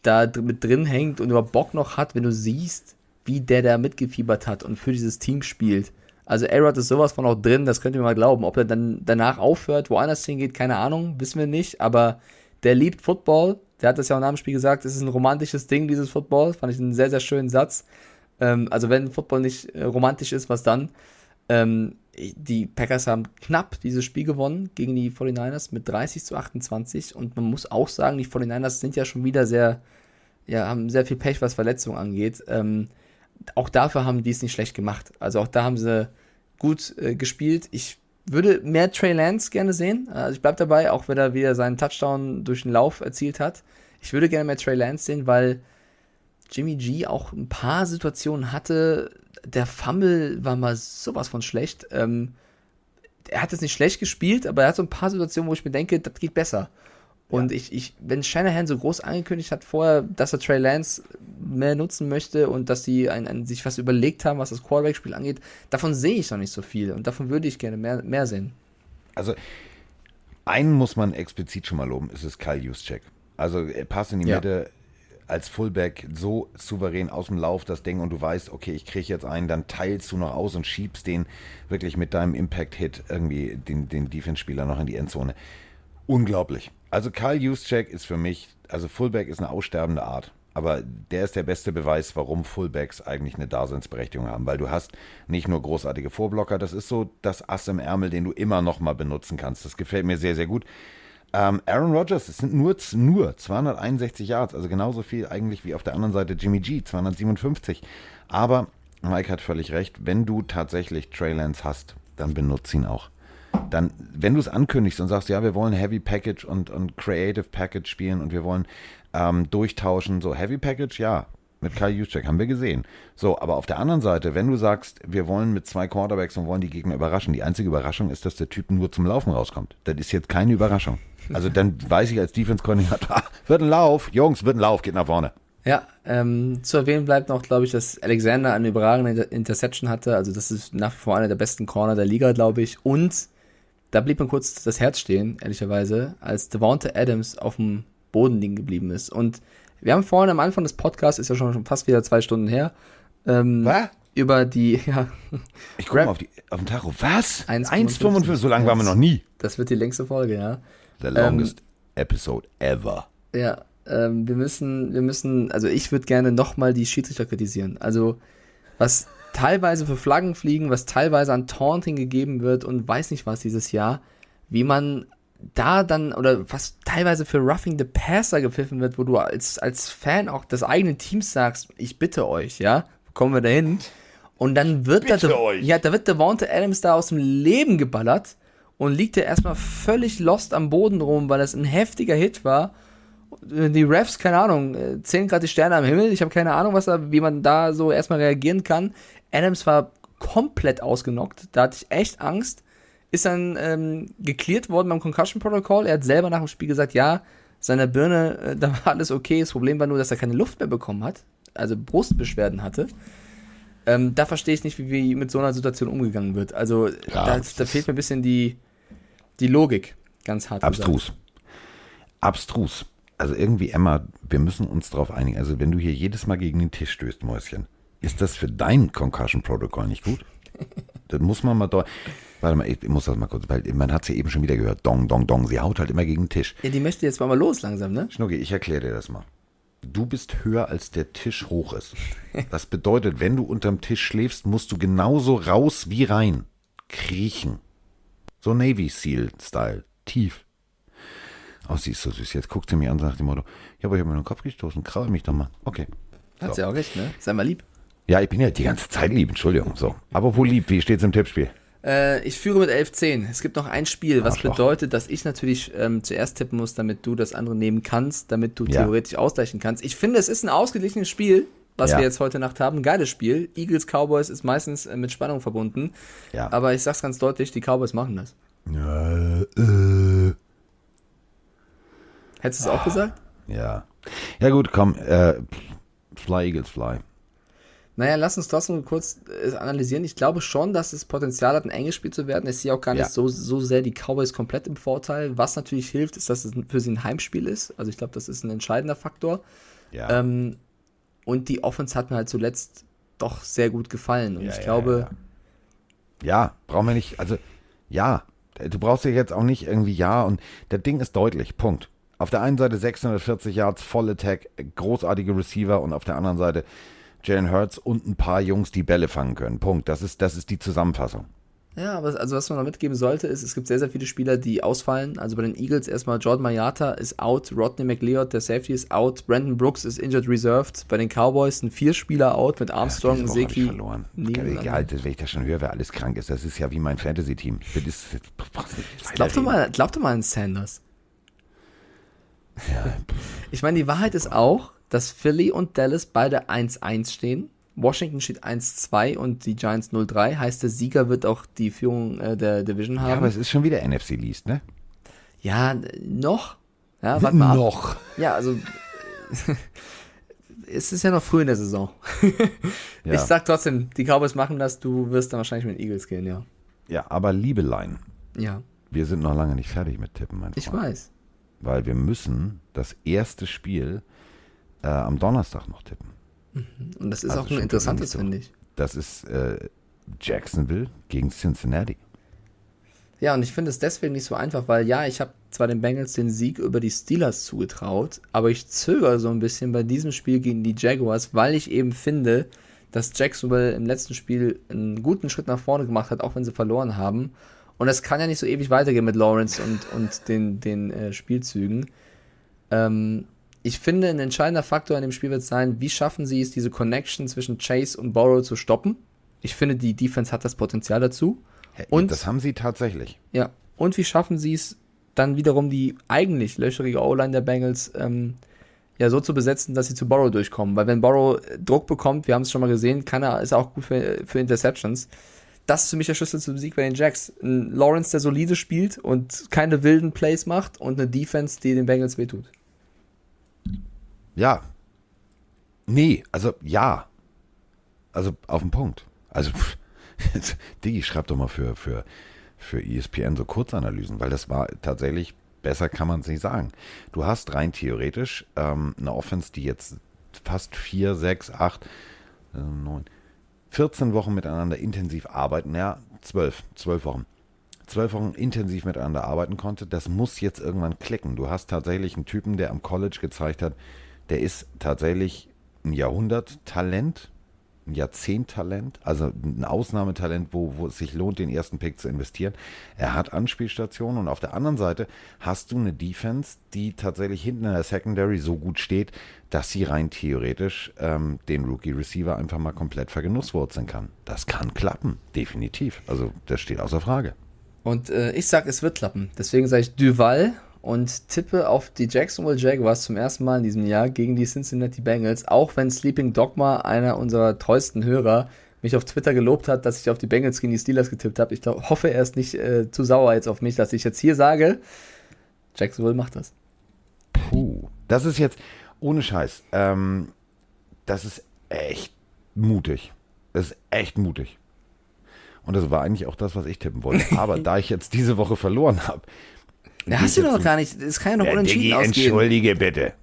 da mit drin hängt und überhaupt Bock noch hat, wenn du siehst, wie der da mitgefiebert hat und für dieses Team spielt. Also Arod ist sowas von auch drin, das könnt ihr mal glauben. Ob er dann danach aufhört, woanders hingeht, keine Ahnung, wissen wir nicht. Aber der liebt Football. Der hat das ja auch nach dem Spiel gesagt, es ist ein romantisches Ding, dieses Football. Fand ich einen sehr, sehr schönen Satz. Ähm, also wenn Football nicht äh, romantisch ist, was dann? Ähm, die Packers haben knapp dieses Spiel gewonnen gegen die 49ers mit 30 zu 28 und man muss auch sagen, die 49ers sind ja schon wieder sehr, ja, haben sehr viel Pech, was Verletzungen angeht. Ähm, auch dafür haben die es nicht schlecht gemacht. Also auch da haben sie gut äh, gespielt. Ich würde mehr Trey Lance gerne sehen. Also ich bleibe dabei, auch wenn er wieder seinen Touchdown durch den Lauf erzielt hat. Ich würde gerne mehr Trey Lance sehen, weil Jimmy G auch ein paar Situationen hatte. Der Fumble war mal sowas von schlecht. Ähm, er hat es nicht schlecht gespielt, aber er hat so ein paar Situationen, wo ich mir denke, das geht besser. Und ja. ich, ich, wenn Shanahan so groß angekündigt hat vorher, dass er Trey Lance mehr nutzen möchte und dass sie ein, ein, sich was überlegt haben, was das Quarterback-Spiel angeht, davon sehe ich noch nicht so viel und davon würde ich gerne mehr, mehr sehen. Also, einen muss man explizit schon mal loben, ist es Kyle Juszczyk. Also, er passt in die ja. Mitte als Fullback so souverän aus dem Lauf das Ding und du weißt, okay, ich kriege jetzt einen, dann teilst du noch aus und schiebst den wirklich mit deinem Impact-Hit irgendwie den, den Defense-Spieler noch in die Endzone. Unglaublich. Also Karl Juszczyk ist für mich, also Fullback ist eine aussterbende Art. Aber der ist der beste Beweis, warum Fullbacks eigentlich eine Daseinsberechtigung haben. Weil du hast nicht nur großartige Vorblocker, das ist so das Ass im Ärmel, den du immer noch mal benutzen kannst. Das gefällt mir sehr, sehr gut. Ähm, Aaron Rodgers, es sind nur, nur 261 Yards, also genauso viel eigentlich wie auf der anderen Seite Jimmy G, 257. Aber Mike hat völlig recht, wenn du tatsächlich Trey Lance hast, dann benutze ihn auch dann, wenn du es ankündigst und sagst, ja, wir wollen Heavy Package und, und Creative Package spielen und wir wollen ähm, durchtauschen, so Heavy Package, ja, mit Kai Juszczyk, haben wir gesehen. So, aber auf der anderen Seite, wenn du sagst, wir wollen mit zwei Quarterbacks und wollen die Gegner überraschen, die einzige Überraschung ist, dass der Typ nur zum Laufen rauskommt. Das ist jetzt keine Überraschung. Also dann weiß ich als Defense-Koordinator, wird ein Lauf, Jungs, wird ein Lauf, geht nach vorne. Ja, ähm, zu erwähnen bleibt noch, glaube ich, dass Alexander eine überragende Interception hatte. Also das ist nach wie vor einer der besten Corner der Liga, glaube ich. Und da blieb mir kurz das Herz stehen, ehrlicherweise, als Devonta Adams auf dem Boden liegen geblieben ist. Und wir haben vorhin am Anfang des Podcasts, ist ja schon fast wieder zwei Stunden her, ähm, Was? über die, ja. Ich gucke mal auf, die, auf den Tacho. Was? 1,55, so lange waren wir noch nie. Das wird die längste Folge, ja. The longest ähm, episode ever. Ja, ähm, wir müssen, wir müssen, also ich würde gerne nochmal die Schiedsrichter kritisieren. Also, was teilweise für Flaggen fliegen, was teilweise an Taunting gegeben wird und weiß nicht was dieses Jahr, wie man da dann oder was teilweise für Roughing the Passer gepfiffen wird, wo du als, als Fan auch des eigenen Teams sagst, ich bitte euch, ja, kommen wir dahin. Und dann wird da, ja, da wird Devonta Adams da aus dem Leben geballert und liegt er erstmal völlig lost am Boden rum, weil das ein heftiger Hit war. Die Refs, keine Ahnung, äh, zählen gerade die Sterne am Himmel. Ich habe keine Ahnung, was da, wie man da so erstmal reagieren kann. Adams war komplett ausgenockt. Da hatte ich echt Angst. Ist dann ähm, geklärt worden beim Concussion Protocol. Er hat selber nach dem Spiel gesagt, ja, seine Birne, äh, da war alles okay. Das Problem war nur, dass er keine Luft mehr bekommen hat. Also Brustbeschwerden hatte. Ähm, da verstehe ich nicht, wie, wie, mit so einer Situation umgegangen wird. Also ja, da, da, fehlt mir ein bisschen die, die Logik. Ganz hart. Abstrus. Gesagt. Abstrus. Also irgendwie, Emma, wir müssen uns darauf einigen. Also wenn du hier jedes Mal gegen den Tisch stößt, Mäuschen, ist das für dein Concussion Protocol nicht gut? das muss man mal dort. Warte mal, ich muss das mal kurz, weil man hat es ja eben schon wieder gehört. Dong, dong, dong. Sie haut halt immer gegen den Tisch. Ja, die möchte jetzt mal, mal los langsam, ne? Schnucki, ich erkläre dir das mal. Du bist höher, als der Tisch hoch ist. Das bedeutet, wenn du unterm Tisch schläfst, musst du genauso raus wie rein. Kriechen. So Navy Seal-Style. Tief. Oh, sie ist so süß. Jetzt guckt sie mich an und sagt dem Motto, ja, aber ich habe mir den Kopf gestoßen. Kraul mich doch mal. Okay. Hat sie auch recht, ne? Sei mal lieb. Ja, ich bin ja die ganze Zeit lieb, Entschuldigung. So. Aber wo lieb? Wie steht es im Tippspiel? Äh, ich führe mit 11-10. Es gibt noch ein Spiel, was Arschloch. bedeutet, dass ich natürlich ähm, zuerst tippen muss, damit du das andere nehmen kannst, damit du ja. theoretisch ausgleichen kannst. Ich finde, es ist ein ausgeglichenes Spiel, was ja. wir jetzt heute Nacht haben. Ein geiles Spiel. Eagles Cowboys ist meistens äh, mit Spannung verbunden. Ja. Aber ich sag's ganz deutlich, die Cowboys machen das. Ja, äh. Hättest du es auch gesagt? Ja. Ja, gut, komm. Äh, fly, Eagles, fly. Naja, lass uns trotzdem kurz äh, analysieren. Ich glaube schon, dass es Potenzial hat, ein enges Spiel zu werden. Ich sehe auch gar nicht ja. so, so sehr die Cowboys komplett im Vorteil. Was natürlich hilft, ist, dass es für sie ein Heimspiel ist. Also ich glaube, das ist ein entscheidender Faktor. Ja. Ähm, und die Offense hat mir halt zuletzt doch sehr gut gefallen. Und ja, ich glaube. Ja, brauchen wir nicht. Also, ja, du brauchst ja jetzt auch nicht irgendwie ja. Und der Ding ist deutlich. Punkt. Auf der einen Seite 640 Yards, voll Attack, großartige Receiver und auf der anderen Seite Jalen Hurts und ein paar Jungs, die Bälle fangen können. Punkt. Das ist, das ist die Zusammenfassung. Ja, aber also was man noch mitgeben sollte, ist, es gibt sehr, sehr viele Spieler, die ausfallen. Also bei den Eagles erstmal Jordan Mayata ist out, Rodney McLeod, der Safety ist out, Brandon Brooks ist injured reserved. Bei den Cowboys sind vier Spieler out mit Armstrong, ja, Seki. verloren. Egal, wenn ich das schon höre, wer alles krank ist. Das ist ja wie mein Fantasy-Team. Glaub doch mal, glaub doch mal an Sanders. Ja. Ich meine, die Wahrheit ist auch, dass Philly und Dallas beide 1-1 stehen. Washington steht 1-2 und die Giants 0-3. Heißt, der Sieger wird auch die Führung äh, der Division haben. Ja, aber es ist schon wieder NFC Least, ne? Ja, noch. Ja, warte mal. noch. Ja, also. es ist ja noch früh in der Saison. ja. Ich sag trotzdem, die Cowboys machen das, du wirst dann wahrscheinlich mit den Eagles gehen, ja. Ja, aber Liebelein. Ja. Wir sind noch lange nicht fertig mit Tippen, mein Freund. Ich weiß. Weil wir müssen das erste Spiel äh, am Donnerstag noch tippen. Mhm. Und das ist also auch ein interessantes, finde ich. Das ist äh, Jacksonville gegen Cincinnati. Ja, und ich finde es deswegen nicht so einfach, weil ja, ich habe zwar den Bengals den Sieg über die Steelers zugetraut, aber ich zögere so ein bisschen bei diesem Spiel gegen die Jaguars, weil ich eben finde, dass Jacksonville im letzten Spiel einen guten Schritt nach vorne gemacht hat, auch wenn sie verloren haben. Und es kann ja nicht so ewig weitergehen mit Lawrence und, und den, den äh, Spielzügen. Ähm, ich finde, ein entscheidender Faktor in dem Spiel wird sein, wie schaffen sie es, diese Connection zwischen Chase und Borrow zu stoppen. Ich finde, die Defense hat das Potenzial dazu. Und das haben sie tatsächlich. Ja. Und wie schaffen sie es dann wiederum die eigentlich löcherige O-Line der Bengals ähm, ja so zu besetzen, dass sie zu Borrow durchkommen. Weil wenn Borrow Druck bekommt, wir haben es schon mal gesehen, kann er, ist er auch gut für, für Interceptions. Das ist für mich der Schlüssel zum Sieg bei den Jacks. Ein Lawrence, der solide spielt und keine wilden Plays macht und eine Defense, die den Bengals wehtut. Ja. Nee, also ja. Also auf den Punkt. Also, Digi, schreib doch mal für, für, für ESPN so Kurzanalysen, weil das war tatsächlich, besser kann man es nicht sagen. Du hast rein theoretisch ähm, eine Offense, die jetzt fast vier, sechs, acht, äh, neun, 14 Wochen miteinander intensiv arbeiten, ja, zwölf, zwölf Wochen zwölf Wochen intensiv miteinander arbeiten konnte, das muss jetzt irgendwann klicken. Du hast tatsächlich einen Typen, der am College gezeigt hat, der ist tatsächlich ein Jahrhunderttalent, ein Jahrzehnttalent, also ein Ausnahmetalent, wo, wo es sich lohnt, den ersten Pick zu investieren. Er hat Anspielstationen und auf der anderen Seite hast du eine Defense, die tatsächlich hinten in der Secondary so gut steht, dass sie rein theoretisch ähm, den Rookie Receiver einfach mal komplett vergenusswurzeln kann. Das kann klappen, definitiv. Also das steht außer Frage. Und äh, ich sag, es wird klappen. Deswegen sage ich Duval und tippe auf die Jacksonville Jaguars zum ersten Mal in diesem Jahr gegen die Cincinnati Bengals, auch wenn Sleeping Dogma, einer unserer treuesten Hörer, mich auf Twitter gelobt hat, dass ich auf die Bengals gegen die Steelers getippt habe. Ich glaub, hoffe, er ist nicht äh, zu sauer jetzt auf mich, dass ich jetzt hier sage, Jacksonville macht das. Puh, das ist jetzt ohne Scheiß. Ähm, das ist echt mutig. Das ist echt mutig. Und das war eigentlich auch das, was ich tippen wollte. Aber da ich jetzt diese Woche verloren habe, ja, hast du doch gar nicht. Es kann ja noch ja, unentschieden Diggi, ausgehen. Entschuldige bitte.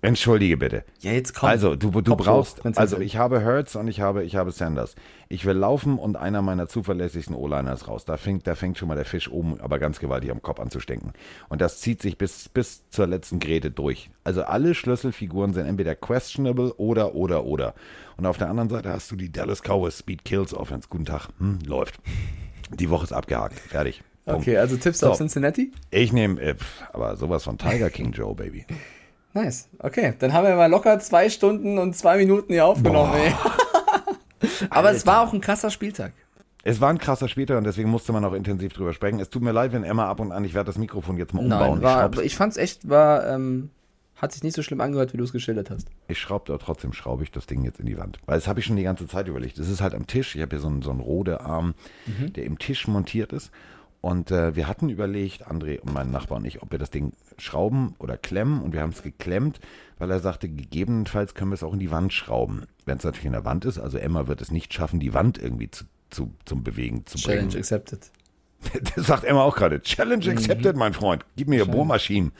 Entschuldige bitte. Ja, jetzt komm. Also, du, du brauchst, hoch, also ich habe Hertz und ich habe, ich habe Sanders. Ich will laufen und einer meiner zuverlässigsten O-Liner ist raus. Da fängt, da fängt schon mal der Fisch oben, aber ganz gewaltig am Kopf an zu stinken. Und das zieht sich bis, bis zur letzten Grete durch. Also alle Schlüsselfiguren sind entweder questionable oder, oder, oder. Und auf der anderen Seite hast du die Dallas Cowboys Speed Kills Offense. Guten Tag. Hm, läuft. Die Woche ist abgehakt. Fertig. Punkt. Okay, also Tipps so, auf Cincinnati? Ich nehme, äh, aber sowas von Tiger King Joe, Baby. Nice. Okay, dann haben wir mal locker zwei Stunden und zwei Minuten hier aufgenommen. aber es war auch ein krasser Spieltag. Es war ein krasser Spieltag und deswegen musste man auch intensiv drüber sprechen. Es tut mir leid, wenn Emma ab und an, ich werde das Mikrofon jetzt mal umbauen. Nein, war, ich, ich fand es echt, war, ähm, hat sich nicht so schlimm angehört, wie du es geschildert hast. Ich schraube da trotzdem, schraube ich das Ding jetzt in die Wand. Weil das habe ich schon die ganze Zeit überlegt. Es ist halt am Tisch. Ich habe hier so einen, so einen Rode-Arm, mhm. der im Tisch montiert ist. Und äh, wir hatten überlegt, André und mein Nachbar und ich, ob wir das Ding schrauben oder klemmen. Und wir haben es geklemmt, weil er sagte, gegebenenfalls können wir es auch in die Wand schrauben. Wenn es natürlich in der Wand ist, also Emma wird es nicht schaffen, die Wand irgendwie zu, zu, zum Bewegen zu Challenge bringen. Challenge accepted. Das sagt Emma auch gerade. Challenge mhm. accepted, mhm. mein Freund. Gib mir Bohrmaschinen.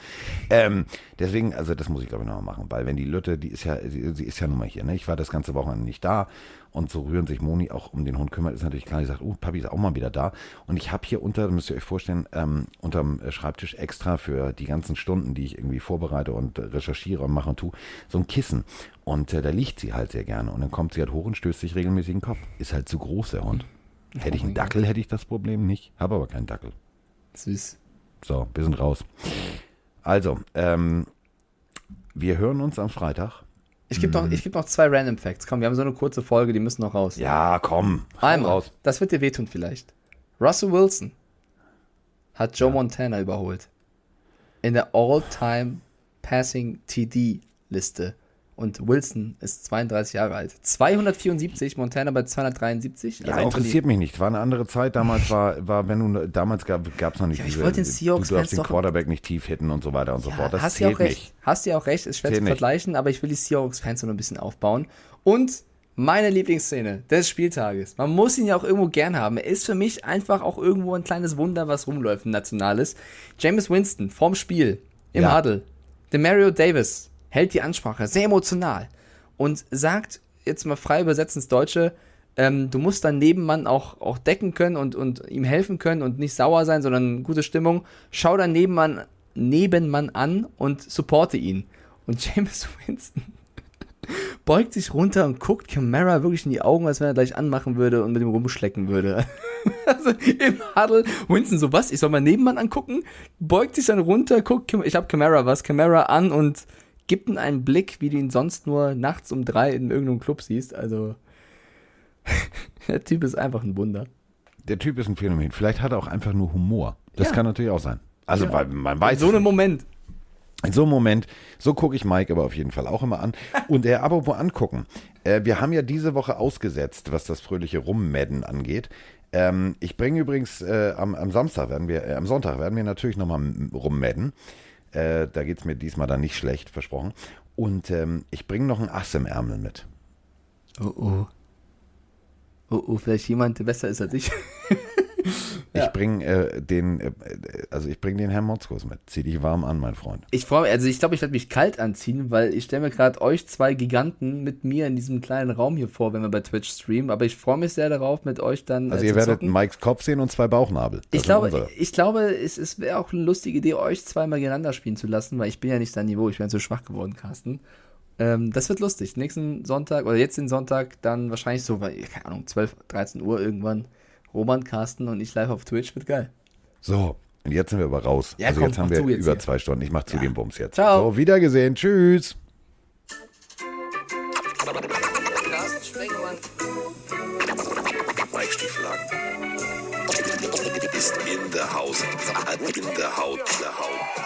Ähm, deswegen, also das muss ich glaube ich nochmal machen, weil wenn die Lütte, die ist ja, sie, ist ja nun mal hier, ne? Ich war das ganze Wochenende nicht da und so rühren sich Moni auch um den Hund kümmert, ist natürlich klar, die sagt, oh, Papi ist auch mal wieder da. Und ich habe hier unter, müsst ihr euch vorstellen, ähm, unterm Schreibtisch extra für die ganzen Stunden, die ich irgendwie vorbereite und recherchiere und mache und tue, so ein Kissen. Und äh, da liegt sie halt sehr gerne. Und dann kommt sie halt hoch und stößt sich regelmäßig den Kopf. Ist halt zu groß, der Hund. Hätte ich einen Dackel, hätte ich das Problem nicht. Habe aber keinen Dackel. Süß. So, wir sind raus. Also, ähm, wir hören uns am Freitag. Ich gebe noch, ich geb noch zwei Random Facts. Komm, wir haben so eine kurze Folge, die müssen noch raus. Ja, komm. Einmal. raus. Das wird dir wehtun vielleicht. Russell Wilson hat Joe Montana überholt. In der All-Time Passing TD-Liste. Und Wilson ist 32 Jahre alt. 274, Montana bei 273. Ja, Also die- interessiert mich nicht. War eine andere Zeit. Damals war, war wenn du, damals gab es noch nicht Ja, ich wollte den Seahawks du darfst den Quarterback nicht tief hitten und so weiter und so fort. Das hast du ja zählt auch recht. nicht. Hast du ja auch recht, ist schwer Zählt zu nicht. vergleichen, aber ich will die Seahawks-Fans noch ein bisschen aufbauen. Und meine Lieblingsszene des Spieltages. Man muss ihn ja auch irgendwo gern haben. Er ist für mich einfach auch irgendwo ein kleines Wunder, was rumläuft, ein nationales. James Winston vorm Spiel im Ja. Huddle. Demario Davis hält die Ansprache, sehr emotional. Und sagt, jetzt mal frei übersetzt ins Deutsche, ähm, du musst deinen Nebenmann auch, auch decken können und, und ihm helfen können und nicht sauer sein, sondern gute Stimmung. Schau deinen Nebenmann, Nebenmann an und supporte ihn. Und James Winston beugt sich runter und guckt Camara wirklich in die Augen, als wenn er gleich anmachen würde und mit ihm rumschlecken würde. also im Huddle, Winston so, was? Ich soll meinen Nebenmann angucken? Beugt sich dann runter, guckt, ich hab Camara was, Camara an und gibt ihm einen Blick, wie du ihn sonst nur nachts um drei in irgendeinem Club siehst. Also, der Typ ist einfach ein Wunder. Der Typ ist ein Phänomen. Vielleicht hat er auch einfach nur Humor. Das Ja. kann natürlich auch sein. Also, Ja. weil man weiß. so einem Moment. In so einem Moment, so gucke ich Mike aber auf jeden Fall auch immer an. Und äh, apropos angucken. Äh, wir haben ja diese Woche ausgesetzt, was das fröhliche Rummadden angeht. Ähm, ich bringe übrigens äh, am, am Samstag werden wir, äh, am Sonntag werden wir natürlich nochmal rummadden. Äh, da geht es mir diesmal dann nicht schlecht, versprochen. Und ähm, ich bringe noch ein Ass im Ärmel mit. Oh oh. Oh oh, vielleicht jemand, der besser ist als ich. Ich bringe äh, den, äh, also ich bringe den Herrn Motzkos mit. Zieh dich warm an, mein Freund. Ich freue mich, also ich glaube, ich werde mich kalt anziehen, weil ich stelle mir gerade euch zwei Giganten mit mir in diesem kleinen Raum hier vor, wenn wir bei Twitch streamen. Aber ich freue mich sehr darauf, mit euch dann. Also äh, ihr werdet zocken. Mikes Kopf sehen und zwei Bauchnabel. Das Ich glaube, unsere. ich glaube, es, es wäre auch eine lustige Idee, euch zweimal gegeneinander spielen zu lassen, weil ich bin ja nicht dein Niveau, ich bin zu schwach geworden, Carsten. Ähm, das wird lustig. Nächsten Sonntag oder jetzt den Sonntag dann wahrscheinlich so, bei, keine Ahnung, 12, 13 Uhr irgendwann. Roman, Carsten und ich live auf Twitch, wird geil. So, und jetzt sind wir aber raus. Ja, also komm, jetzt haben wir jetzt über hier. zwei Stunden. Ich mach zu Ja. dem Bums jetzt. Ciao. So, wiedergesehen. Tschüss. Ist in der Haus. In der Haut. Haut. Der Haut.